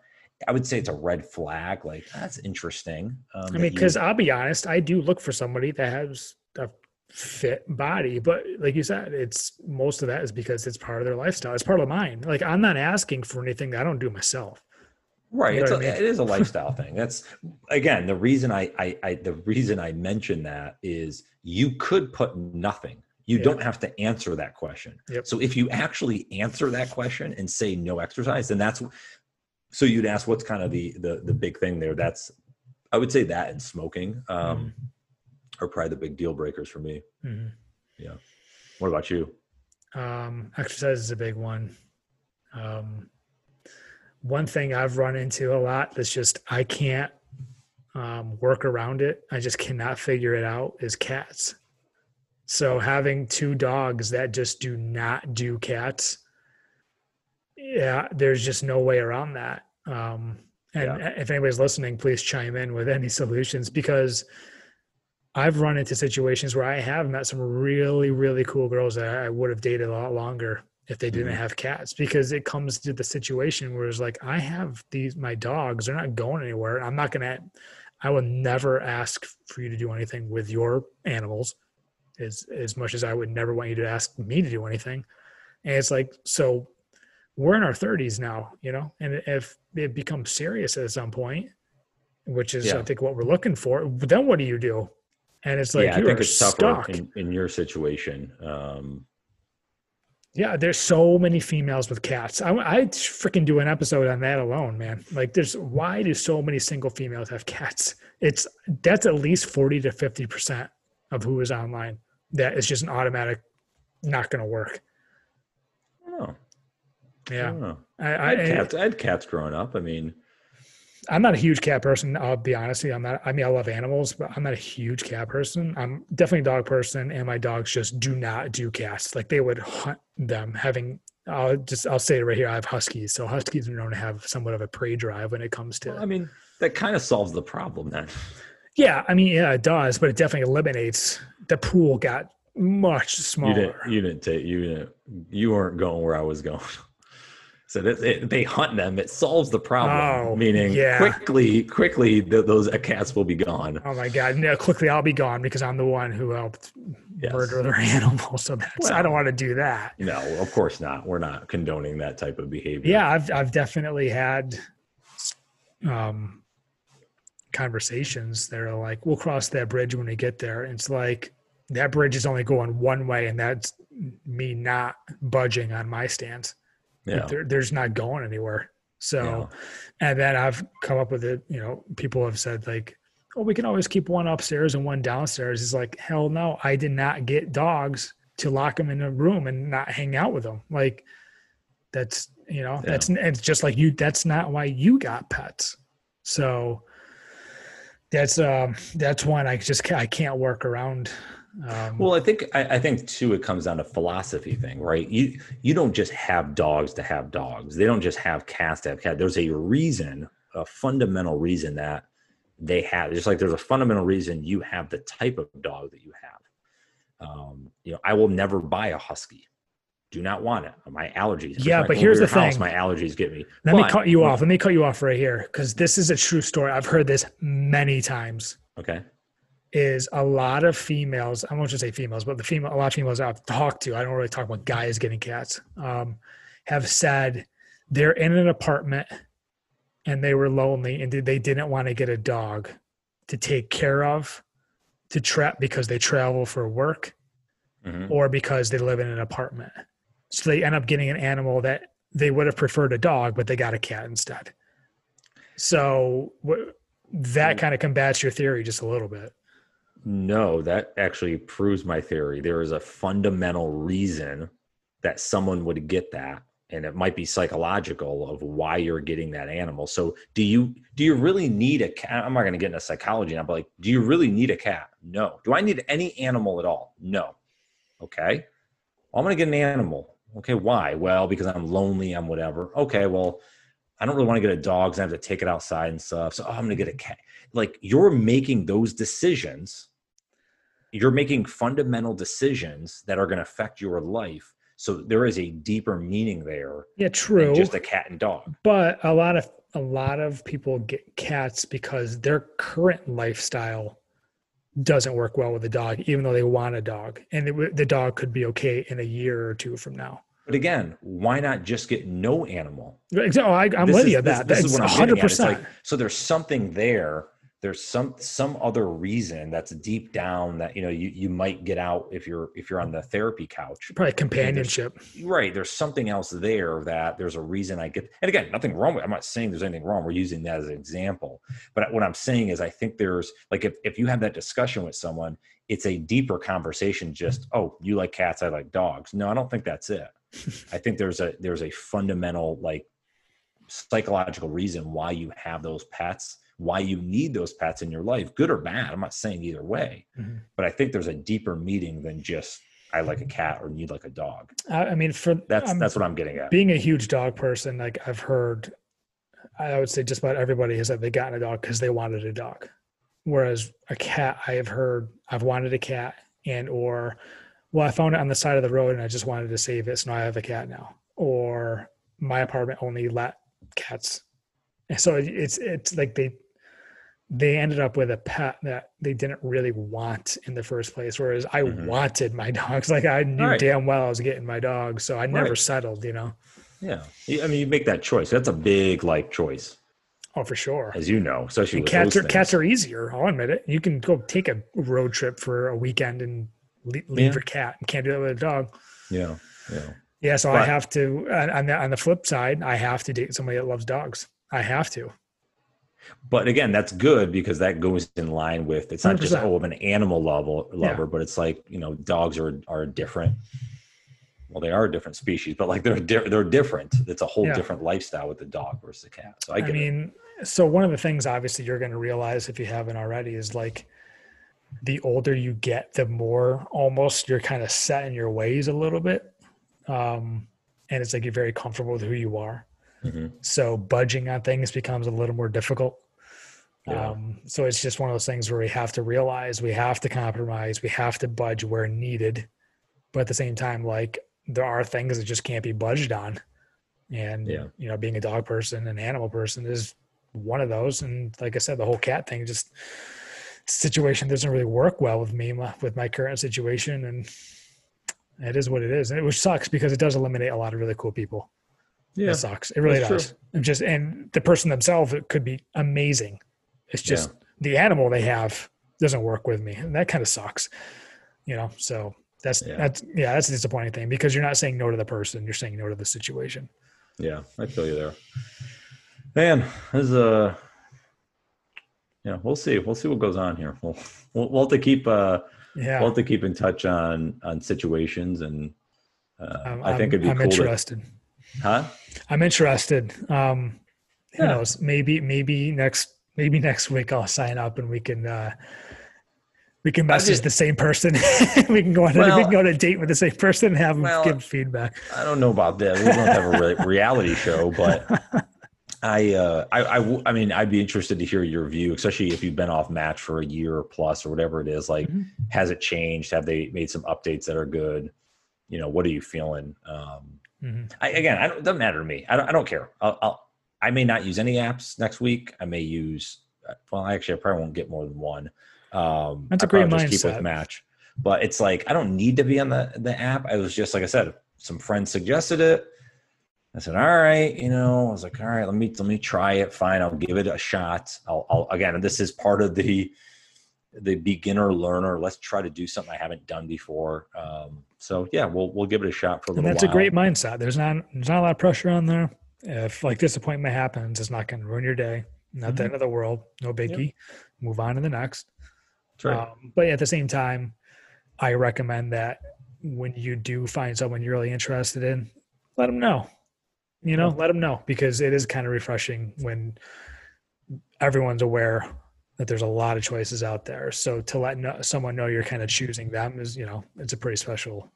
I would say it's a red flag. Like that's interesting. Um, I mean, because I'll be honest, I do look for somebody that has a fit body, but like you said, it's most of that is because it's part of their lifestyle. It's part of mine. Like I'm not asking for anything that I don't do myself. Right. You know it's a, I mean? It is a *laughs* lifestyle thing. That's again the reason I, I I the reason I mention that is you could put nothing you don't have to answer that question. Yep. So if you actually answer that question and say no exercise, then that's so you'd ask what's kind of the the the big thing there. That's I would say that and smoking um, mm-hmm. are probably the big deal breakers for me. Mm-hmm. Yeah. What about you? Um, exercise is a big one. Um, one thing I've run into a lot that's just I can't um, work around it. I just cannot figure it out is cats. So having two dogs that just do not do cats, yeah, there's just no way around that. Um, and yeah. if anybody's listening, please chime in with any *laughs* solutions because I've run into situations where I have met some really, really cool girls that I would have dated a lot longer if they didn't mm-hmm. have cats because it comes to the situation where it's like I have these my dogs they're not going anywhere I'm not gonna I will never ask for you to do anything with your animals as as much as I would never want you to ask me to do anything and it's like so we're in our 30s now you know and if it becomes serious at some point which is yeah. I think what we're looking for then what do you do and it's like yeah, I think it's stuck. in, in your situation um yeah, there's so many females with cats. I I freaking do an episode on that alone, man. Like, there's why do so many single females have cats? It's that's at least forty to fifty percent of who is online. That is just an automatic, not going to work. Oh, yeah. Oh. I, I, I, had cats. I had cats growing up. I mean, I'm not a huge cat person. I'll be honest with you. I'm not. I mean, I love animals, but I'm not a huge cat person. I'm definitely a dog person, and my dogs just do not do cats. Like they would hunt them. Having, I'll just, I'll say it right here. I have huskies, so huskies are known to have somewhat of a prey drive when it comes to. Well, I mean, that kind of solves the problem then. Yeah, I mean, yeah, it does, but it definitely eliminates the pool. Got much smaller. You didn't. You didn't take. You didn't. You weren't going where I was going. *laughs* So that it, they hunt them, it solves the problem. Oh, meaning, yeah. quickly, quickly, those cats will be gone. Oh my god! No, quickly, I'll be gone because I'm the one who helped yes. murder their *laughs* animal. So that's well, I don't want to do that. No, of course not. We're not condoning that type of behavior. Yeah, I've I've definitely had um conversations that are like, we'll cross that bridge when we get there. And it's like that bridge is only going one way, and that's me not budging on my stance. Yeah. They're, they're just not going anywhere. So, yeah. and then I've come up with it, you know, people have said like, oh, we can always keep one upstairs and one downstairs. It's like, hell no, I did not get dogs to lock them in a room and not hang out with them. Like that's, you know, yeah. that's, it's just like you, that's not why you got pets. So that's, um, that's one I just, I can't work around um, well, I think I, I, think too it comes down to philosophy thing, right? You you don't just have dogs to have dogs. They don't just have cats to have cats. There's a reason, a fundamental reason that they have. Just like there's a fundamental reason you have the type of dog that you have. Um, you know, I will never buy a husky. Do not want it. My allergies. Yeah, but here's the house, thing. My allergies get me. Let but, me cut you off. Let me cut you off right here because this is a true story. I've heard this many times. Okay is a lot of females, I won't just say females, but the female, a lot of females I've talked to, I don't really talk about guys getting cats, um, have said they're in an apartment and they were lonely and they didn't want to get a dog to take care of to trap because they travel for work mm-hmm. or because they live in an apartment. So they end up getting an animal that they would have preferred a dog, but they got a cat instead. So that kind of combats your theory just a little bit. No, that actually proves my theory. There is a fundamental reason that someone would get that and it might be psychological of why you're getting that animal. So do you do you really need a cat? I'm not going to get into psychology now, but like, do you really need a cat? No. Do I need any animal at all? No. Okay. Well, I'm going to get an animal. Okay. Why? Well, because I'm lonely. I'm whatever. Okay. Well, I don't really want to get a dog because I have to take it outside and stuff. So oh, I'm going to get a mm-hmm. cat. Like you're making those decisions. You're making fundamental decisions that are going to affect your life. So there is a deeper meaning there. Yeah, true. just a cat and dog. But a lot of a lot of people get cats because their current lifestyle doesn't work well with a dog, even though they want a dog, and it, the dog could be okay in a year or two from now. But again, why not just get no animal? Oh, I, am with you that. This, this is what I'm 100%. Like, so there's something there. There's some some other reason that's deep down that you know you, you might get out if you're if you're on the therapy couch. Probably companionship. There's, right. There's something else there that there's a reason I get. And again, nothing wrong with. I'm not saying there's anything wrong. We're using that as an example. But what I'm saying is, I think there's like if if you have that discussion with someone, it's a deeper conversation. Just mm. oh, you like cats, I like dogs. No, I don't think that's it. *laughs* I think there's a there's a fundamental like psychological reason why you have those pets why you need those pets in your life good or bad. I'm not saying either way mm-hmm. but i think there's a deeper meaning than just i like a cat or need like a dog. I mean for that's um, that's what i'm getting at. being a huge dog person like i've heard i would say just about everybody has said they got a dog because they wanted a dog. Whereas a cat i have heard i've wanted a cat and or well i found it on the side of the road and i just wanted to save it so now i have a cat now or my apartment only let cats. And so it's it's like they they ended up with a pet that they didn't really want in the first place whereas i mm-hmm. wanted my *laughs* dogs. Like i knew right. damn well i was getting my dog so i never right. settled you know? Yeah. I mean you make that choice. That's a big life choice. Oh for sure. As you know especially cats are cats are easier i'll admit it. You can go take a road trip for a weekend and leave yeah. your cat you can't do that with a dog yeah yeah yeah so but, i have to uh, on the on the flip side i have to date somebody that loves dogs i have to but again that's good because that goes in line with it's not 100%. just oh i'm an animal level lover yeah. but it's like you know dogs are are different well they are a different species but like they're di- they're different it's a whole yeah. different lifestyle with the dog versus the cat so i, I mean it. so one of the things obviously you're going to realize if you haven't already is like the older you get the more almost you're kind of set in your ways a little bit um and it's like you're very comfortable with who you are Mm-hmm. So budging on things becomes a little more difficult. Yeah. Um, so it's just one of those things where we have to realize we have to compromise, we have to budge where needed, but at the same time, like there are things that just can't be budged on. And yeah. you know, being a dog person, an animal person is one of those. And like I said, the whole cat thing just situation doesn't really work well with me with my current situation, and it is what it is, and it which sucks because it does eliminate a lot of really cool people. Yeah, it sucks. It really does. True. Just and the person themselves it could be amazing. It's just yeah. the animal they have doesn't work with me, and that kind of sucks. You know, so that's yeah. that's yeah, that's a disappointing thing because you're not saying no to the person, you're saying no to the situation. Yeah, I feel you there. Man, this is a yeah. We'll see. We'll see what goes on here. We'll we'll, we'll have to keep uh yeah. We'll have to keep in touch on on situations and uh, I think it'd be I'm cool interested. To, Huh? I'm interested. Um, who yeah. knows? Maybe maybe next maybe next week I'll sign up and we can uh, we can message the same person. *laughs* we can go on well, we can go on a date with the same person and have them well, give feedback. I don't know about that. We don't have a re- reality show, but *laughs* I, uh, I, I, I mean, I'd be interested to hear your view, especially if you've been off match for a year or plus or whatever it is. Like, mm-hmm. has it changed? Have they made some updates that are good? You know, what are you feeling? Um, Mm-hmm. I, again, I don't, it doesn't matter to me. I don't, I don't care. I'll, I'll, I may not use any apps next week. I may use, uh, well, actually, I probably won't get more than one. Um, That's a great mindset. Just keep with match, but it's like I don't need to be on the the app. I was just like I said, some friends suggested it. I said, all right, you know, I was like, all right, let me let me try it. Fine, I'll give it a shot. I'll, I'll again, this is part of the the beginner learner. Let's try to do something I haven't done before. Um, so yeah, we'll we'll give it a shot for a little. And that's while. a great mindset. There's not there's not a lot of pressure on there. If like disappointment happens, it's not going to ruin your day. Not mm-hmm. the end of the world. No biggie. Yep. Move on to the next. Right. Um, but at the same time, I recommend that when you do find someone you're really interested in, let them know. You know, let them know because it is kind of refreshing when everyone's aware that there's a lot of choices out there. So to let no, someone know you're kind of choosing them is, you know, it's a pretty special,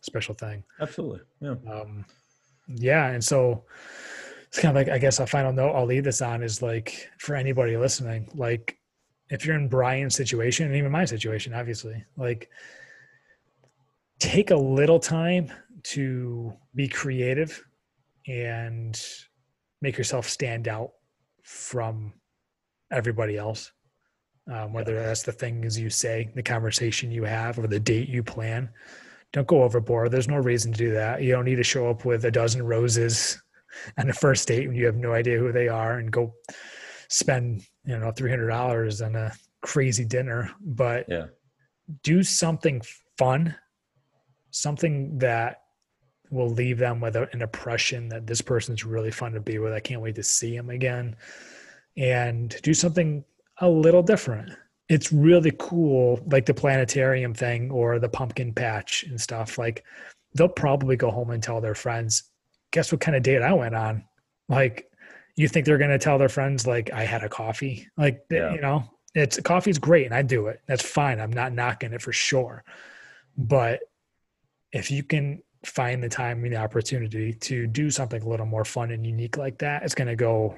special thing. Absolutely. Yeah. Um, yeah. And so it's kind of like, I guess a final note I'll leave this on is like for anybody listening, like if you're in Brian's situation and even my situation, obviously, like take a little time to be creative and make yourself stand out from everybody else um, whether that's the things you say, the conversation you have, or the date you plan. Don't go overboard. There's no reason to do that. You don't need to show up with a dozen roses *laughs* on the first date when you have no idea who they are and go spend you know three hundred dollars on a crazy dinner. But yeah. do something fun, something that will leave them with an impression that this person's really fun to be with. I can't wait to see him again. And do something a little different. It's really cool, like the planetarium thing or the pumpkin patch and stuff. Like they'll probably go home and tell their friends, guess what kind of date I went on? Like you think they're going to tell their friends like I had a coffee? Like eh, yeah. you know, it's coffee's great and I do it. That's fine. I'm not knocking it for sure. But if you can find the time and the opportunity to do something a little more fun and unique like that, it's going to go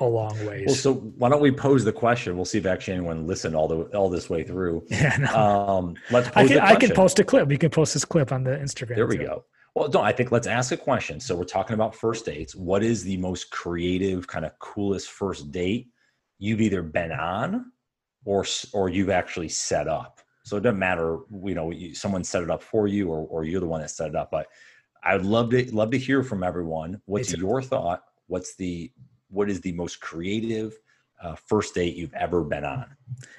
a long ways. Well, so why don't we pose the question? We'll see if actually anyone listened all the all this way through. *laughs* Yeah, no. um, let's. I can, I can post a clip. We can post this clip on the Instagram. There we too. go. Well, no, I think let's ask a question. So we're talking about first dates. What is the most creative, kind of coolest first date you've either been on, or or you've actually set up? So it doesn't matter, you know, someone set it up for you, or or you're the one that set it up. But I would love to love to hear from everyone. What's your thought? What's the what is the most creative uh, first date you've ever been on?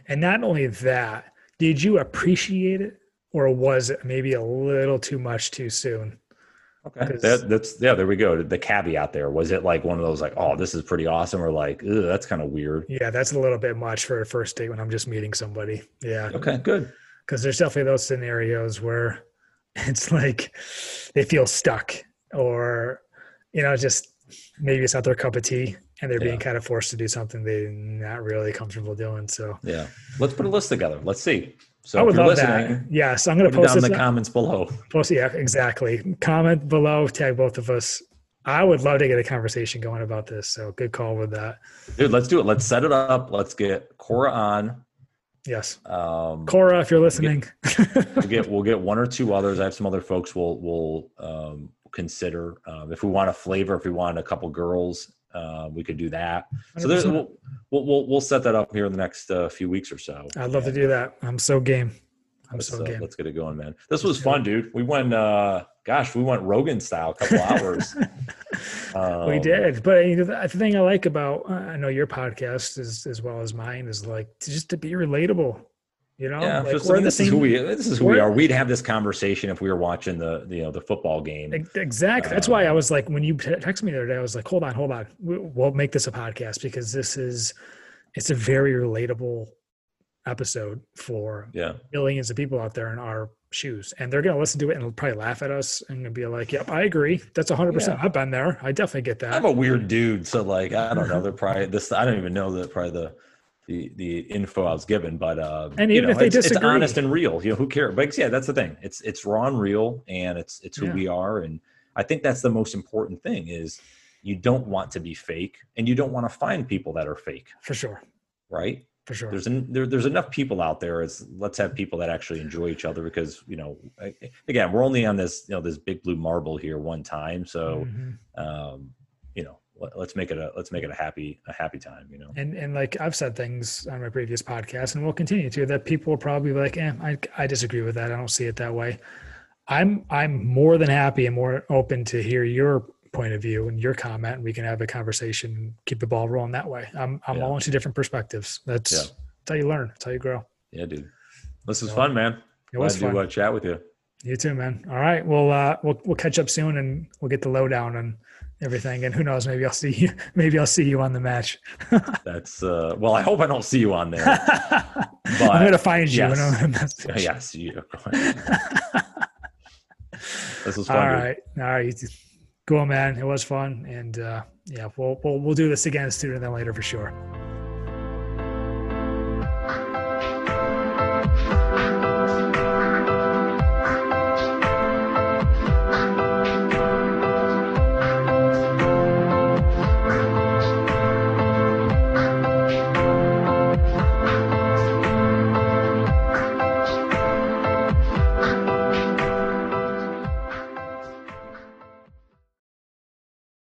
And not only that, did you appreciate it, or was it maybe a little too much too soon? Okay, that, that's yeah. There we go. The caveat there was it like one of those like, oh, this is pretty awesome, or like, that's kind of weird. Yeah, that's a little bit much for a first date when I'm just meeting somebody. Yeah. Okay, good. Because there's definitely those scenarios where *laughs* it's like they feel stuck, or you know, just maybe it's not their cup of tea, and they're yeah. being kind of forced to do something they're not really comfortable doing. So yeah, let's put a list together. Let's see. So I would love that. Yes, I'm going to post down in the comments below. Post, yeah, exactly. Comment below, tag both of us. I would love to get a conversation going about this. So good call with that, dude. Let's do it. Let's set it up. Let's get Cora on. Yes, um, Cora, if you're listening, we'll get, *laughs* we'll get, we'll get one or two others. I have some other folks we'll we'll um, consider um, if we want a flavor. If we want a couple girls, uh, we could do that. So there's we'll, we'll we'll set that up here in the next uh, few weeks or so. I'd love and, to do that. I'm so game. I'm so uh, game. Let's get it going, man. This was fun, dude. We went, uh, gosh, we went Rogan style, a couple *laughs* hours. um, we did, but the thing I like about uh, I know your podcast is as well as mine is like just to be relatable. You know, yeah, like we're this is who we this is who we are. We'd have this conversation if we were watching the you uh, know the football game. Exactly. That's uh, why I was like, when you texted me the other day, I was like, hold on, hold on, we'll make this a podcast because this is it's a very relatable episode for yeah millions of people out there in our shoes, and they're gonna listen to it and probably laugh at us and be like, "Yep, I agree. That's hundred yeah. percent. I've been there. I definitely get that." I'm a weird dude, so like I don't know. They're probably this. I don't even know that probably the the the info I was given, but uh, and even you know, if they it's, disagree, it's honest and real. You know, who cares? But yeah, that's the thing. It's it's raw and real, and it's it's who yeah. we are, and I think that's the most important thing is you don't want to be fake, and you don't want to find people that are fake. For sure. Right. For sure. There's an, there, there's enough people out there. It's let's have people that actually enjoy each other because you know, again, we're only on this you know this big blue marble here one time, so mm-hmm. um, you know let's make it a let's make it a happy a happy time you know? And and like i've said things on my previous podcast and we'll continue to that people will probably be like eh, I, I disagree with that. I don't see it that way. I'm i'm more than happy and more open to hear your point of view and your comment and we can have a conversation keep the ball rolling that way. I'm i'm yeah. all into different perspectives. That's, yeah. that's how you learn. That's how you grow. Yeah dude. This is so, fun man. it was Glad fun. to uh, chat with you. You too man. All right. Well uh we'll, we'll catch up soon and we'll get the lowdown and everything. And who knows, maybe I'll see you. *laughs* Maybe I'll see you on the match. *laughs* That's uh, well. I hope I don't see you on there. But *laughs* I'm gonna find you. Yes, yes, you. this was fun. All right, dude. all right. Cool, man. It was fun, and uh, yeah, we'll we'll we'll do this again sooner than later for sure.